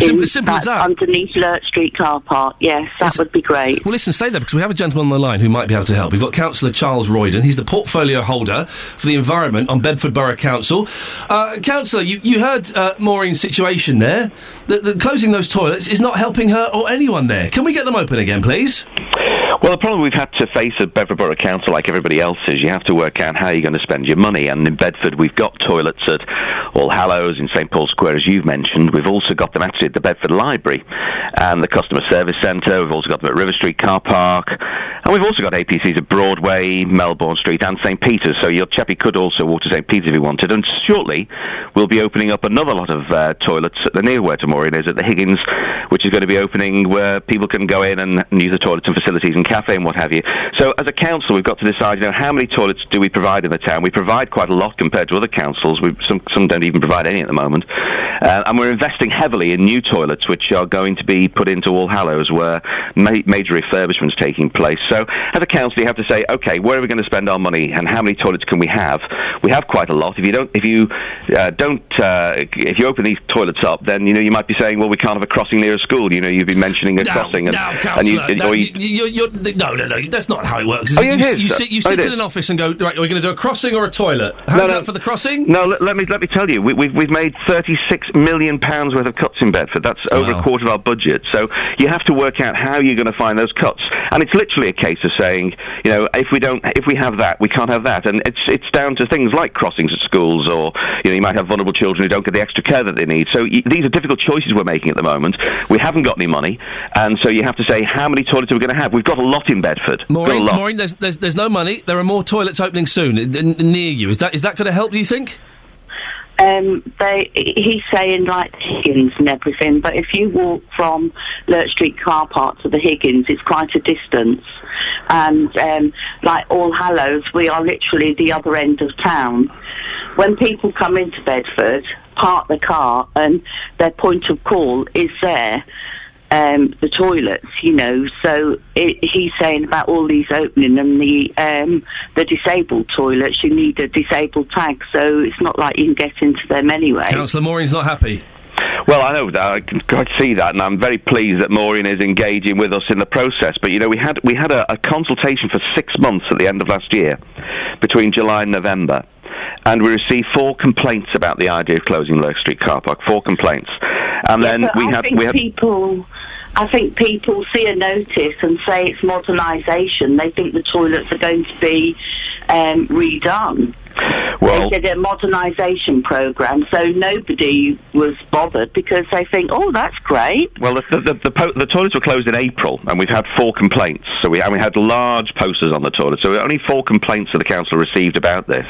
Simple- simple as that. Underneath Lurke Street car park, yes, that would be great. Well, listen, stay there because we have a gentleman on the line who might be able to help. We've got Councillor Charles Royden. He's the portfolio holder for the environment on Bedford Borough Council. Uh, Councillor, you, you heard uh, Maureen's situation there. That that closing those toilets is not helping her or anyone there. Can we get them open again, please? Well, the problem we've had to face at Bedford Borough Council, like everybody else, is you have to work out how you're going to spend your money. And in Bedford, we've got toilets at All Hallows, in St Paul's Square, as you've mentioned. We've also got them at the Bedford Library and the Customer Service Centre. We've also got them at River Street Car Park. And we've also got APCs at Broadway, Melbourne Street, and St Peter's. So your chappie could also walk to St Peter's if he wanted. And shortly, we'll be opening up another lot of uh, toilets at the near where Maureen is at the Higgins, which is going to be opening where people can go in and, and use the toilets and facilities and cafe and what have you. So as a council, we've got to decide, you know, how many toilets do we provide in the town? We provide quite a lot compared to other councils. We, some, some don't even provide any at the moment. Uh, and we're investing heavily in new toilets, which are going to be put into All Hallows, where ma- major refurbishments taking place. So as a council, you have to say, okay, where are we going to spend our money, and how many toilets can we have? We have quite a lot. If you don't, if you uh, don't, uh, if you open these toilets up, then you know you might be saying, well, we can't have a crossing near a school. You know, you've been mentioning a No, crossing, and, no, and you, no, you, you- you, you're, no, no, no, that's not how it works. Oh, you, yeah, you, sit, you Oh, sit it in an office and go, right, we're going to do a crossing or a toilet. Hands up for the crossing? No, let, let me let me tell you, we, we've we've made 36 million pounds worth of cuts in That's over a quarter of our budget. So you have to work out how you're going to find those cuts, and it's literally a case of saying, you know, if we don't, if we have that, we can't have that, and it's it's down to things like crossings at schools, or you know, you might have vulnerable children who don't get the extra care that they need. So y- these are difficult choices we're making at the moment. We haven't got any money, and so you have to say, how many toilets are we going to have? We've got a lot in Bedford. We've got a Maureen. Maureen there's, there's, there's no money. There are more toilets opening soon near you. Is that is that going to help, do you think? Um, they he's saying like Higgins and everything, but if you walk from Lurke Street car park to the Higgins, it's quite a distance. And um, like All Hallows, we are literally the other end of town. When people come into Bedford, park the car, and their point of call is there. Um, the toilets, you know. So it, he's saying about all these opening and the um, the disabled toilets. You need a disabled tag, so it's not like you can get into them anyway. Councillor Maureen's not happy. Well, I know that. I can quite see that, and I'm very pleased that Maureen is engaging with us in the process. But you know, we had we had a, a consultation for six months at the end of last year, between July and November, and we received four complaints about the idea of closing Lurke Street car park. Four complaints, and then But we I had think we had. people. I think people see a notice and say it's modernisation. They think the toilets are going to be um, redone. Well, they did a modernisation program, so nobody was bothered because they think, "Oh, that's great." Well, the, the, the, po- the toilets were closed in April, and we've had four complaints. So we, and we had large posters on the toilet. So only four complaints that the council received about this.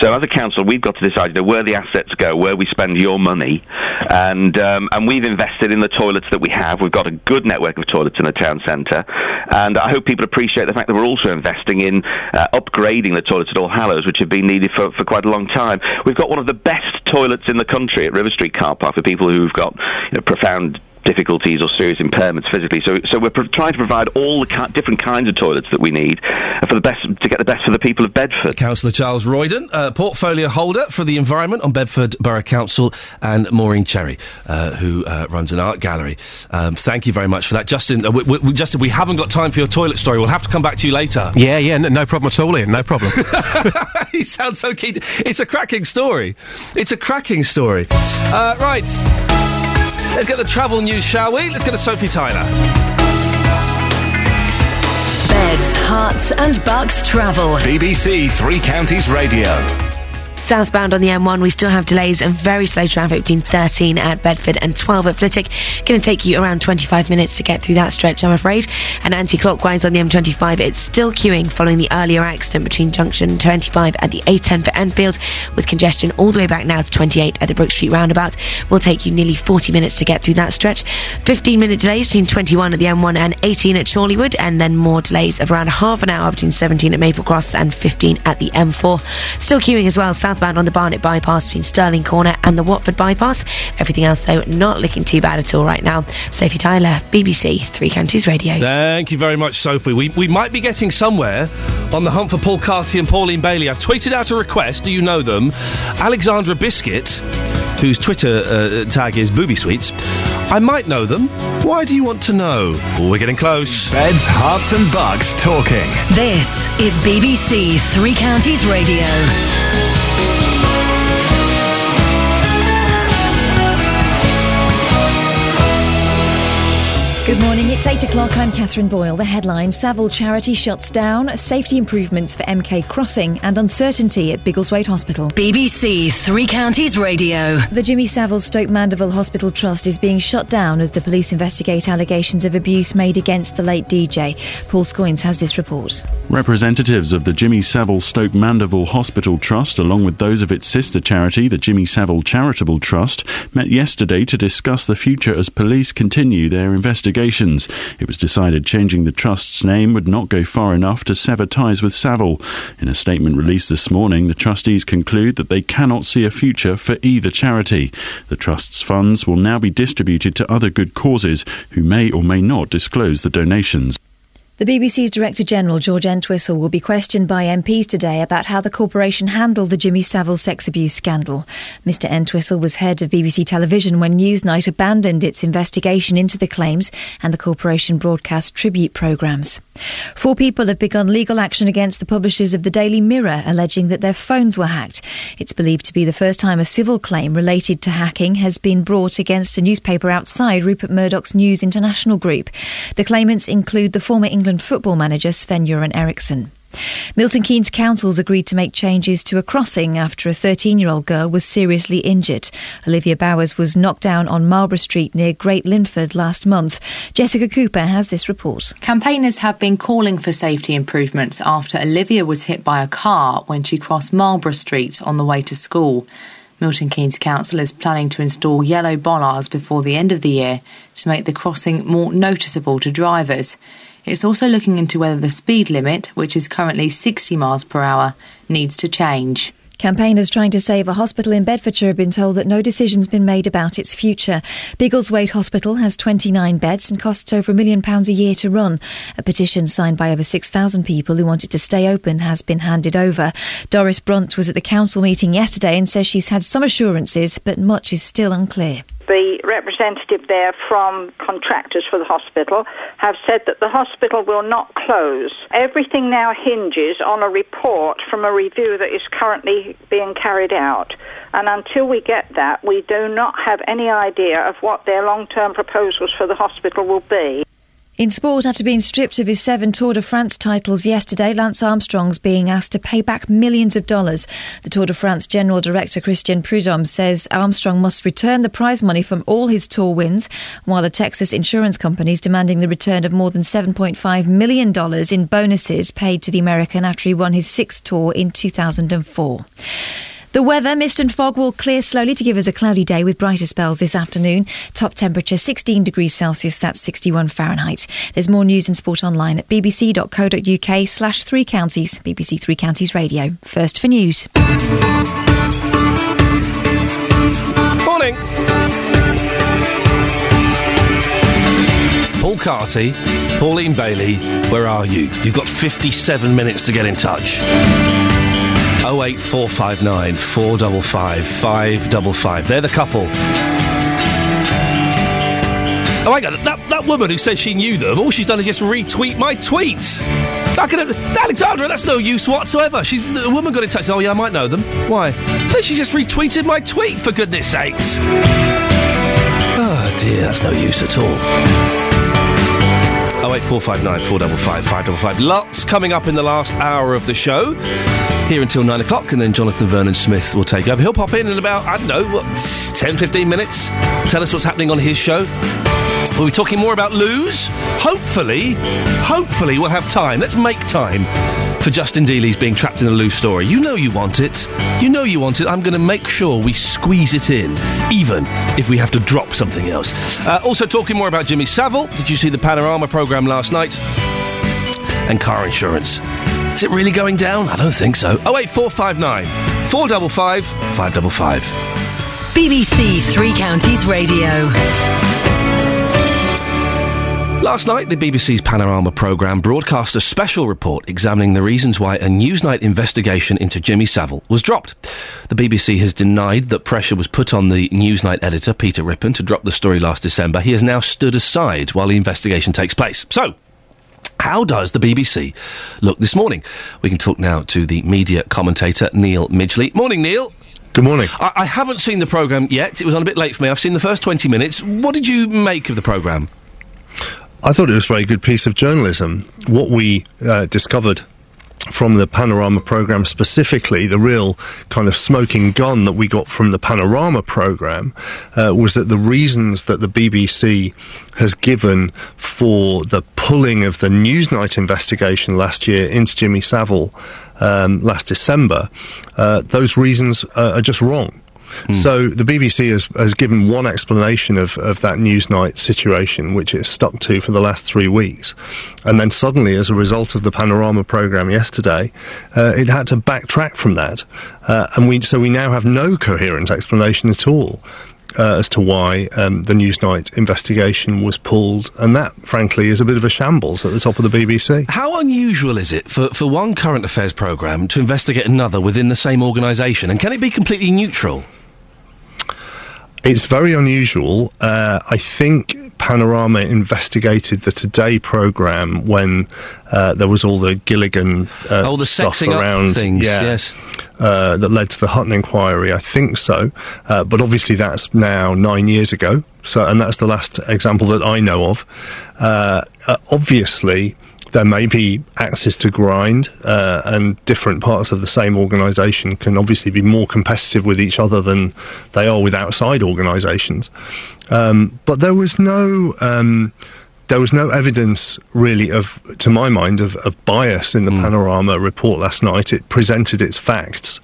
So as a council, we've got to decide you know, where the assets go, where we spend your money, and um, and we've invested in the toilets that we have. We've got a good network of toilets in the town centre, and I hope people appreciate the fact that we're also investing in uh, upgrading the toilets at All Hallows, which have been needed for, for quite a long time. We've got one of the best toilets in the country at River Street Car Park for people who've got you know, profound difficulties or serious impairments physically. So, so we're pro- trying to provide all the ki- different kinds of toilets that we need for the best to get the best for the people of Bedford. Councillor Charles Royden, uh, portfolio holder for the environment on Bedford Borough Council, and Maureen Cherry, uh, who uh, runs an art gallery. Um, thank you very much for that, Justin. Uh, we, we, Justin, we haven't got time for your toilet story. We'll have to come back to you later. Yeah, yeah, no, no problem at all, Iain. No problem. [LAUGHS] he sounds so keen. to- It's a cracking story. It's a cracking story. Uh, right. Let's get the travel news, shall we? Let's go to Sophie Tyler. Beds, herts, and bucks travel. BBC Three Counties Radio. Southbound on the M1, we still have delays and very slow traffic between 13 at Bedford and 12 at Flitwick. Going to take you around 25 minutes to get through that stretch, I'm afraid. And anti-clockwise on the M25, it's still queuing following the earlier accident between junction 25 at the A10 for Enfield, with congestion all the way back now to 28 at the Brook Street roundabout. Will take you nearly 40 minutes to get through that stretch. 15 minute delays between 21 at the M1 and 18 at Chorleywood, and then more delays of around half an hour between 17 at Maple Cross and 15 at the M4. Still queuing as well, southbound on the Barnet bypass between Stirling Corner and the Watford bypass. Everything else, though, not looking too bad at all right now. Sophie Tyler, BBC Three Counties Radio. Thank you very much, Sophie. We, we might be getting somewhere on the hunt for Paul Carty and Pauline Bailey. I've tweeted out a request. Do you know them? Alexandra Biscuit, whose Twitter uh, tag is Booby Sweets. I might know them. Why do you want to know? Well, we're getting close. Beds, herts, and bucks talking. This is BBC Three Counties Radio. Good morning, it's 8 o'clock. I'm Catherine Boyle. The headline Savile Charity shuts down, safety improvements for MK Crossing, and uncertainty at Biggleswade Hospital. BBC Three Counties Radio. The Jimmy Savile Stoke Mandeville Hospital Trust is being shut down as the police investigate allegations of abuse made against the late DJ. Paul Scoins has this report. Representatives of the Jimmy Savile Stoke Mandeville Hospital Trust, along with those of its sister charity, the Jimmy Savile Charitable Trust, met yesterday to discuss the future as police continue their investigations. It was decided changing the trust's name would not go far enough to sever ties with Savile. In a statement released this morning, the trustees conclude that they cannot see a future for either charity. The trust's funds will now be distributed to other good causes who may or may not disclose the donations. The BBC's Director General, George Entwistle, will be questioned by MPs today about how the corporation handled the Jimmy Savile sex abuse scandal. Mr. Entwistle was head of BBC Television when Newsnight abandoned its investigation into the claims and the corporation broadcast tribute programmes. Four people have begun legal action against the publishers of the Daily Mirror, alleging that their phones were hacked. It's believed to be the first time a civil claim related to hacking has been brought against a newspaper outside Rupert Murdoch's News International Group. The claimants include the former England football manager Sven Göran Eriksson. Milton Keynes councils agreed to make changes to a crossing after a 13 year old girl was seriously injured. Olivia Bowers was knocked down on Marlborough Street near Great Linford last month. Jessica Cooper has this report. Campaigners have been calling for safety improvements after Olivia was hit by a car when she crossed Marlborough Street on the way to school. Milton Keynes Council is planning to install yellow bollards before the end of the year to make the crossing more noticeable to drivers. It's also looking into whether the speed limit, which is currently 60 miles per hour, needs to change. Campaigners trying to save a hospital in Bedfordshire have been told that no decision's been made about its future. Biggleswade Hospital has 29 beds and costs over a million pounds a year to run. A petition signed by over 6,000 people who wanted to stay open has been handed over. Doris Brunt was at the council meeting yesterday and says she's had some assurances, but much is still unclear the representative there from contractors for the hospital have said that the hospital will not close. Everything now hinges on a report from a review that is currently being carried out. And until we get that, we do not have any idea of what their long term proposals for the hospital will be. In sport, after being stripped of his seven Tour de France titles yesterday, Lance Armstrong's being asked to pay back millions of dollars. The Tour de France General Director Christian Prudhomme says Armstrong must return the prize money from all his Tour wins, while a Texas insurance company is demanding the return of more than $7.5 million in bonuses paid to the American after he won his sixth Tour in 2004. The weather, mist and fog will clear slowly to give us a cloudy day with brighter spells this afternoon. Top temperature 16 degrees Celsius, that's 61 Fahrenheit. There's more news and sport online at bbc.co.uk slash three counties, BBC Three Counties Radio. First for news. Morning. Paul Carty, Pauline Bailey, where are you? You've got 57 minutes to get in touch. 08459 455 555. They're the couple. Oh my god, that, that woman who says she knew them, all she's done is just retweet my tweets. Could have, Alexandra, that's no use whatsoever. She's a woman got in touch. Oh yeah, I might know them. Why? Then she just retweeted my tweet for goodness sakes. Oh dear, that's no use at all. 08459 455 555. Lots coming up in the last hour of the show. Here until 9 o'clock, and then Jonathan Vernon Smith will take over. He'll pop in in about, I don't know, what, 10, 15 minutes. Tell us what's happening on his show. We'll be talking more about Lose. Hopefully, hopefully we'll have time. Let's make time for Justin Dealey's being trapped in a loose story. You know you want it. You know you want it. I'm going to make sure we squeeze it in, even if we have to drop something else. Uh, also, talking more about Jimmy Savile. Did you see the Panorama programme last night? And car insurance. Is it really going down? I don't think so. 08459 455 555. BBC Three Counties Radio. Last night, the BBC's Panorama programme broadcast a special report examining the reasons why a Newsnight investigation into Jimmy Savile was dropped. The BBC has denied that pressure was put on the Newsnight editor, Peter Rippon, to drop the story last December. He has now stood aside while the investigation takes place. So, how does the BBC look this morning? We can talk now to the media commentator, Neil Midgley. Morning, Neil. Good morning. I, I haven't seen the programme yet. It was on a bit late for me. I've seen the first 20 minutes. What did you make of the programme? I thought it was a very good piece of journalism. What we uh, discovered from the Panorama program specifically, the real kind of smoking gun that we got from the Panorama program uh, was that the reasons that the BBC has given for the pulling of the Newsnight investigation last year into Jimmy Savile um, last December, uh, those reasons are just wrong. Mm. So the BBC has, has given one explanation of, of that Newsnight situation, which it's stuck to for the last three weeks. And then suddenly, as a result of the Panorama programme yesterday, uh, it had to backtrack from that. Uh, and we, so we now have no coherent explanation at all uh, as to why um, the Newsnight investigation was pulled, and that, frankly, is a bit of a shambles at the top of the BBC. How unusual is it for, for one current affairs programme to investigate another within the same organisation? And can it be completely neutral? It's very unusual. Uh, I think Panorama investigated the Today programme when uh, there was all the Gilligan uh, Oh, the stuff around, things, yeah, yes. uh, that led to the Hutton inquiry. I think so, uh, but obviously that's now nine years ago. So, and that's the last example that I know of. Uh, uh, obviously, there may be axes to grind, uh, and different parts of the same organisation can obviously be more competitive with each other than they are with outside organisations. Um, but there was no. Um, there was no evidence, really, of, to my mind, of, of bias in the Panorama report last night. It presented its facts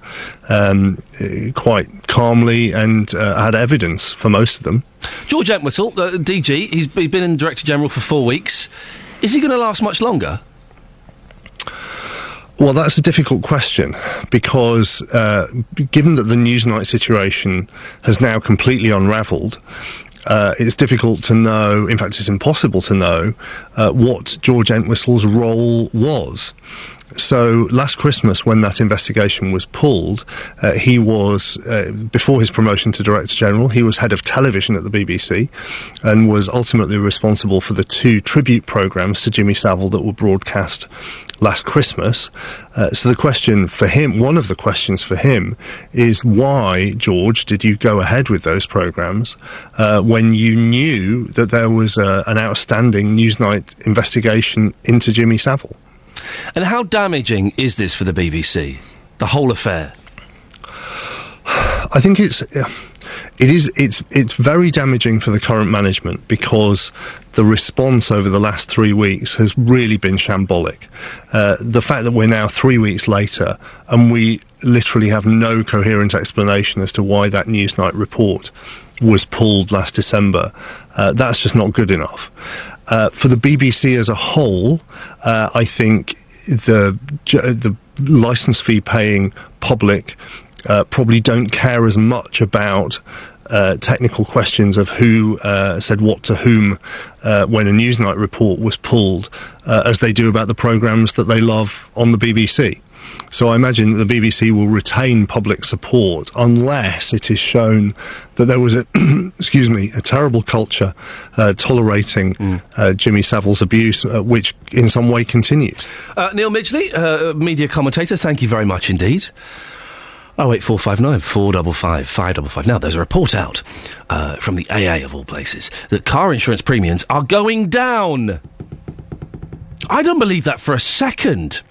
um, eh, quite calmly and uh, had evidence for most of them. George Entwistle, uh, DG, he's, he's been in Director General for four weeks. Is he going to last much longer? Well, that's a difficult question because uh, given that the Newsnight situation has now completely unravelled, uh, it's difficult to know, in fact, it's impossible to know uh, what George Entwistle's role was. So last Christmas, when that investigation was pulled, uh, he was, uh, before his promotion to Director General, he was head of television at the BBC and was ultimately responsible for the two tribute programmes to Jimmy Savile that were broadcast last Christmas. Uh, so the question for him, one of the questions for him, is why, George, did you go ahead with those programmes uh, when you knew that there was uh, an outstanding Newsnight investigation into Jimmy Savile? And how damaging is this for the BBC? The whole affair? I think it's it is it's it's very damaging for the current management because the response over the last three weeks has really been shambolic. Uh, the fact that we're now three weeks later and we literally have no coherent explanation as to why that Newsnight report was pulled last December, uh, that's just not good enough. Uh, for the BBC as a whole, uh, I think the the license fee paying public uh, probably don't care as much about uh, technical questions of who uh, said what to whom uh, when a Newsnight report was pulled, as they do about the programmes that they love on the BBC. So I imagine that the BBC will retain public support unless it is shown that there was a, [CLEARS THROAT] excuse me, a terrible culture uh, tolerating uh, Jimmy Savile's abuse, uh, which in some way continued. Uh, Neil Midgley, uh, media commentator, thank you very much indeed. Oh eight four five nine four double five five double five. Now there's a report out uh, from the AA of all places that car insurance premiums are going down. I don't believe that for a second.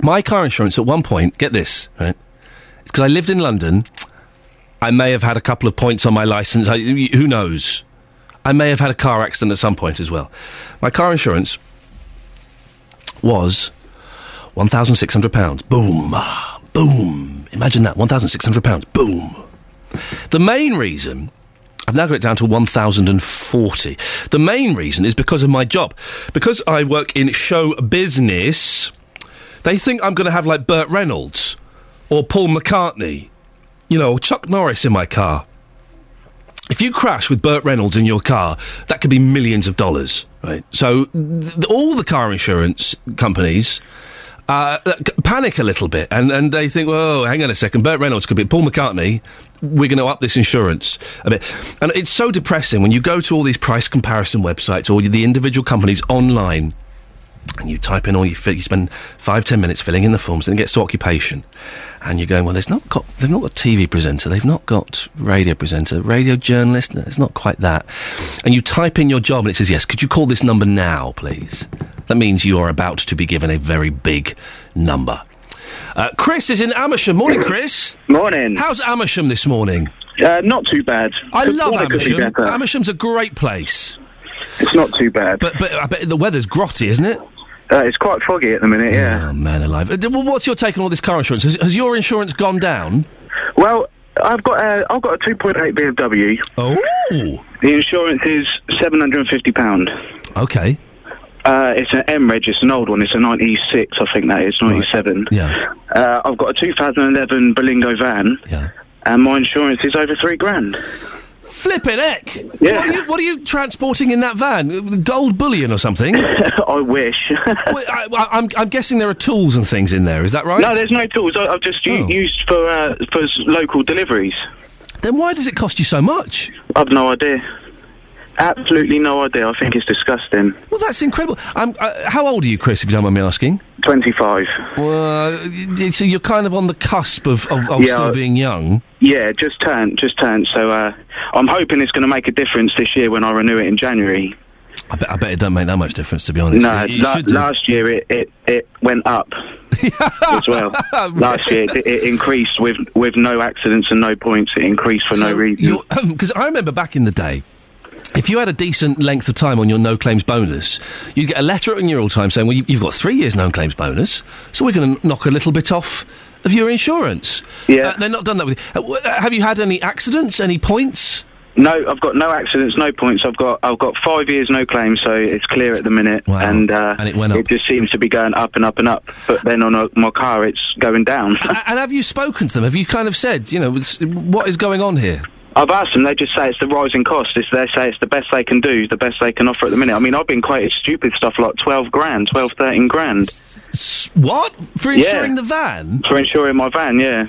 My car insurance at one point, get this, right? Because I lived in London, I may have had a couple of points on my license. I, who knows? I may have had a car accident at some point as well. My car insurance was one thousand six hundred pounds. Boom, boom. Imagine that, one thousand six hundred pounds. Boom. The main reason. I've now got it down to 1,040. The main reason is because of my job. Because I work in show business, they think I'm going to have like Burt Reynolds or Paul McCartney, you know, Chuck Norris in my car. If you crash with Burt Reynolds in your car, that could be millions of dollars, right? So th- all the car insurance companies uh, panic a little bit, and, and they think, "Whoa, hang on a second, Burt Reynolds could be Paul McCartney. We're going to up this insurance a bit." And it's so depressing when you go to all these price comparison websites or the individual companies online. And you type in all you, fi- you spend five ten minutes filling in the forms, and it gets to occupation, and you're going, well, there's not got they've not got TV presenter, they've not got radio presenter, radio journalist, no, it's not quite that. And you type in your job, and it says, yes, could you call this number now, please? That means you are about to be given a very big number. Uh, Chris is in Amersham. Morning, Chris. Morning. How's Amersham this morning? Uh, not too bad. I love thought it could be Amersham. Amersham's a great place. It's not too bad. But but I bet the weather's grotty, isn't it? Uh, it's quite foggy at the minute, yeah. Oh, man alive. Uh, d- well, what's your take on all this car insurance? Has, has your insurance gone down? Well, I've got a, I've got a 2.8 BMW. Oh. The insurance is £750. Okay. Uh, it's an M reg, it's an old one, it's a 96, I think that is, 97. Yeah. Uh, I've got a 2011 Berlingo van. Yeah. And my insurance is over three grand. Flippin' heck! Yeah. What are, you, what are you transporting in that van? Gold bullion or something? [LAUGHS] I wish. [LAUGHS] I, I, I'm, I'm guessing there are tools and things in there. Is that right? No, there's no tools. I, I've just Oh. used for uh, for local deliveries. Then why does it cost you so much? I've no idea. Absolutely no idea. I think it's disgusting. Well, that's incredible. Um, uh, how old are you, Chris? If you don't mind me asking. Twenty-five. Well, y- so you're kind of on the cusp of, of, of Yeah, still being young. Yeah, just turned, just turned. So uh, I'm hoping it's going to make a difference this year when I renew it in January. I bet, I bet it don't make that much difference, to be honest. No, la- should last year it, it, it went up [LAUGHS] as well. [LAUGHS] Last year it, it increased with with no accidents and no points. It increased for no reason. Because [CLEARS THROAT] I remember back in the day, if you had a decent length of time on your no claims bonus, you'd get a letter at renewal time saying, well, you- you've got three years no claims bonus, so we're going to knock a little bit off of your insurance. Yeah. Uh, they're not done that with you. Uh, uh, have you had any accidents, any points? No, I've got no accidents, no points. I've got I've got five years no claims, so it's clear at the minute. And uh, And it went up. It just seems to be going up and up and up. But then on a, my car, it's going down. And have you spoken to them? Have you kind of said, you know, what is going on here? I've asked them. They just say it's the rising cost. It's, they say it's the best they can do, the best they can offer at the minute. I mean, I've been quoted stupid stuff like twelve grand, 12, 13 grand. What for Yeah. insuring the van? For insuring my van, yeah.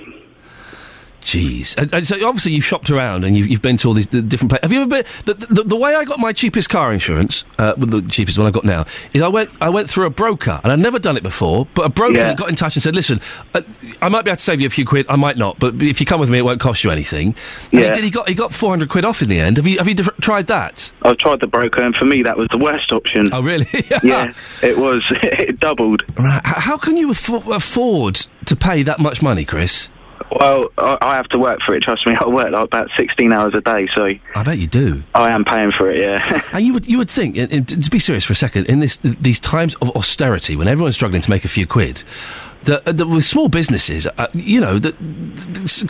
Jeez. And, and so obviously you've shopped around and you've, you've been to all these different places. Have you ever been? The, the, the way I got my cheapest car insurance, uh, the cheapest one I've got now, is I went I went through a broker and I'd never done it before, but a broker Yeah. got in touch and said, "Listen, uh, I might be able to save you a few quid, I might not, but if you come with me, it won't cost you anything." And Yeah. he did. He got he got four hundred quid off in the end. Have you have you tried that? I've tried the broker, and for me, that was the worst option. Oh, really? [LAUGHS] yeah, it was. [LAUGHS] it doubled. Right. How can you affo- afford to pay that much money, Chris? Well, I, I have to work for it. Trust me, I work like about sixteen hours a day, so I bet you do. I am paying for it. Yeah. [LAUGHS] And you would you would think, and- and to be serious for a second, in this these times of austerity, when everyone's struggling to make a few quid, that, that with small businesses, uh, you know, that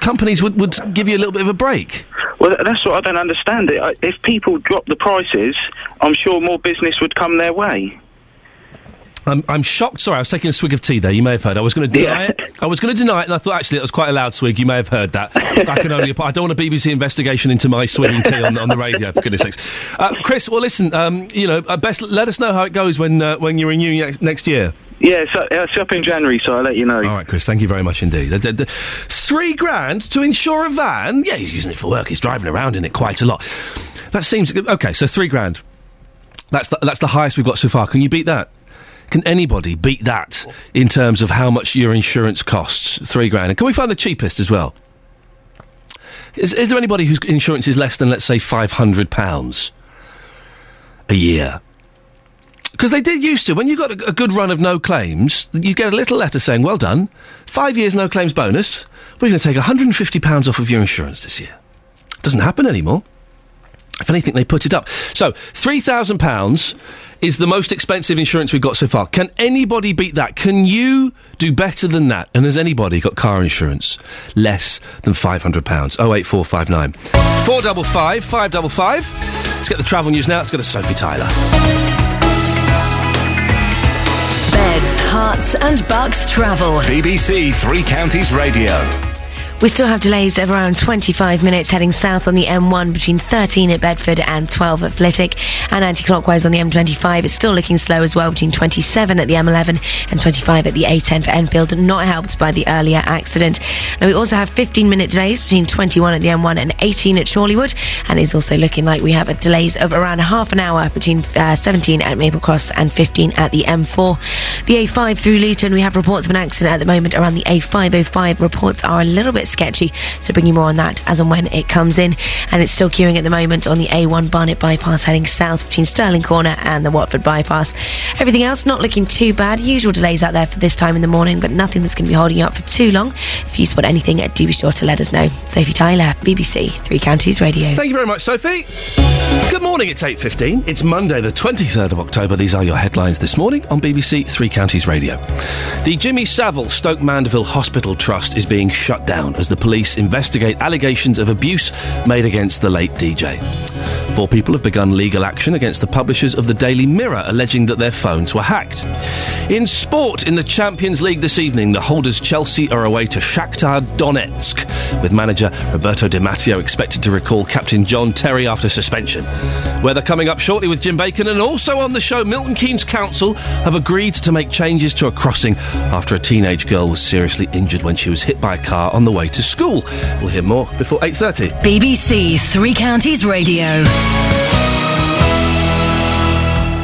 companies would, would give you a little bit of a break. Well, that's what I don't understand. It—if people drop the prices, I'm sure more business would come their way. I'm, I'm shocked. Sorry, I was taking a swig of tea there. You may have heard. I was going to deny it. I was going to deny it, and I thought actually that was quite a loud swig. You may have heard that. I can only. I don't want a BBC investigation into my swigging tea on, on the radio. For goodness sakes, uh, Chris. Well, listen. Um, you know, uh, best let us know how it goes when uh, when you're renewing next, next year. Yeah, so, uh, it's up in January, so I'll let you know. All right, Chris. Thank you very much indeed. Uh, d- d- three grand to insure a van? Yeah, he's using it for work. He's driving around in it quite a lot. That seems okay. So three grand. That's the, that's the highest we've got so far. Can you beat that? Can anybody beat that in terms of how much your insurance costs? Three grand. And can we find the cheapest as well? Is, is there anybody whose insurance is less than, let's say, five hundred pounds a year? Because they did used to. When you got a, a good run of no claims, you get a little letter saying, "Well done, five years no claims bonus. We're going to take 150 pounds off of your insurance this year." Doesn't happen anymore. If anything, they put it up. So three thousand pounds is the most expensive insurance we've got so far. Can anybody beat that? Can you do better than that? And has anybody got car insurance less than five hundred pounds? Oh eight four five nine four double five five double five. Let's get the travel news now. Let's go to Sophie Tyler. Beds, Herts and Bucks travel. BBC Three Counties Radio. We still have delays of around 25 minutes heading south on the M1 between 13 at Bedford and 12 at Flitwick. And anti-clockwise on the M25 it's still looking slow as well between 27 at the M11 and 25 at the A10 for Enfield, not helped by the earlier accident. Now we also have 15 minute delays between 21 at the M1 and 18 at Chorleywood. And it's also looking like we have delays of around half an hour between uh, 17 at Maple Cross and 15 at the M4. The A5 through Luton, we have reports of an accident at the moment around the A505. Reports are a little bit sketchy, so bring you more on that as and when it comes in. And it's still queuing at the moment on the A1 Barnet bypass heading south between Stirling Corner and the Watford bypass. Everything else not looking too bad. Usual delays out there for this time in the morning, but nothing that's going to be holding you up for too long. If you spot anything, do be sure to let us know. Sophie Tyler, BBC Three Counties Radio. Thank you very much, Sophie. Good morning, it's 8.15. It's Monday, the 23rd of October. These are your headlines this morning on BBC Three Counties Radio. The Jimmy Savile Stoke Mandeville Hospital Trust is being shut down as the police investigate allegations of abuse made against the late DJ. Four people have begun legal action against the publishers of the Daily Mirror, alleging that their phones were hacked. In sport, in the Champions League this evening, the holders Chelsea are away to Shakhtar Donetsk, with manager Roberto Di Matteo expected to recall captain John Terry after suspension. Weather coming up shortly with Jim Bacon, and also on the show, Milton Keynes Council have agreed to make changes to a crossing after a teenage girl was seriously injured when she was hit by a car on the way to school. We'll hear more before 8.30. BBC Three Counties Radio.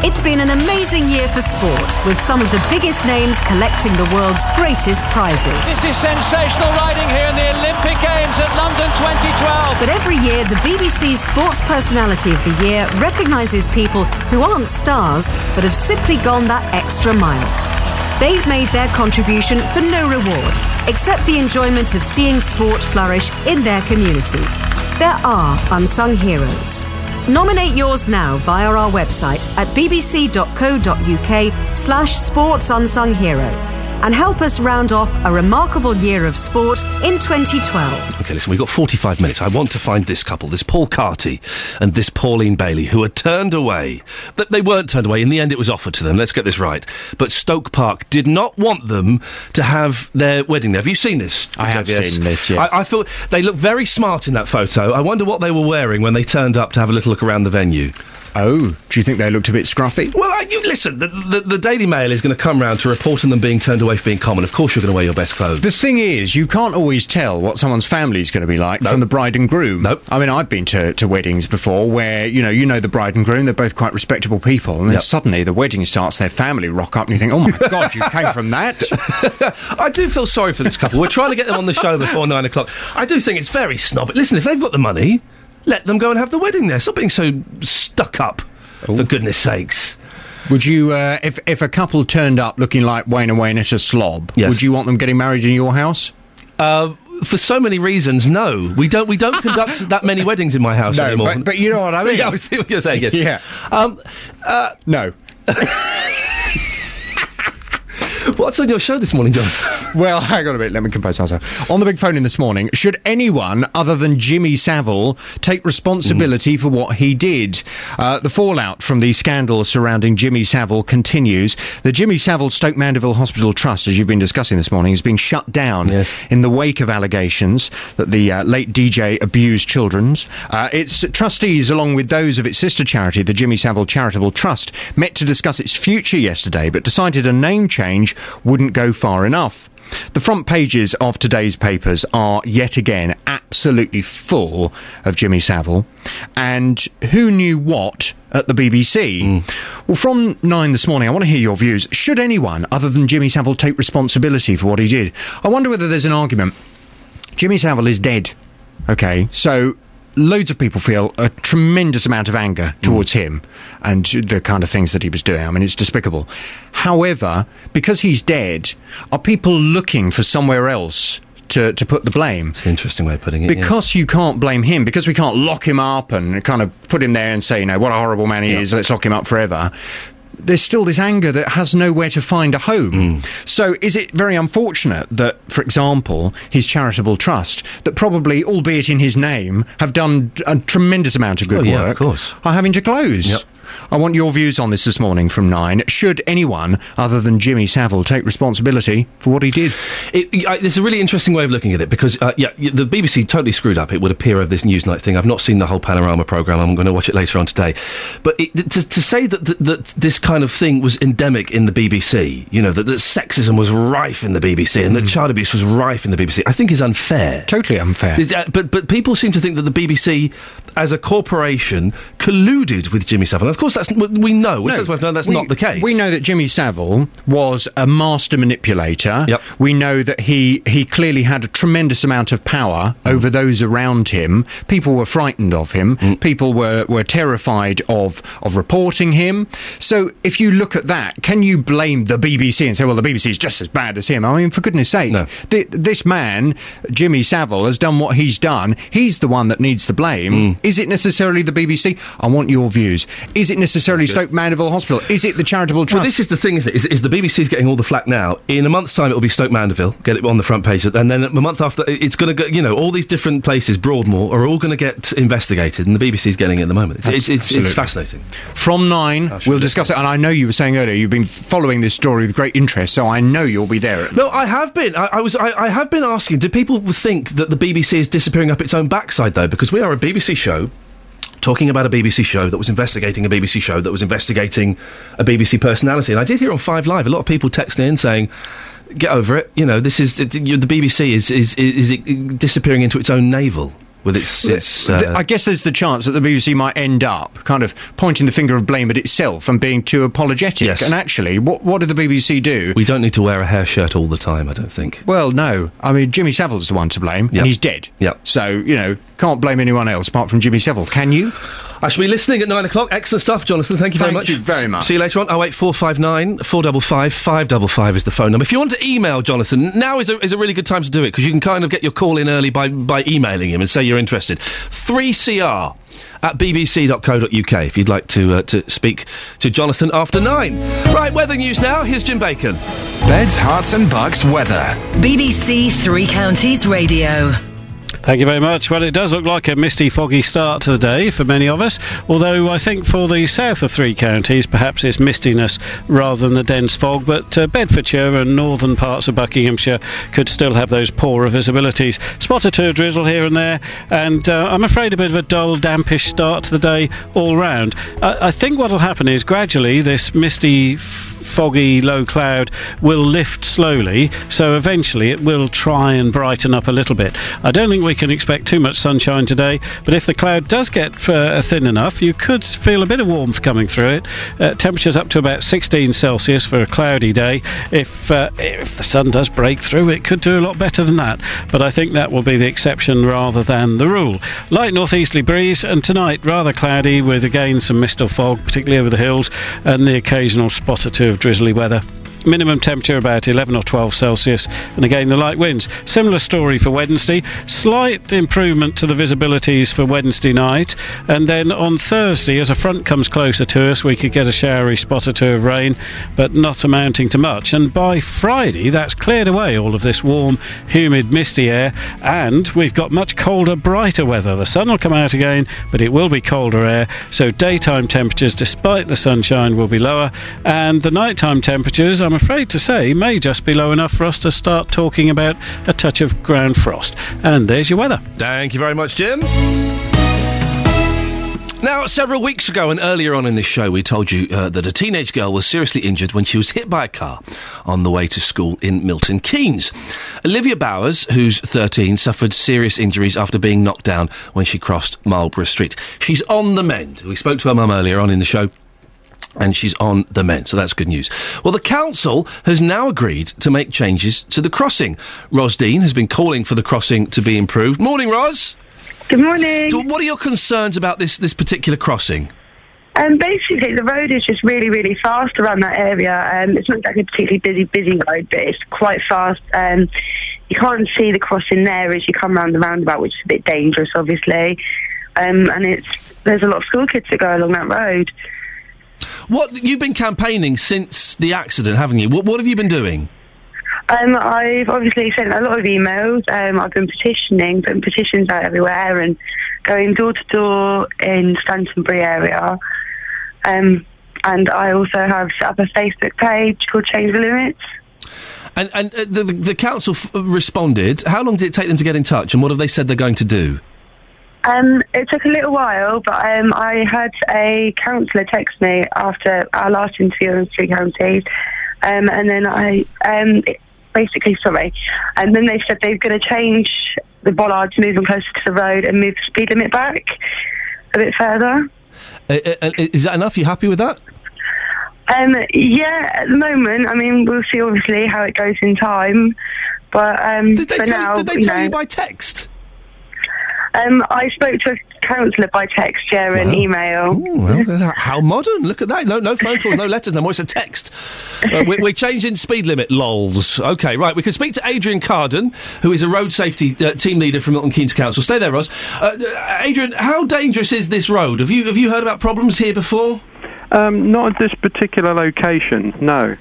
It's been an amazing year for sport, with some of the biggest names collecting the world's greatest prizes. This is sensational riding here in the Olympic Games at London 2012. But every year, the BBC's Sports Personality of the Year recognises people who aren't stars, but have simply gone that extra mile. They've made their contribution for no reward, except the enjoyment of seeing sport flourish in their community. There are unsung heroes. Nominate yours now via our website at bbc.co.uk slash sports unsung hero and help us round off a remarkable year of sport in 2012. Okay, listen, we've got 45 minutes. I want to find this couple, this Paul Carty and this Pauline Bailey, who are turned away. But they weren't turned away. In the end, it was offered to them. Let's get this right. But Stoke Park did not want them to have their wedding there. Have you seen this? I have Yes. seen this, yes. I, I thought they looked very smart in that photo. I wonder what they were wearing when they turned up to have a little look around the venue. Oh, do you think they looked a bit scruffy? Well, I, you listen. The, the, the Daily Mail is going to come round to report on them being turned away for being common. Of course, you're going to wear your best clothes. The thing is, you can't always tell what someone's family is going to be like from the bride and groom. No. I mean, I've been to, to weddings before where, you know, you know the bride and groom, they're both quite respectable people, and then Yep. suddenly the wedding starts, their family rock up, and you think, oh my [LAUGHS] God, you came from that? [LAUGHS] I do feel sorry for this couple. We're trying to get them on the show before nine o'clock. I do think it's very snob. Listen, if they've got the money, let them go and have the wedding there. Stop being so stuck up. For goodness sakes. Would you, uh, if, if a couple turned up looking like Wayne and Waynetta Slob, would you want them getting married in your house? Uh, for so many reasons, no. We don't. We don't conduct [LAUGHS] that many weddings in my house No, anymore. but- but you know what I [LAUGHS] mean. yeah, I see what you're saying. Yes. Yeah. Um, uh, no. [LAUGHS] [LAUGHS] What's on your show this morning, Jonathan? [LAUGHS] Well, hang on a minute. Let me compose myself. On the big phone in this morning, should anyone other than Jimmy Savile take responsibility for what he did? Uh, the fallout from the scandal surrounding Jimmy Savile continues. The Jimmy Savile Stoke Mandeville Hospital Trust, as you've been discussing this morning, is being shut down in the wake of allegations that the uh, late DJ abused children. Uh, its trustees, along with those of its sister charity, the Jimmy Savile Charitable Trust, met to discuss its future yesterday, but decided a name change wouldn't go far enough. The front pages of today's papers are yet again absolutely full of Jimmy Savile and who knew what at the BBC. Mm. Well, from nine this morning, I want to hear your views. Should anyone other than Jimmy Savile take responsibility for what he did? I wonder whether there's an argument. Jimmy Savile is dead. Okay, so loads of people feel a tremendous amount of anger mm. towards him and the kind of things that he was doing. I mean, it's despicable. However, because he's dead, are people looking for somewhere else? To, to put the blame. It's an interesting way of putting it. Because you can't blame him, because we can't lock him up and kind of put him there and say, you know, what a horrible man he is, let's lock him up forever there's still this anger that has nowhere to find a home. Mm. So, is it very unfortunate that, for example, his charitable trust, that probably, albeit in his name, have done a tremendous amount of good Oh, yeah, of work, course. are having to close? Yep. I want your views on this this morning from nine. Should anyone other than Jimmy Savile take responsibility for what he did? It, I, there's a really interesting way of looking at it because, uh, yeah, the BBC totally screwed up. It would appear of this Newsnight thing. I've not seen the whole Panorama program. I'm going to watch it later on today. But it, to, to say that, that that this kind of thing was endemic in the BBC, you know, that, that sexism was rife in the BBC and that child abuse was rife in the BBC, I think is unfair. Totally unfair. Uh, but but people seem to think that the BBC, as a corporation, colluded with Jimmy Savile. Of course, that's we know. No, no, that's we- not the case. We know that Jimmy Savile was a master manipulator. Yep. We know that he, he clearly had a tremendous amount of power Mm. over those around him. People were frightened of him. Mm. People were, were terrified of, of reporting him. So if you look at that, can you blame the BBC and say, well, the BBC is just as bad as him? I mean, for goodness sake, th- this man, Jimmy Savile, has done what he's done. He's the one that needs the blame. Mm. Is it necessarily the BBC? I want your views. Is it necessarily Stoke Mandeville Hospital? Is it the charitable trust? Well, this is the thing, isn't it? Is, is the BBC's getting all the flack now. In a month's time, it will be Stoke Mandeville, get it on the front page, and then a month after, it's going to go. You know, all these different places, Broadmoor, are all going to get investigated, and the BBC's getting it at the moment. It's, it's, it's, it's fascinating. From nine, we'll discuss it. And I know you were saying earlier you've been following this story with great interest, so I know you'll be there. No, I have been. I, I was. I, I have been asking. Do people think that the BBC is disappearing up its own backside, though? Because we are a BBC show. Talking about a BBC show that was investigating a BBC show that was investigating a BBC personality, and I did hear on Five Live a lot of people texting in saying, "Get over it." You know, this is the BBC is is is, is disappearing into its own navel with its. its uh, I guess there's the chance that the BBC might end up kind of pointing the finger of blame at itself and being too apologetic. Yes. And actually, what what did the BBC do? we don't need to wear a hair shirt all the time. I don't think. Well, no. I mean, Jimmy Savile's the one to blame, Yep. and he's dead. Yep. So you know, can't blame anyone else apart from Jimmy Savile. Can you? I shall be listening at nine o'clock. Excellent stuff, Jonathan. Thank you very Thank much. you very much. See you later on. Oh wait, four five nine four double five five double five is the phone number. If you want to email Jonathan, now is a, is a really good time to do it because you can kind of get your call in early by by emailing him and say you're interested. Three CR. At bbc.co.uk if you'd like to uh, to speak to Jonathan after nine. Right, weather news now. Here's Jim Bacon. Beds, Herts and Bucks weather. BBC Three Counties Radio. Thank you very much. Well, it does look like a misty, foggy start to the day for many of us, although I think for the south of three counties, perhaps it's mistiness rather than the dense fog, but uh, Bedfordshire and northern parts of Buckinghamshire could still have those poorer visibilities. Spot or two drizzle here and there, and uh, I'm afraid a bit of a dull, dampish start to the day all round. I, I think what will happen is gradually this misty, foggy low cloud will lift slowly, so eventually it will try and brighten up a little bit. I don't think we can expect too much sunshine today, but if the cloud does get uh, thin enough, you could feel a bit of warmth coming through it. Uh, temperatures up to about 16 Celsius for a cloudy day. If uh, if the sun does break through, it could do a lot better than that, but I think that will be the exception rather than the rule. Light northeasterly breeze, and tonight rather cloudy with again some mist or fog, particularly over the hills, and the occasional spot or two of drizzly weather. Minimum temperature about 11 or 12 Celsius, and again the light winds. Similar story for Wednesday. Slight improvement to the visibilities for Wednesday night, and then on Thursday, as a front comes closer to us, we could get a showery spot or two of rain, but not amounting to much. And by Friday, that's cleared away all of this warm, humid, misty air, and we've got much colder, brighter weather. The sun will come out again, but it will be colder air, so daytime temperatures, despite the sunshine, will be lower, and the nighttime temperatures, I'm afraid to say, may just be low enough for us to start talking about a touch of ground frost. And there's your weather. Thank you very much, Jim. Now, several weeks ago and earlier on in this show, we told you uh, that a teenage girl was seriously injured when she was hit by a car on the way to school in Milton Keynes. Olivia Bowers, who's 13, suffered serious injuries after being knocked down when she crossed Marlborough Street. She's on the mend. We spoke to her mum earlier on in the show and she's on the mend, so that's good news. Well, the council has now agreed to make changes to the crossing. Ros Dean has been calling for the crossing to be improved. Morning, Ros. Good morning. So, what are your concerns about this this particular crossing? Um, basically, the road is just really, really fast around that area. Um, it's not like a particularly busy, busy road, but it's quite fast. Um, you can't see the crossing there as you come round the roundabout, which is a bit dangerous, obviously. Um, and it's there's a lot of school kids that go along that road. What you've been campaigning since the accident, haven't you? What, what have you been doing? Um, I've obviously sent a lot of emails. Um, I've been petitioning, putting petitions out everywhere, and going door to door in Stantonbury area. Um, and I also have set up a Facebook page called Change the Limits. And and uh, the the council f- responded. How long did it take them to get in touch, and what have they said they're going to do? Um, it took a little while, but um, I had a counsellor text me after our last interview in Three Counties, um, and then I um, basically sorry, and then they said they're going to change the bollard to move them closer to the road and move the speed limit back a bit further. Uh, uh, is that enough? Are You happy with that? Um, yeah, at the moment, I mean, we'll see obviously how it goes in time, but um, Did they tell, now, did they you know, you by text? Um, I spoke to a counsellor by text, yeah, and email. Well, uh, how modern! Look at that. No, no phone calls, no letters, no more. It's a text. Uh, we're, we're changing speed limit. Lols. Okay, right. We can speak to Adrian Carden, who is a road safety uh, team leader from Milton Keynes Council. Stay there, Ros. Uh, uh, Adrian, how dangerous is this road? Have you have you heard about problems here before? Um, not at this particular location, no.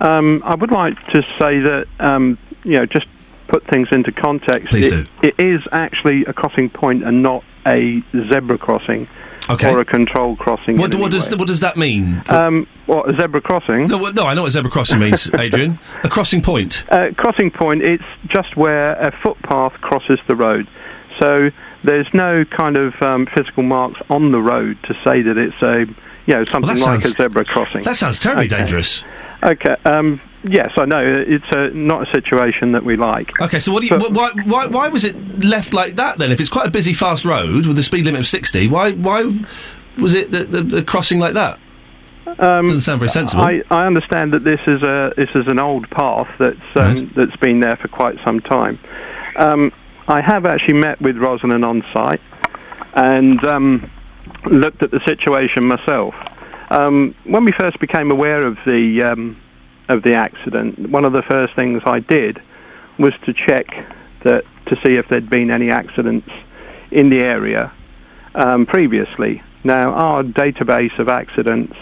Um, I would like to say that, um, you know, just put things into context. Please it, do. it is actually a crossing point and not a zebra crossing Okay. or a control crossing. What, what does what does that mean? Um, what, a zebra crossing? No, no, I know what zebra crossing means, [LAUGHS] Adrian. A crossing point. Uh, crossing point, it's just where a footpath crosses the road. So there's no kind of um, physical marks on the road to say that it's a, you know, something that like sounds- a zebra crossing. That sounds terribly Okay. dangerous. Okay. Um, yes, I know. It's a, not a situation that we like. Okay, so what do you, wh- why, why, why was it left like that then? If it's quite a busy, fast road with a speed limit of 60, why, why was it the, the, the crossing like that? Um, Doesn't sound very sensible. I, I understand that this is a this is an old path that's um, that's been there for quite some time. Um, I have actually met with Rosalind on site and um, looked at the situation myself. Um, when we first became aware of the um, of the accident, one of the first things I did was to check that to see if there'd been any accidents in the area um, previously. Now, our database of accidents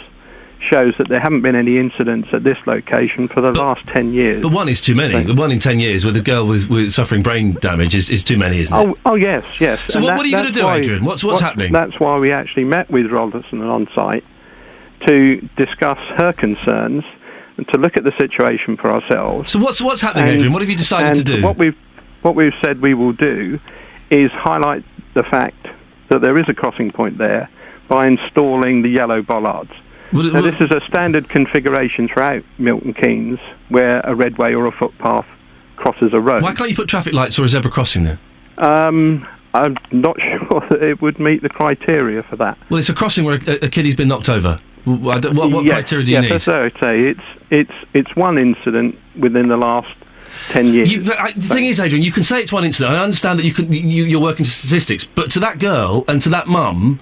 shows that there haven't been any incidents at this location for the last 10 years. But one is too many. The one in 10 years with a girl with, with suffering brain damage is, is too many, isn't it? Oh, oh yes, yes. So what- that- what are you gonna do, why- Adrian? What's- what's what- happening? That's why we actually met with Robertson on site to discuss her concerns to look at the situation for ourselves. So what's what's happening, And- Adrian? What have you decided to do? What we've what we've said we will do is highlight the fact that there is a crossing point there by installing the yellow bollards. It- now, this is a standard configuration throughout Milton Keynes, where a redway or a footpath crosses a road. Why can't you put traffic lights or a zebra crossing there? Um, I'm not [LAUGHS] sure that it would meet the criteria for that. Well, it's a crossing where a, a kiddie's been knocked over. W- I don't- What, what Yes, criteria do you yes, need? As I say, it's it's it's one incident within the last ten years. You, but I, the thing is, Adrian, you can say it's one incident. I understand that you can you, you're working to statistics, but to that girl and to that mum,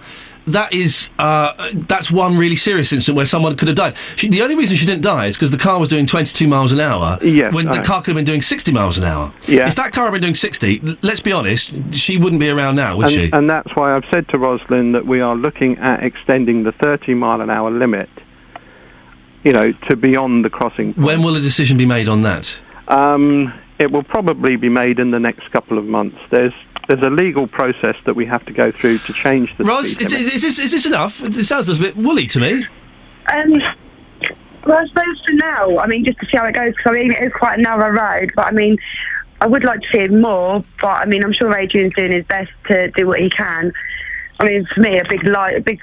that is uh, that's one really serious incident where someone could have died. She, the only reason she didn't die is because the car was doing 22 miles an hour. Yes, when the car could have been doing 60 miles an hour. Yeah. If that car had been doing 60, let's be honest, she wouldn't be around now, would and, she? and that's why I've said to Roslyn that we are looking at extending the 30 mile an hour limit, you know, to beyond the crossing. when will a decision be made on that? Um, it will probably be made in the next couple of months. There's there's a legal process that we have to go through to change the Roz, is, is, is this, is this enough? It sounds a little bit woolly to me. Um, well, I suppose for now, I mean, just to see how it goes, because I mean, it is quite a narrow road, but I mean, I would like to see it more, but I mean, I'm sure Adrian's doing his best to do what he can. I mean, for me, a big light, a big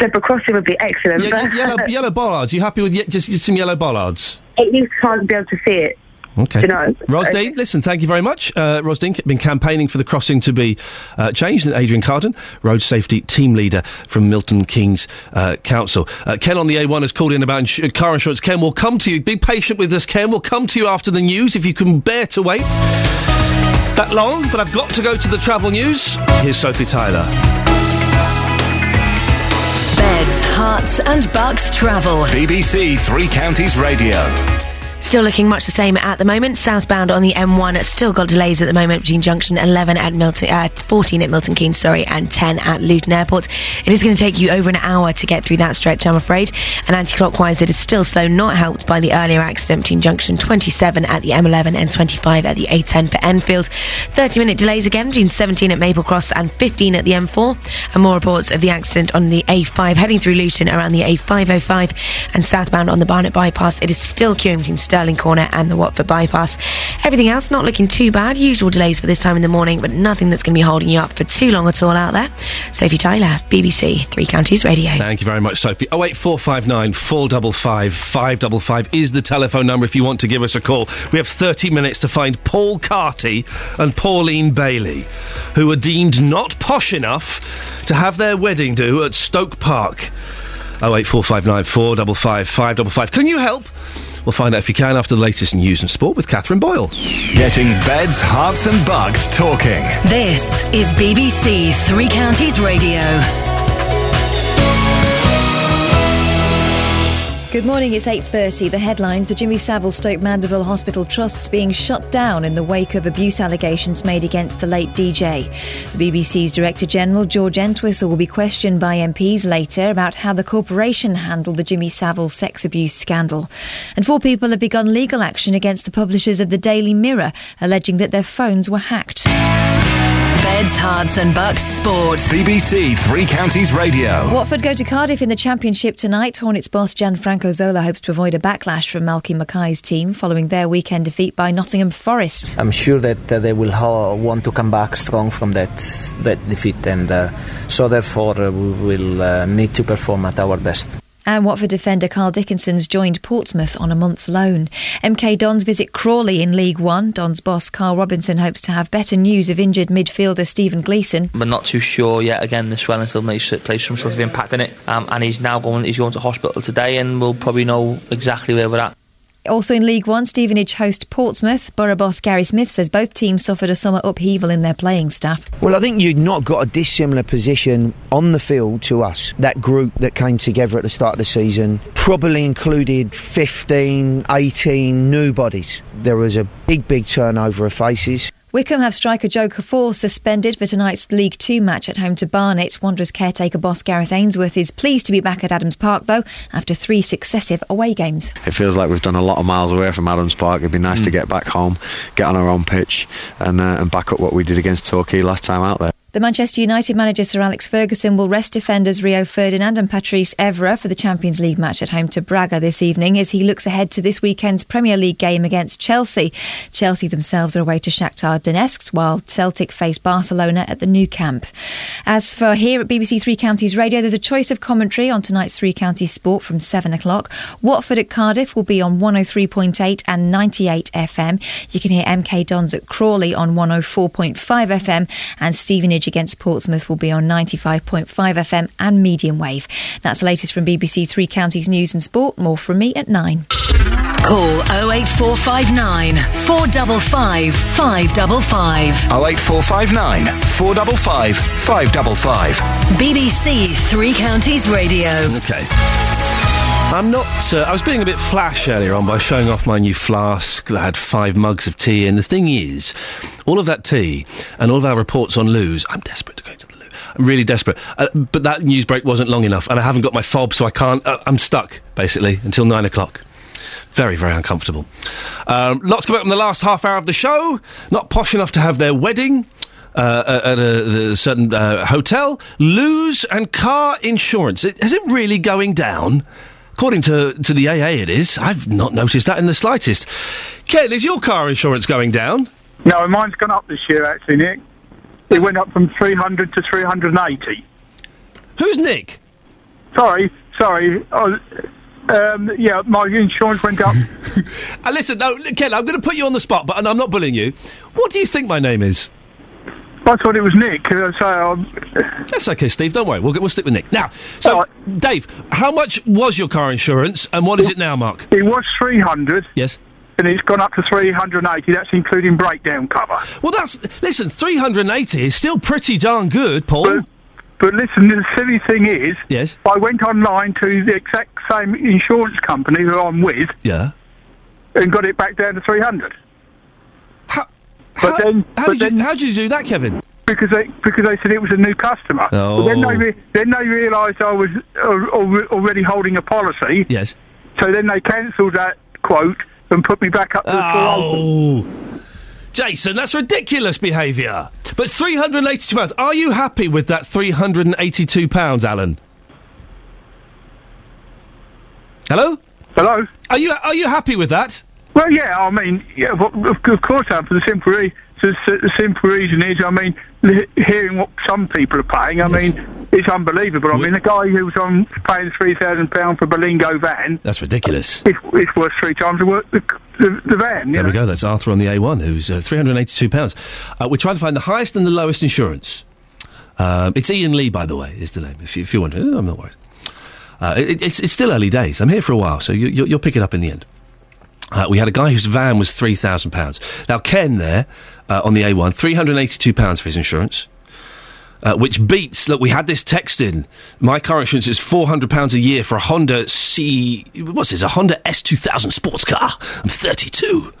zebra crossing would be excellent. Ye- but yellow, [LAUGHS] yellow bollards. You happy with ye- just, just some yellow bollards? At least can't be able to see it. Okay. You know, Ros Dean, listen, thank you very much. Uh, Ros Dean, been campaigning for the crossing to be uh, changed. And Adrian Carden, road safety team leader from Milton Keynes uh, Council. Uh, Ken on the A1 has called in about ins- uh, car insurance. Ken, we'll come to you. Be patient with us, Ken. We'll come to you after the news if you can bear to wait that long. But I've got to go to the travel news. Here's Sophie Tyler. Beds, Herts and Bucks travel. BBC Three Counties Radio. Still looking much the same at the moment. Southbound on the M1, still got delays at the moment between junction 11 at Milton, uh, 14 at Milton Keynes, sorry, and 10 at Luton Airport. It is going to take you over an hour to get through that stretch, I'm afraid. And anti-clockwise, it is still slow, not helped by the earlier accident between junction 27 at the M11 and 25 at the A10 for Enfield. 30-minute delays again between 17 at Maple Cross and 15 at the M4. And more reports of the accident on the A5 heading through Luton around the A505 and southbound on the Barnet bypass. It is still queuing between Stirling Corner and the Watford bypass. Everything else not looking too bad. Usual delays for this time in the morning, but nothing that's going to be holding you up for too long at all out there. Sophie Tyler, BBC Three Counties Radio. Thank you very much, Sophie. Oh eight four five nine four double five five double five is the telephone number if you want to give us a call. We have thirty minutes to find Paul Carty and Pauline Bailey, who are deemed not posh enough to have their wedding do at Stoke Park. Oh eight four five nine four double five five double five. Can you help? We'll find out if you can after the latest news and sport with Catherine Boyle. Getting beds, herts, and bucks talking. This is BBC Three Counties Radio. Good morning, it's 8.30. The headlines, the Jimmy Savile Stoke Mandeville Hospital Trust's being shut down in the wake of abuse allegations made against the late DJ. The BBC's Director General, George Entwistle, will be questioned by MPs later about how the corporation handled the Jimmy Savile sex abuse scandal. And four people have begun legal action against the publishers of the Daily Mirror, alleging that their phones were hacked. Beds, Herts and Bucks Sport. BBC Three Counties Radio. Watford go to Cardiff in the Championship tonight. Hornets boss Gianfranco Zola hopes to avoid a backlash from Malky Mackay's team following their weekend defeat by Nottingham Forest. I'm sure that uh, they will ha- want to come back strong from that that defeat, and uh, so therefore uh, we will uh, need to perform at our best. And Watford defender Carl Dickinson's joined Portsmouth on a month's loan. MK Dons visit Crawley in League One. Dons boss Karl Robinson hopes to have better news of injured midfielder Stephen Gleeson. We're not too sure yet. Again, the swelling still may play some sort of impact in it. Um, and he's now going. He's going to hospital today, and we'll probably know exactly where we're at. Also in League One, Stevenage host Portsmouth. Borough boss Gary Smith says both teams suffered a summer upheaval in their playing staff. Well, I think you've not got a dissimilar position on the field to us. That group that came together at the start of the season probably included 15, 18 new bodies. There was a big, big turnover of faces. Wycombe have striker Jo Kuffour suspended for tonight's League Two match at home to Barnet. Wanderers caretaker boss Gareth Ainsworth is pleased to be back at Adams Park, though, after three successive away games. It feels like we've done a lot of miles away from Adams Park. It'd be nice mm. to get back home, get on our own pitch, and, uh, and back up what we did against Torquay last time out there. The Manchester United manager Sir Alex Ferguson will rest defenders Rio Ferdinand and Patrice Evra for the Champions League match at home to Braga this evening as he looks ahead to this weekend's Premier League game against Chelsea. Chelsea themselves are away to Shakhtar Donetsk while Celtic face Barcelona at the new Camp. As for here at BBC Three Counties Radio, there's a choice of commentary on tonight's Three Counties Sport from 7 o'clock. Watford at Cardiff will be on 103.8 and 98 FM. You can hear MK Dons at Crawley on 104.5 FM and Stevenage against Portsmouth will be on 95.5 FM and medium wave. That's the latest from BBC Three Counties News and Sport. More from me at 9. Call 08459 455 555. 08459 455 555. BBC Three Counties Radio. Okay. I'm not. Uh, I was being a bit flash earlier on by showing off my new flask that had five mugs of tea. And the thing is, all of that tea and all of our reports on loos, I'm desperate to go to the loo. I'm really desperate. Uh, but that news break wasn't long enough, and I haven't got my fob, so I can't. Uh, I'm stuck, basically, until nine o'clock. Very, very uncomfortable. Um, lots coming up in the last half hour of the show. Not posh enough to have their wedding. Uh, at a, a certain uh, hotel, loos and car insurance. Is it really going down? According to, to the AA, it is. I've not noticed that in the slightest. Ken, is your car insurance going down? No, mine's gone up this year, actually, Nick. It went up from 300 to 380. Who's Nick? Sorry, sorry. Oh, um, yeah, my insurance went up. [LAUGHS] uh, listen, no, Ken, I'm going to put you on the spot, but and I'm not bullying you. What do you think my name is? I thought it was Nick. Uh, so, um, That's okay, Steve. Don't worry. We'll, we'll stick with Nick. Now, so, Dave, how much was your car insurance and what is it now, Mark? it was 300. Yes. And it's gone up to 380. That's including breakdown cover. Well, that's. Listen, 380 is still pretty darn good, Paul. But, but listen, the silly thing is, yes, I went online to the exact same insurance company who I'm with, yeah, and got it back down to 300. But then, how, but did then you, how did you do that, Kevin? because they because they said it was a new customer. Oh. But then they oh. re- then they realised I was al- al- already holding a policy. Yes. So then they cancelled that quote and put me back up to the Oh. Jason, that's ridiculous behaviour. But £382. Are you happy with that £382, Alan? Hello? Hello? Are you, are you happy with that? Well, yeah, I mean, yeah, of, of course I. For the simple, re- the, the simple reason is, I mean, hearing what some people are paying, I mean, it's unbelievable. I mean, the guy who was on paying three thousand pound for a Berlingo van, That's ridiculous. it's, it's worth three times the, the, the, the van. There know? we go. That's Arthur on the A1, who's uh, £382. Uh, we're trying to find the highest and the lowest insurance. Um, it's Iain Lee, by the way, is the name, if you, if you want to. I'm not worried. Uh, it, it's, it's still early days. I'm here for a while, so you, you, you'll pick it up in the end. Uh, we had a guy whose van was £3,000. Now, Ken there, uh, on the A1, £382 for his insurance. Uh, which beats. Look, we had this text in. My car insurance is four hundred pounds a year for a Honda C. What's this? A Honda S two thousand sports car. I'm thirty two.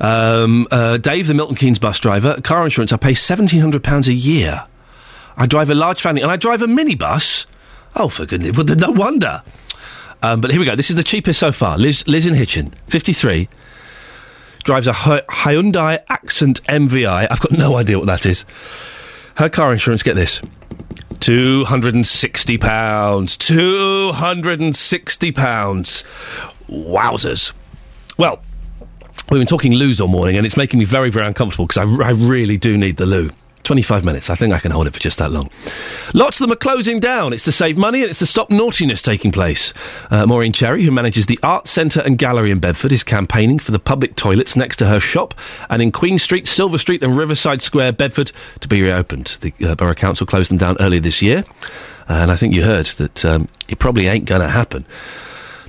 Um, uh, Dave, the Milton Keynes bus driver, car insurance. I pay seventeen hundred pounds a year. I drive a large family, and I drive a minibus. Oh, for goodness! Well, no wonder. Um, but here we go. This is the cheapest so far. Liz, Liz in Hitchin, fifty-three, drives a Hyundai Accent MVI. I've got no idea what that is. Her car insurance. Get this. Two hundred and sixty pounds. Two hundred and sixty pounds. Wowzers. Well, we've been talking loos all morning, and it's making me very, very uncomfortable because I, I really do need the loo. 25 minutes. I think I can hold it for just that long. Lots of them are closing down. It's to save money and it's to stop naughtiness taking place. Uh, Maureen Cherry, who manages the Art Centre and Gallery in Bedford, is campaigning for the public toilets next to her shop and in Queen Street, Silver Street, and Riverside Square, Bedford, to be reopened. The uh, Borough Council closed them down earlier this year, and I think you heard that um, it probably ain't going to happen.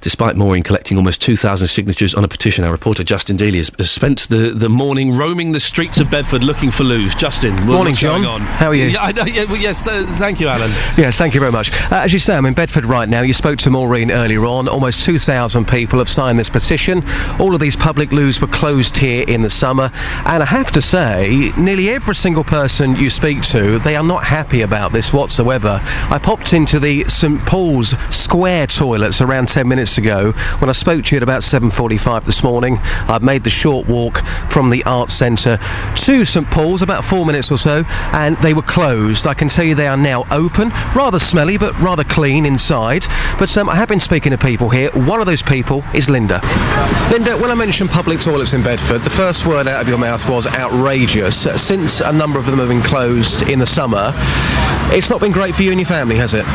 Despite Maureen collecting almost 2,000 signatures on a petition, our reporter Justin Dealey has, has spent the, the morning roaming the streets of Bedford looking for loos. Justin, what- Morning, John. going on? How are you? Yeah, I know, yeah, well, yes, uh, thank you, Alan. Yes, thank you very much. Uh, as you say, I'm in Bedford right now. You spoke to Maureen earlier on. Almost 2,000 people have signed this petition. All of these public loos were closed here in the summer. And I have to say, nearly every single person you speak to, they are not happy about this whatsoever. I popped into the St Paul's Square toilets around 10 minutes ago when I spoke to you at about 7.45 this morning. I've made the short walk from the Arts Centre to St Paul's, about four minutes or so, and they were closed. I can tell you they are now open, rather smelly but rather clean inside. But um, I have been speaking to people here. One of those people is Linda. Linda, when I mentioned public toilets in Bedford, the first word out of your mouth was outrageous. Since a number of them have been closed in the summer, it's not been great for you and your family, has it?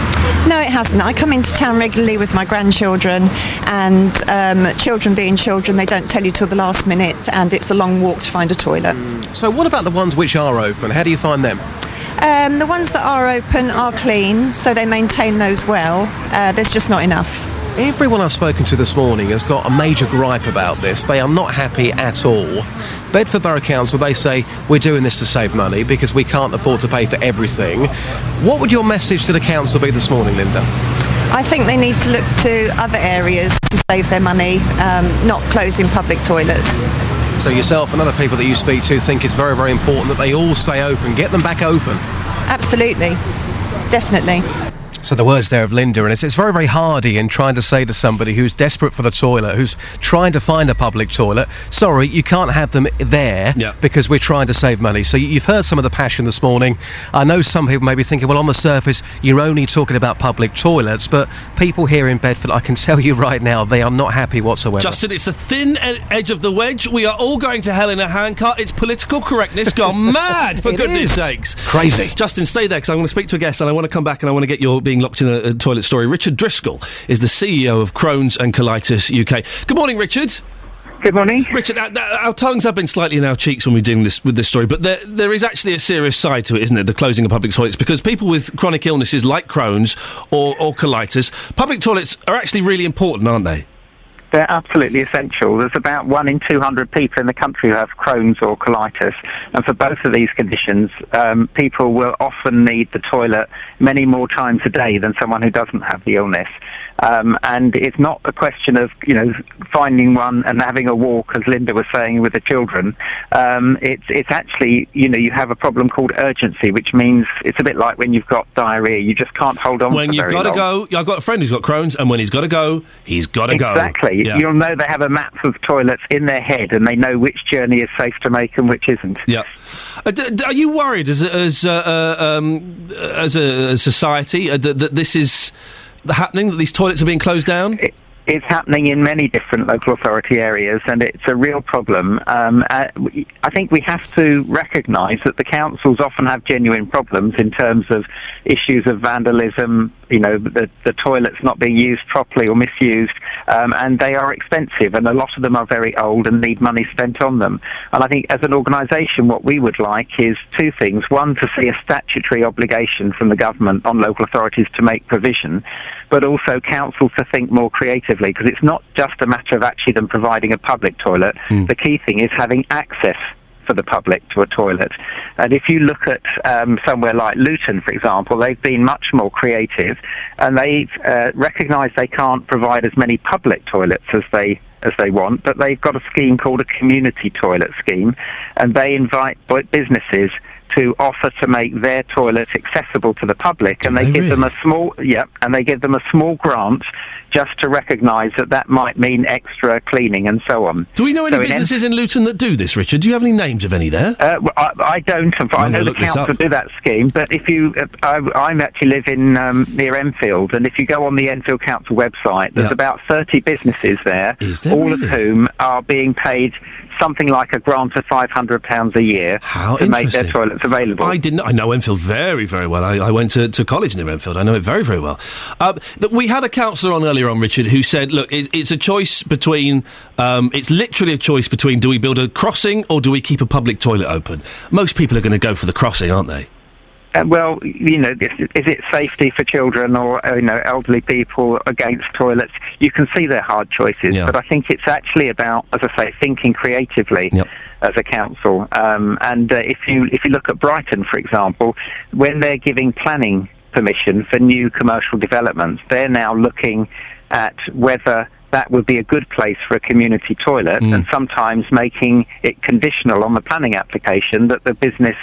No, it hasn't. I come into town regularly with my grandchildren, and um, children being children, they don't tell you till the last minute, and it's a long walk to find a toilet. So, what about the ones which are open? How do you find them? Um, the ones that are open are clean, so they maintain those well. Uh, there's just not enough. Everyone I've spoken to this morning has got a major gripe about this. They are not happy at all. Bedford Borough Council, they say, we're doing this to save money because we can't afford to pay for everything. What would your message to the council be this morning, Linda? I think they need to look to other areas to save their money, um, not closing public toilets. So, yourself and other people that you speak to think it's very, very important that they all stay open. Get them back open. Absolutely. Definitely. So the words there of Linda, and it's, it's very, very hardy in trying to say to somebody who's desperate for the toilet, who's trying to find a public toilet, sorry, you can't have them there because we're trying to save money. So you- you've heard some of the passion this morning. I know some people may be thinking, well, on the surface, you're only talking about public toilets, but people here in Bedford, I can [LAUGHS] tell you right now, they are not happy whatsoever. Justin, it's a thin edge of the wedge. We are all going to hell in a handcart. It's political correctness gone [LAUGHS] mad, for It goodness is. sakes. Crazy. Justin, stay there because I want to speak to a guest and I want to come back and I want to get your being locked in a, a toilet story. Richard Driscoll is the CEO of Crohn's and Colitis UK. Good morning, Richard. Good morning, Richard. Our, our tongues have been slightly in our cheeks when we're doing this with this story, but there there is actually a serious side to it, isn't it? The closing of public toilets because people with chronic illnesses like Crohn's or, or colitis, public toilets are actually really important, aren't they? They're absolutely essential. There's about one in 200 people in the country who have Crohn's or colitis, and for both of these conditions, um, people will often need the toilet many more times a day than someone who doesn't have the illness. Um, and it's not a question of you know finding one and having a walk, as Linda was saying with the children. Um, it's it's actually you know you have a problem called urgency, which means it's a bit like when you've got diarrhea. You just can't hold on. When you've got to go, I've got a friend who's got Crohn's, and when he's got to go, he's got to go. Exactly. Yeah. You'll know they have a map of toilets in their head, and they know which journey is safe to make and which isn't. Yeah. Uh, d- d- are you worried as a, as uh, um, as a, society uh, that, that this is happening? That these toilets are being closed down? It's happening in many different local authority areas, and it's a real problem. Um, uh, we, I think we have to recognise that the councils often have genuine problems in terms of issues of vandalism, you know, the, the toilets not being used properly or misused, um, and they are expensive, and a lot of them are very old and need money spent on them. And I think as an organisation, what we would like is two things. One, to see a statutory obligation from the government on local authorities to make provision, but also councils to think more creatively, because it's not just a matter of actually them providing a public toilet. The key thing is having access for the public to a toilet. And if you look at um, somewhere like Luton, for example, they've been much more creative, and they've uh, recognised they can't provide as many public toilets as they as they want, but they've got a scheme called a community toilet scheme, and they invite bu- businesses to offer to make their toilets accessible to the public, and they give them a small, yeah, and they give them a small grant just to recognise that that might mean extra cleaning and so on. Do we know any So in en- businesses in Luton that do this, Richard? Do you have any names of any there? Uh, well, I, I don't. I know the council do that scheme, but if you, uh, I, I actually live in um, near Enfield, and if you go on the Enfield Council website, there's Yeah. about 30 businesses there, there all of whom are being paid something like a grant of £500 a year How to make their toilets available. I didn't. I know Enfield very, very well. I, I went to, to college near Enfield. I know it very, very well. Uh, th- we had a councillor on earlier on, Richard, who said, "Look, it's, it's a choice between. Um, it's literally a choice between do we build a crossing or do we keep a public toilet open? Most people are going to go for the crossing, aren't they? Uh, well, you know, is, is it safety for children or uh, you know elderly people against toilets? You can see they're hard choices, Yeah. but I think it's actually about, as I say, thinking creatively as a council. Um, and uh, if you if you look at Brighton, for example, when they're giving planning permission for new commercial developments, they're now looking at whether that would be a good place for a community toilet, and sometimes making it conditional on the planning application that the business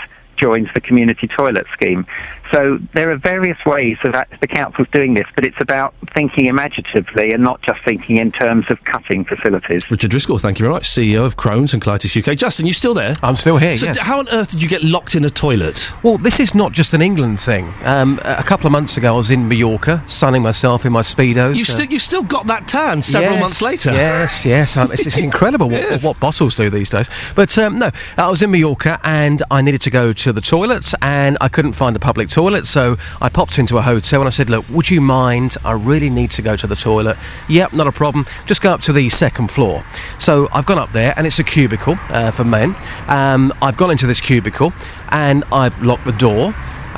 joins the community toilet scheme. So there are various ways that the council's doing this, but it's about thinking imaginatively and not just thinking in terms of cutting facilities. Richard Driscoll, thank you very much, CEO of Crohn's and Colitis UK. Justin, you still there? I'm still here, So yes. d- how on earth did you get locked in a toilet? Well, this is not just an England thing. Um, a a couple of months ago, I was in Mallorca, sunning myself in my speedos. You've uh, still, you've still got that tan several Yes, months later. Yes, yes. Um, it's, it's [LAUGHS] incredible what, what bottles do these days. But um, no, I was in Mallorca and I needed to go to the toilet and I couldn't find a public toilet. So I popped into a hotel and I said, Look, would you mind? I really need to go to the toilet. Yep, not a problem. Just go up to the second floor. So I've gone up there and it's a cubicle uh, for men. Um, I've gone into this cubicle and I've locked the door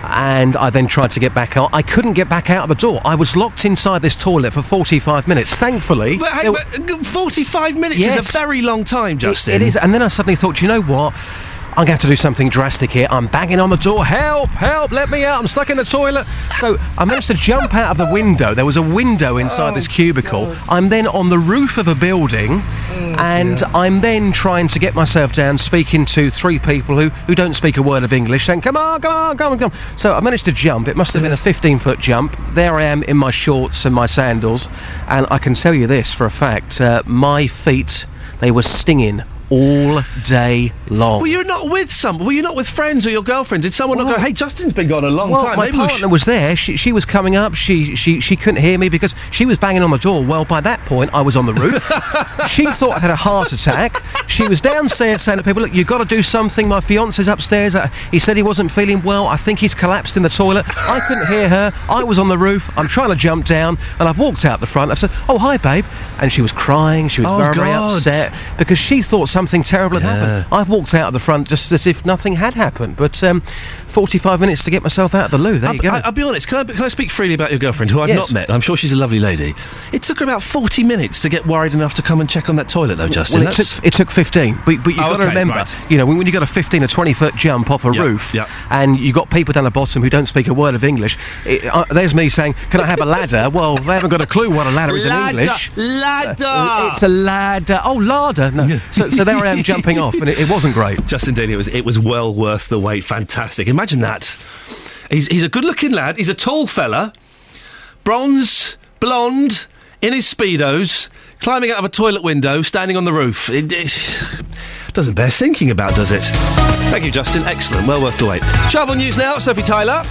and I then tried to get back out. I couldn't get back out of the door. I was locked inside this toilet for 45 minutes. Thankfully, But, hey, but uh, 45 minutes is a very long time, Justin. it is. And then I suddenly thought, you know what? I'm going to have to do something drastic here. I'm banging on the door. Help! Help! Let me out! I'm stuck in the toilet. So I managed to jump out of the window. There was a window inside Oh, this cubicle. I'm then on the roof of a building, Oh, and I'm then trying to get myself down, speaking to three people who, who don't speak a word of English, saying, "Come on, come on, come on, come on." So I managed to jump. It must have been a 15 foot jump. There I am in my shorts and my sandals, and I can tell you this for a fact: uh, my feet they were stinging all day long. Were you not with some? Were you not with friends or your girlfriend? Did someone not go? Hey, Justin's been gone a long well, time. my Maybe partner was there. She, she was coming up. She, she she couldn't hear me because she was banging on the door. Well, by that point, I was on the roof. [LAUGHS] she thought I had a heart attack. She was downstairs saying to people, "Look, you've got to do something." My fiance's upstairs. Uh, he said he wasn't feeling well. I think he's collapsed in the toilet. I couldn't hear her. I was on the roof. I'm trying to jump down, and I've walked out the front. I said, "Oh, hi, babe," and she was crying. She was Oh, very, very upset because she thought something terrible had happened. I've walked out of the front just as if nothing had happened. But um, 45 minutes to get myself out of the loo. There I'll, you go. I, will be honest. Can I, can I speak freely about your girlfriend, who I've Yes. not met? I'm sure she's a lovely lady. It took her about 40 minutes to get worried enough to come and check on that toilet, though, Justin. well, it took, it took 15, but, but you've Oh, got to remember, right. you know, when, when you've got a 15 or 20 foot jump off a Yeah, roof, yeah. and you've got people down the bottom who don't speak a word of English, it, uh, there's me saying, "Can I have a ladder?" [LAUGHS] well, they haven't got a clue what a ladder is Ladder, in English. ladder. Uh, it's a ladder. Oh, larder. No. so, so there I am jumping off, and it, it wasn't great. [LAUGHS] Justin Daly, it was it was well worth the wait. Fantastic. Imagine that. He's he's a good looking lad. He's a tall fella, bronze, blonde, in his speedos, climbing out of a toilet window, standing on the roof. It, it doesn't bear thinking about, does it? Thank you, Justin. Excellent. Well worth the wait. Travel news now. Sophie Tyler.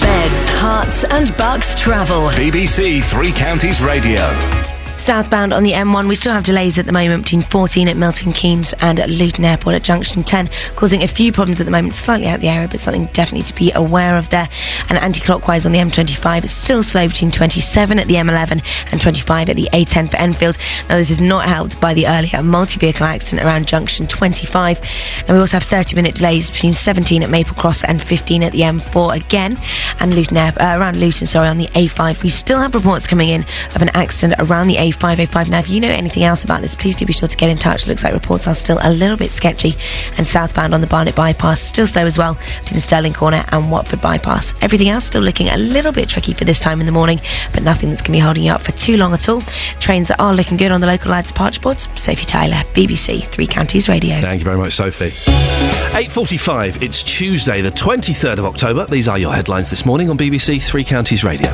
Beds, herts, and bucks travel. BBC Three Counties Radio. Southbound on the M1, we still have delays at the moment between 14 at Milton Keynes and at Luton Airport at junction 10, causing a few problems at the moment, slightly out the area, but something definitely to be aware of there. And anti-clockwise on the M25, it's still slow between 27 at the M11 and 25 at the A10 for Enfield. Now, this is not helped by the earlier multi-vehicle accident around junction 25. And we also have 30-minute delays between 17 at Maple Cross and 15 at the M4 again, and Luton Air, uh, around Luton, sorry, on the A5. We still have reports coming in of an accident around the A5 505. Now, if you know anything else about this, please do be sure to get in touch. Looks like reports are still a little bit sketchy. And southbound on the Barnet bypass, still slow as well between the Stirling corner and Watford bypass. Everything else still looking a little bit tricky for this time in the morning, but nothing that's going to be holding you up for too long at all. Trains are looking good on the local line departure boards. Sophie Tyler, BBC Three Counties Radio. Thank you very much, Sophie. 8.45, it's Tuesday, the 23rd of October. These are your headlines this morning on BBC Three Counties Radio.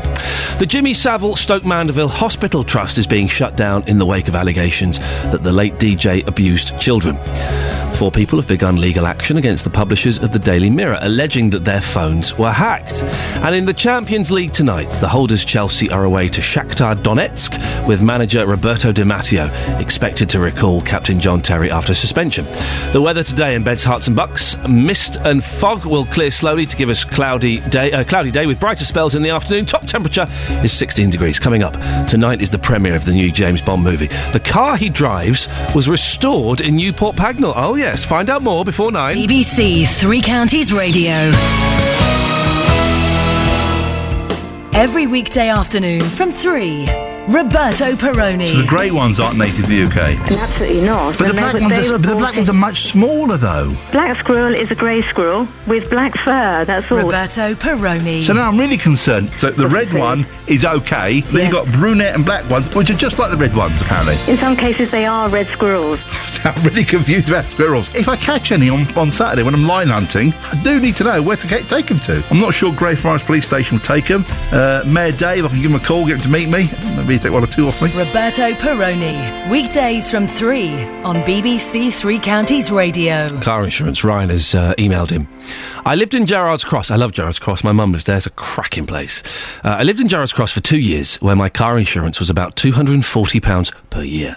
The Jimmy Savile Stoke Mandeville Hospital Trust is being shut down in the wake of allegations that the late DJ abused children. Four people have begun legal action against the publishers of the Daily Mirror, alleging that their phones were hacked. And in the Champions League tonight, the holders Chelsea are away to Shakhtar Donetsk, with manager Roberto Di Matteo expected to recall captain John Terry after suspension. The weather today in Beds, Herts and Bucks: mist and fog will clear slowly to give us cloudy day, uh, cloudy day with brighter spells in the afternoon. Top temperature is 16 degrees. Coming up tonight is the premiere of the new James Bond movie. The car he drives was restored in Newport Pagnell. Oh yes, find out more before nine. BBC Three Counties Radio. Every weekday afternoon from 3. Roberto Perrone. So the grey ones aren't native to the UK. Absolutely not. But the And they black were- ones, they are, the black ones are much smaller though. Black squirrel is a grey squirrel with black fur. That's all. Roberto Perrone. So now I'm really concerned. So the red one is okay, but you've got brunette and black ones, which are just like the red ones apparently. In some cases, they are red squirrels. [LAUGHS] I'm really confused about squirrels. If I catch any on, on Saturday when I'm line hunting, I do need to know where to get, take them to. I'm not sure Grey Forest Police Station will take them. Uh, Mayor Dave, I can give him a call, get him to meet me. Maybe he'll take one or two off me. Roberto Perrone. Weekdays from 3 on BBC Three Counties Radio. Car insurance. Ryan has uh, emailed him. I lived in Gerrards Cross. I love Gerrards Cross. My mum lives there. It's a cracking place. Uh, I lived in Gerrards Cross for two years, where my car insurance was about £240 per year.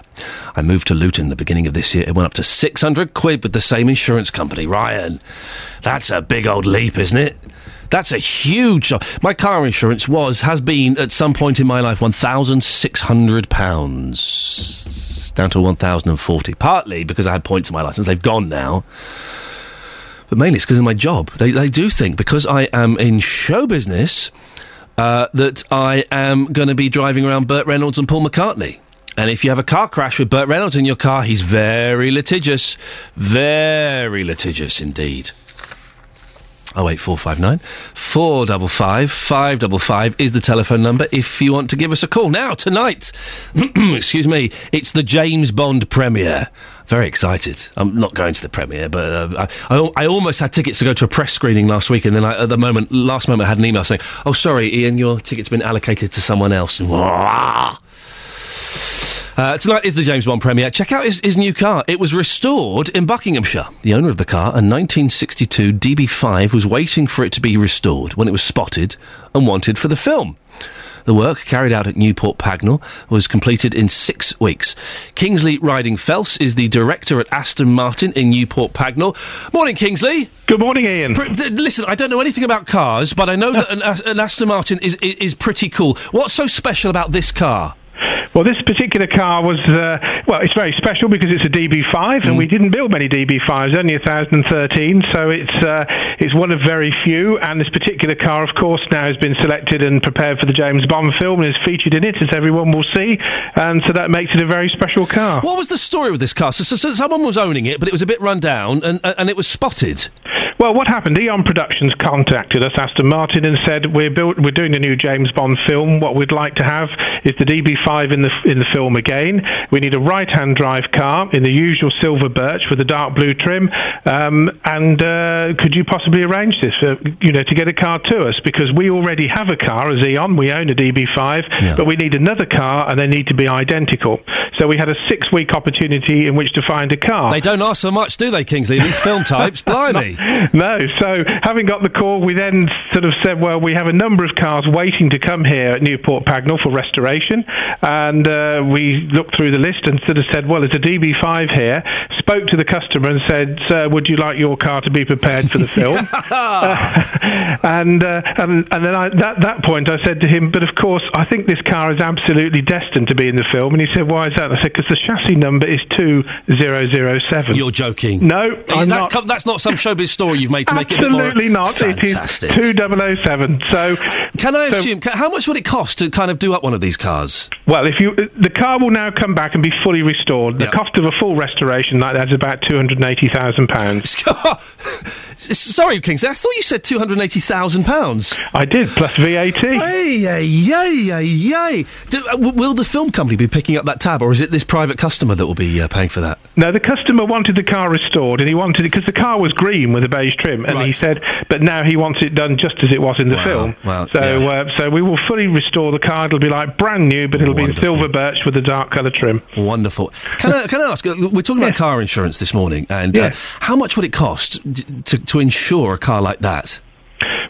I moved to Luton the beginning of this year. It went up to 600 quid with the same insurance company. Ryan, that's a big old leap, isn't it? That's a huge. My car insurance was, has been at some point in my life, £1,600 down to 1,040. Partly because I had points on my license. They've gone now. But mainly it's because of my job. They, they do think because I am in show business uh, that I am going to be driving around Burt Reynolds and Paul McCartney. And if you have a car crash with Burt Reynolds in your car, he's very litigious. Very litigious indeed. 08459 455 555 is the telephone number if you want to give us a call. Now, tonight, [CLEARS THROAT] excuse me, it's the James Bond premiere. Very excited. I'm not going to the premiere, but uh, I, I, I, almost had tickets to go to a press screening last week, and then I, at the moment, last moment, I had an email saying, "Oh, sorry, Iain, your ticket's been allocated to someone else." [LAUGHS] Uh, tonight is the James Bond premiere. Check out his, his new car. It was restored in Buckinghamshire. The owner of the car, a 1962 DB5, was waiting for it to be restored when it was spotted and wanted for the film. The work, carried out at Newport Pagnell, was completed in six weeks. Kingsley Riding Fels is the director at Aston Martin in Newport Pagnell. Morning, Kingsley. Good morning, Iain. Pr- th- listen, I don't know anything about cars, but I know [LAUGHS] that an, an Aston Martin is, is, is pretty cool. What's so special about this car? Well, this particular car was, uh, well, it's very special because it's a DB5, and we didn't build many DB5s, only 1,013, so it's, uh, it's one of very few, and this particular car, of course, now has been selected and prepared for the James Bond film and is featured in it, as everyone will see, and so that makes it a very special car. What was the story with this car? So, so, so someone was owning it, but it was a bit run down, and, and it was spotted. Well, what happened? Eon Productions contacted us, Aston Martin, and said we're built, we're doing a new James Bond film. What we'd like to have is the DB5 in the in the film again. We need a right-hand drive car in the usual silver birch with a dark blue trim. Um, and uh, could you possibly arrange this, uh, you know, to get a car to us? Because we already have a car as Eon. We own a DB5, but we need another car, and they need to be identical. So we had a six-week opportunity in which to find a car. They don't ask so much, do they, Kingsley? These film types, [LAUGHS] blimey. No. So having got the call, we then sort of said, well, we have a number of cars waiting to come here at Newport Pagnell for restoration. And uh, we looked through the list and sort of said, well, there's a DB5 here. Spoke to the customer and said, sir, would you like your car to be prepared for the [LAUGHS] film? Uh, [LAUGHS] and, uh, and and then I, at that point I said to him, but of course I think this car is absolutely destined to be in the film. And he said, why is that? I said, because the chassis number is 2007. You're joking. No, That not. com- that's not some showbiz story you've made to make it Absolutely not. fantastic. It is 2007. So, Can I so- assume? How much would it cost to kind of do up one of these cars? Well, if you the car will now come back and be fully restored. The cost of a full restoration like that is about two hundred and eighty thousand pounds. [LAUGHS] Sorry, Kingsley. I thought you said two hundred and eighty thousand pounds. I did plus VAT. Yay, yay, yay, yay. Uh, will the film company be picking up that tab, or is it this private customer that will be uh, paying for that? No, the customer wanted the car restored, and he wanted it because the car was green with a beige trim, and he said, but now he wants it done just as it was in the Wow, film. wow, so, uh, so we will fully restore the car. It'll be like brand new, but it'll be in silver birch with a dark colour trim. Wonderful. Can I, can I ask? uh, We're talking about car insurance this morning, and uh, how much would it cost to, to insure a car like that?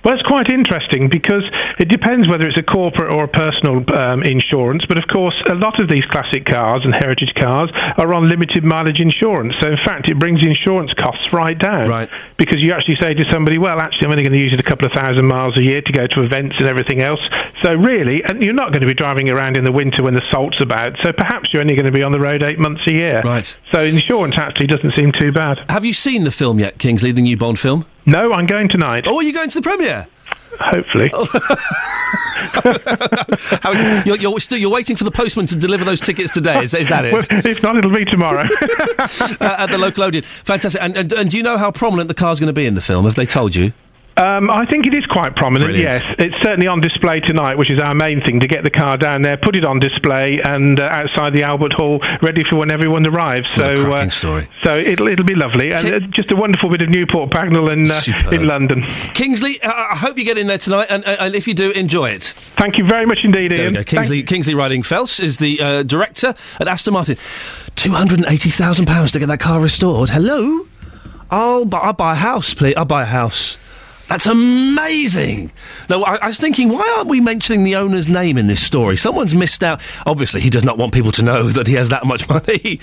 Well, it's quite interesting because it depends whether it's a corporate or a personal um, insurance. But of course, a lot of these classic cars and heritage cars are on limited mileage insurance. So in fact, it brings insurance costs right down. Right. Because you actually say to somebody, well, actually, I'm only going to use it a couple of thousand miles a year to go to events and everything else. So really, and you're not going to be driving around in the winter when the salt's about. So perhaps you're only going to be on the road eight months a year. Right. So insurance actually doesn't seem too bad. Have you seen the film yet, Kingsley, the new Bond film? No, I'm going tonight. Oh, are you going to the premiere? Hopefully. [LAUGHS] How, you're, you're, still, you're waiting for the postman to deliver those tickets today. Is, is that it? Well, if not, it'll be tomorrow. [LAUGHS] uh, at the local Odeon. Fantastic. And, and, and do you know how prominent the car's going to be in the film? Have they told you? Um, I think it is quite prominent, Brilliant. yes. It's certainly on display tonight, which is our main thing, to get the car down there, put it on display, and uh, outside the Albert Hall, ready for when everyone arrives. What so, uh, story. so it'll, it'll be lovely. And uh, just a wonderful bit of Newport Pagnell in, uh, in London. Kingsley, uh, I hope you get in there tonight, and, uh, and if you do, enjoy it. Thank you very much indeed, Iain. Kingsley, Kingsley Riding Phelps is the uh, director at Aston Martin. £280,000 to get that car restored. Hello? I'll, I'll buy a house, please. I'll buy a house. That's amazing. No, I, I was thinking, why aren't we mentioning the owner's name in this story? Someone's missed out. Obviously, he does not want people to know [LAUGHS] that he has that much money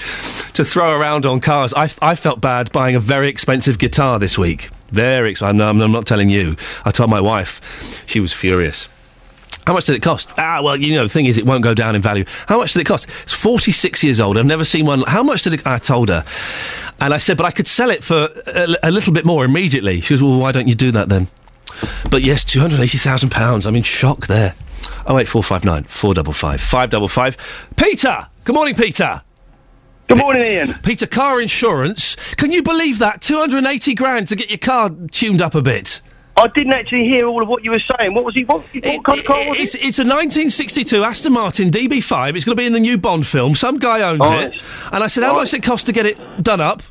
to throw around on cars. I, I felt bad buying a very expensive guitar this week. Very expensive. I'm, I'm not telling you. I told my wife. She was furious. How much did it cost? Ah, well, you know, the thing is, it won't go down in value. How much did it cost? It's 46 years old. I've never seen one. How much did it? I told her. And I said, but I could sell it for a, a little bit more immediately. She goes, well, why don't you do that then? But yes, £280,000. I'm in shock there. Oh, 08459 455 555. Peter! Good morning, Peter. Good morning, Iain. Peter, car insurance. Can you believe that? 280 grand to get your car tuned up a bit. I didn't actually hear all of what you were saying. What was he? What, what kind of car was It's, it's a 1962 Aston Martin DB5. It's going to be in the new Bond film. Some guy owns Right. it. And I said, how much does it cost to get it done up?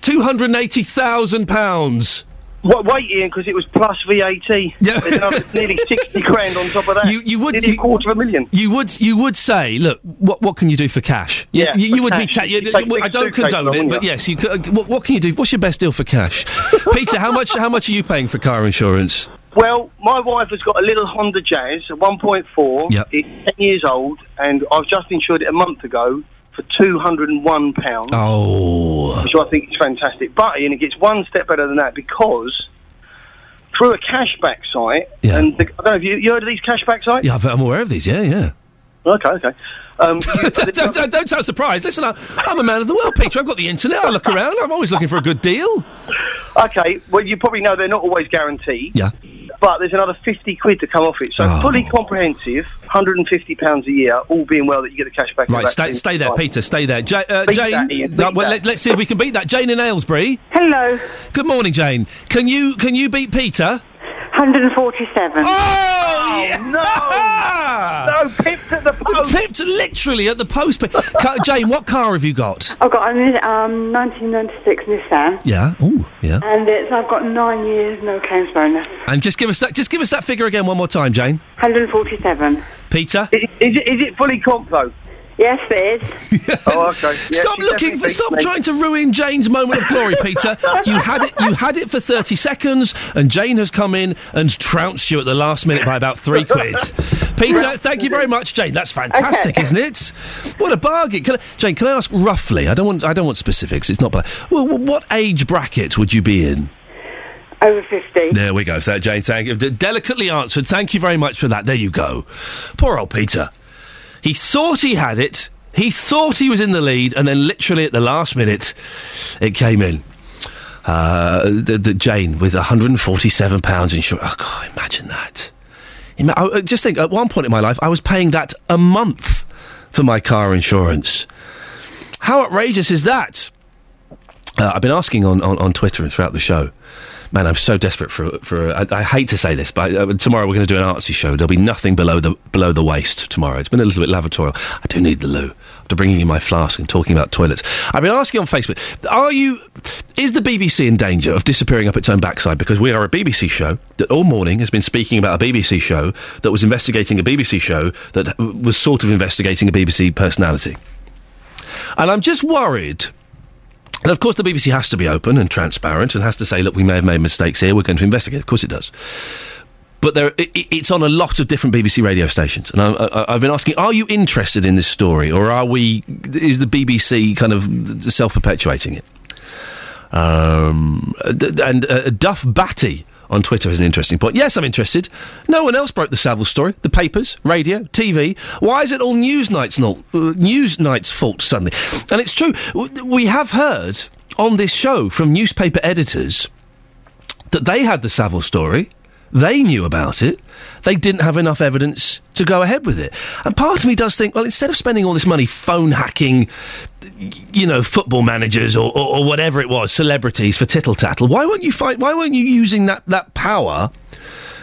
£280,000. What, wait, Iain, because it was plus VAT. Yeah. Another nearly [LAUGHS] 60 grand on top of that. You, you would Nearly a quarter of a million. You would you would say, look, what what can you do for cash? You- Yeah, you, you would be. Ta- you- You you- I don't condone it, but yes, you. Could, uh, what, what can you do? What's your best deal for cash, [LAUGHS] Peter? How much how much are you paying for car insurance? Well, my wife has got a little Honda Jazz, a 1.4. Yep. It's 10 years old, and I've just insured it a month ago for £201, Oh, which I think is fantastic. But, Iain, it gets one step better than that because through a cashback site, and the, I don't know if you, you heard of these cashback sites? yeah, I'm aware of these. Yeah, yeah. Okay, okay. Um, [LAUGHS] don't, don't, don't, don't sound surprised. Listen, I, I'm a man of the world, Peter. I've got the internet. I look around. I'm always looking for a good deal. Okay, well, you probably know they're not always guaranteed. Yeah. But there's another 50 quid to come off it. So Oh. fully comprehensive, £150 a year, all being well that you get the cash back. Right, stay, stay there, times. Peter. Stay there, ja- uh, Beat Jane. that, Iain, uh, well, that. let, us see if we can beat that. Jane in Aylesbury. Hello. Good morning, Jane. Can you can you beat Peter? 147. Oh, no! no, pipped at the post. Pipped literally at the post. Ca- Jane, what car have you got? I've got a um, 1996 Nissan. Yeah. Oh, yeah. And it's, I've got nine years, no claims bonus. And just give us that. Just give us that figure again one more time, Jane. 147. Peter. Is, is, it, is it fully comp, though? Yes, it is. [LAUGHS] oh, okay. Yeah, stop she looking for. Stop me. trying to ruin Jane's moment of glory, [LAUGHS] Peter. You had it. You had it for thirty seconds, and Jane has come in and trounced you at the last minute by about three quid. [LAUGHS] Peter, thank you very much, Jane. That's fantastic, Okay. isn't it? What a bargain, can I, Jane. Can I ask roughly? I don't want. I don't want specifics. It's not. Well, what age bracket would you be in? Over 50. There we go. So, Jane, thank you. Delicately answered. Thank you very much for that. There you go. Poor old Peter. He thought he had it. He thought he was in the lead, and then literally at the last minute, it came in. Uh, the, the Jane with 147 pounds insurance. Oh God, imagine that. I- I just think at one point in my life I was paying that a month for my car insurance. How outrageous is that? Uh, I've been asking on, on, on Twitter and throughout the show. Man, I'm so desperate for for. I, I hate to say this, but uh, tomorrow we're going to do an artsy show. There'll be nothing below the below the waist tomorrow. It's been a little bit lavatorial. I do need the loo. After bringing you my flask and talking about toilets, I've been asking on Facebook: Are you? Is the BBC in danger of disappearing up its own backside? Because we are a BBC show that all morning has been speaking about a BBC show that was investigating a BBC show that was sort of investigating a BBC personality. And I'm just worried. And of course, the BBC has to be open and transparent and has to say, look, we may have made mistakes here, we're going to investigate. Of course, it does. But there, i i- it's on a lot of different BBC radio stations. And I, I've been asking, are you interested in this story? Or are we, is the BBC kind of self perpetuating it? Um, and uh, Duff Batty on Twitter has an interesting point. Yes, I'm interested. No one else broke the Savile story. The papers, radio, TV. Why is it all Newsnight's, not, uh, Newsnight's fault suddenly? And it's true. We have heard on this show from newspaper editors that they had the Savile story. They knew about it. They didn't have enough evidence to go ahead with it. And part of me does think, well, instead of spending all this money phone hacking, you know, football managers or, or, or whatever it was, celebrities for tittle tattle, why weren't you fight? Why weren't you using that that power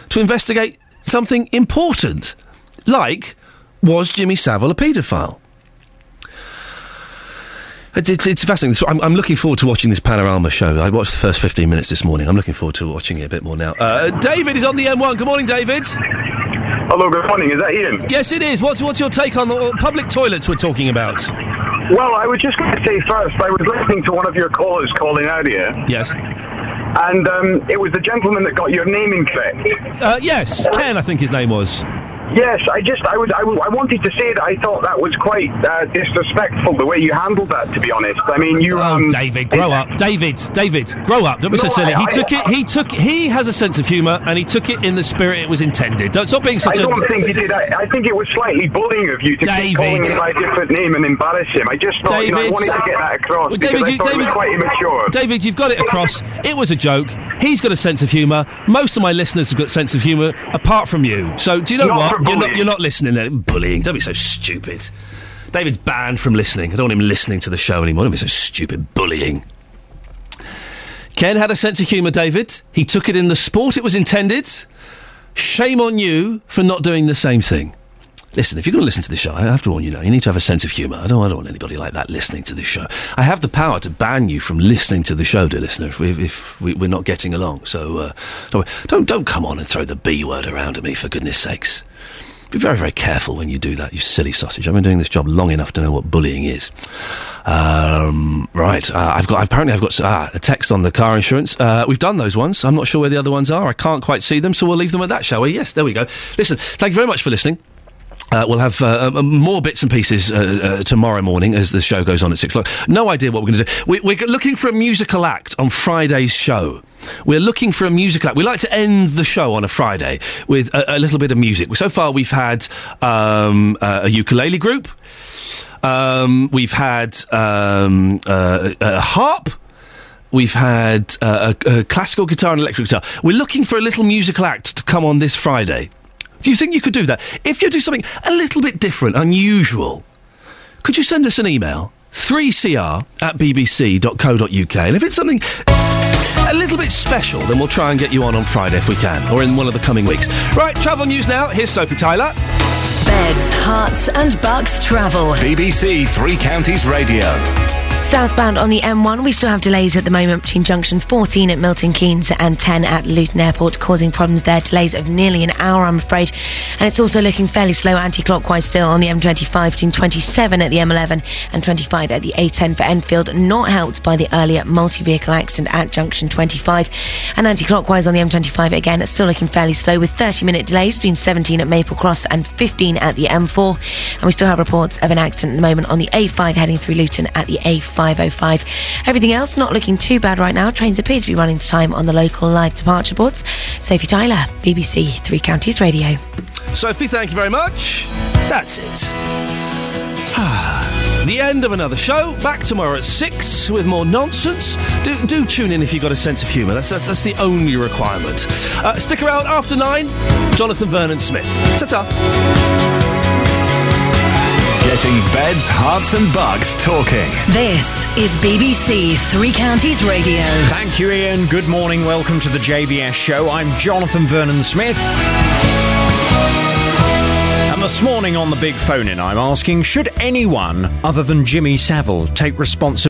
to investigate something important, like was Jimmy Savile a paedophile? It's, it's, it's fascinating. So I'm, I'm looking forward to watching this Panorama show. I watched the first 15 minutes this morning. I'm looking forward to watching it a bit more now. Uh, David is on the M1. Good morning, David. Hello, good morning. Is that Iain? Yes, it is. What's, what's your take on the uh, public toilets we're talking about? Well, I was just going to say first, I was listening to one of your callers calling out here. Yes. And um, it was the gentleman that got your name incorrect. Uh, yes, Ken, I think his name was. Yes, I just, I was, I, was- I wanted to say that I thought that was quite uh, disrespectful the way you handled that. To be honest, I mean, you. Um, Oh, David, grow up. David, David, grow up. Don't be so silly. I- He I- took it. He took. He has a sense of humour, and he took it in the spirit it was intended. Don't stop being such a. don't think you did. I, I think it was slightly bullying of you to keep calling him by a different name and embarrass him. I just thought, you know, I David. wanted to get that across Well, David, I you- David- was quite immature. David, you've got it across. It was a joke. He's got a sense of humour. Most of my listeners have got a sense of humour, apart from you. So do you know Not what? For You're not, bullying. you're not listening. Bullying. Don't be so stupid. David's banned from listening. I don't want him listening to the show anymore. Don't be so stupid. Bullying. Ken had a sense of humour, David. He took it in the sport it was intended. Shame on you for not doing the same thing. Listen, if you're going to listen to this show, I have to warn you now, you need to have a sense of humour. I don't, I don't want anybody like that listening to this show. I have the power to ban you from listening to the show, dear listener, if, we, if we, we're not getting along. So uh, don't, don't, don't come on and throw the B word around at me, for goodness sakes. Be very, very careful when you do that, you silly sausage. I've been doing this job long enough to know what bullying is. Um, right, uh, I've got apparently I've got uh, a text on the car insurance. Uh, we've done those ones. I'm not sure where the other ones are. I can't quite see them, so we'll leave them at that, shall we? Yes, there we go. Listen, thank you very much for listening. Uh, we'll have uh, um, more bits and pieces uh, uh, tomorrow morning as the show goes on at six o'clock. No idea what we're going to do. We, we're looking for a musical act on Friday's show. We're looking for a musical act. We like to end the show on a Friday with a, a little bit of music. So far, we've had um, a ukulele group. Um, we've had um, a harp. We've had uh, a, a classical guitar and electric guitar. We're looking for a little musical act to come on this Friday. Do you think you could do that? If you do something a little bit different, unusual, could you send us an email? 3cr at bbc.co.uk. And if it's something a little bit special, then we'll try and get you on on Friday if we can, or in one of the coming weeks. Right, travel news now. Here's Sophie Tyler. Beds, herts, and bucks travel. BBC Three Counties Radio. Southbound on the M1, we still have delays at the moment between junction 14 at Milton Keynes and 10 at Luton Airport, causing problems there. Delays of nearly an hour, I'm afraid. And it's also looking fairly slow anti-clockwise still on the M25 between 27 at the M11 and 25 at the A10 for Enfield, not helped by the earlier multi-vehicle accident at junction 25. And anti-clockwise on the M25 again, it's still looking fairly slow with 30-minute delays between 17 at Maple Cross and 15 at the M4. And we still have reports of an accident at the moment on the A5 heading through Luton at the A505. Everything else not looking too bad right now. Trains appear to be running to time on the local live departure boards. Sophie Tyler, BBC Three Counties Radio. Sophie, thank you very much. That's it. The end of another show. Back tomorrow at six with more nonsense. Do, do tune in if you've got a sense of humour. That's, that's, that's the only requirement. Uh, stick around after nine. Jonathan Vernon Smith. Ta ta. Getting beds, herts, and bucks talking. This is BBC Three Counties Radio. Thank you, Iain. Good morning. Welcome to the JBS show. I'm Jonathan Vernon Smith. And this morning on the big phone in, I'm asking should anyone other than Jimmy Savile take responsibility?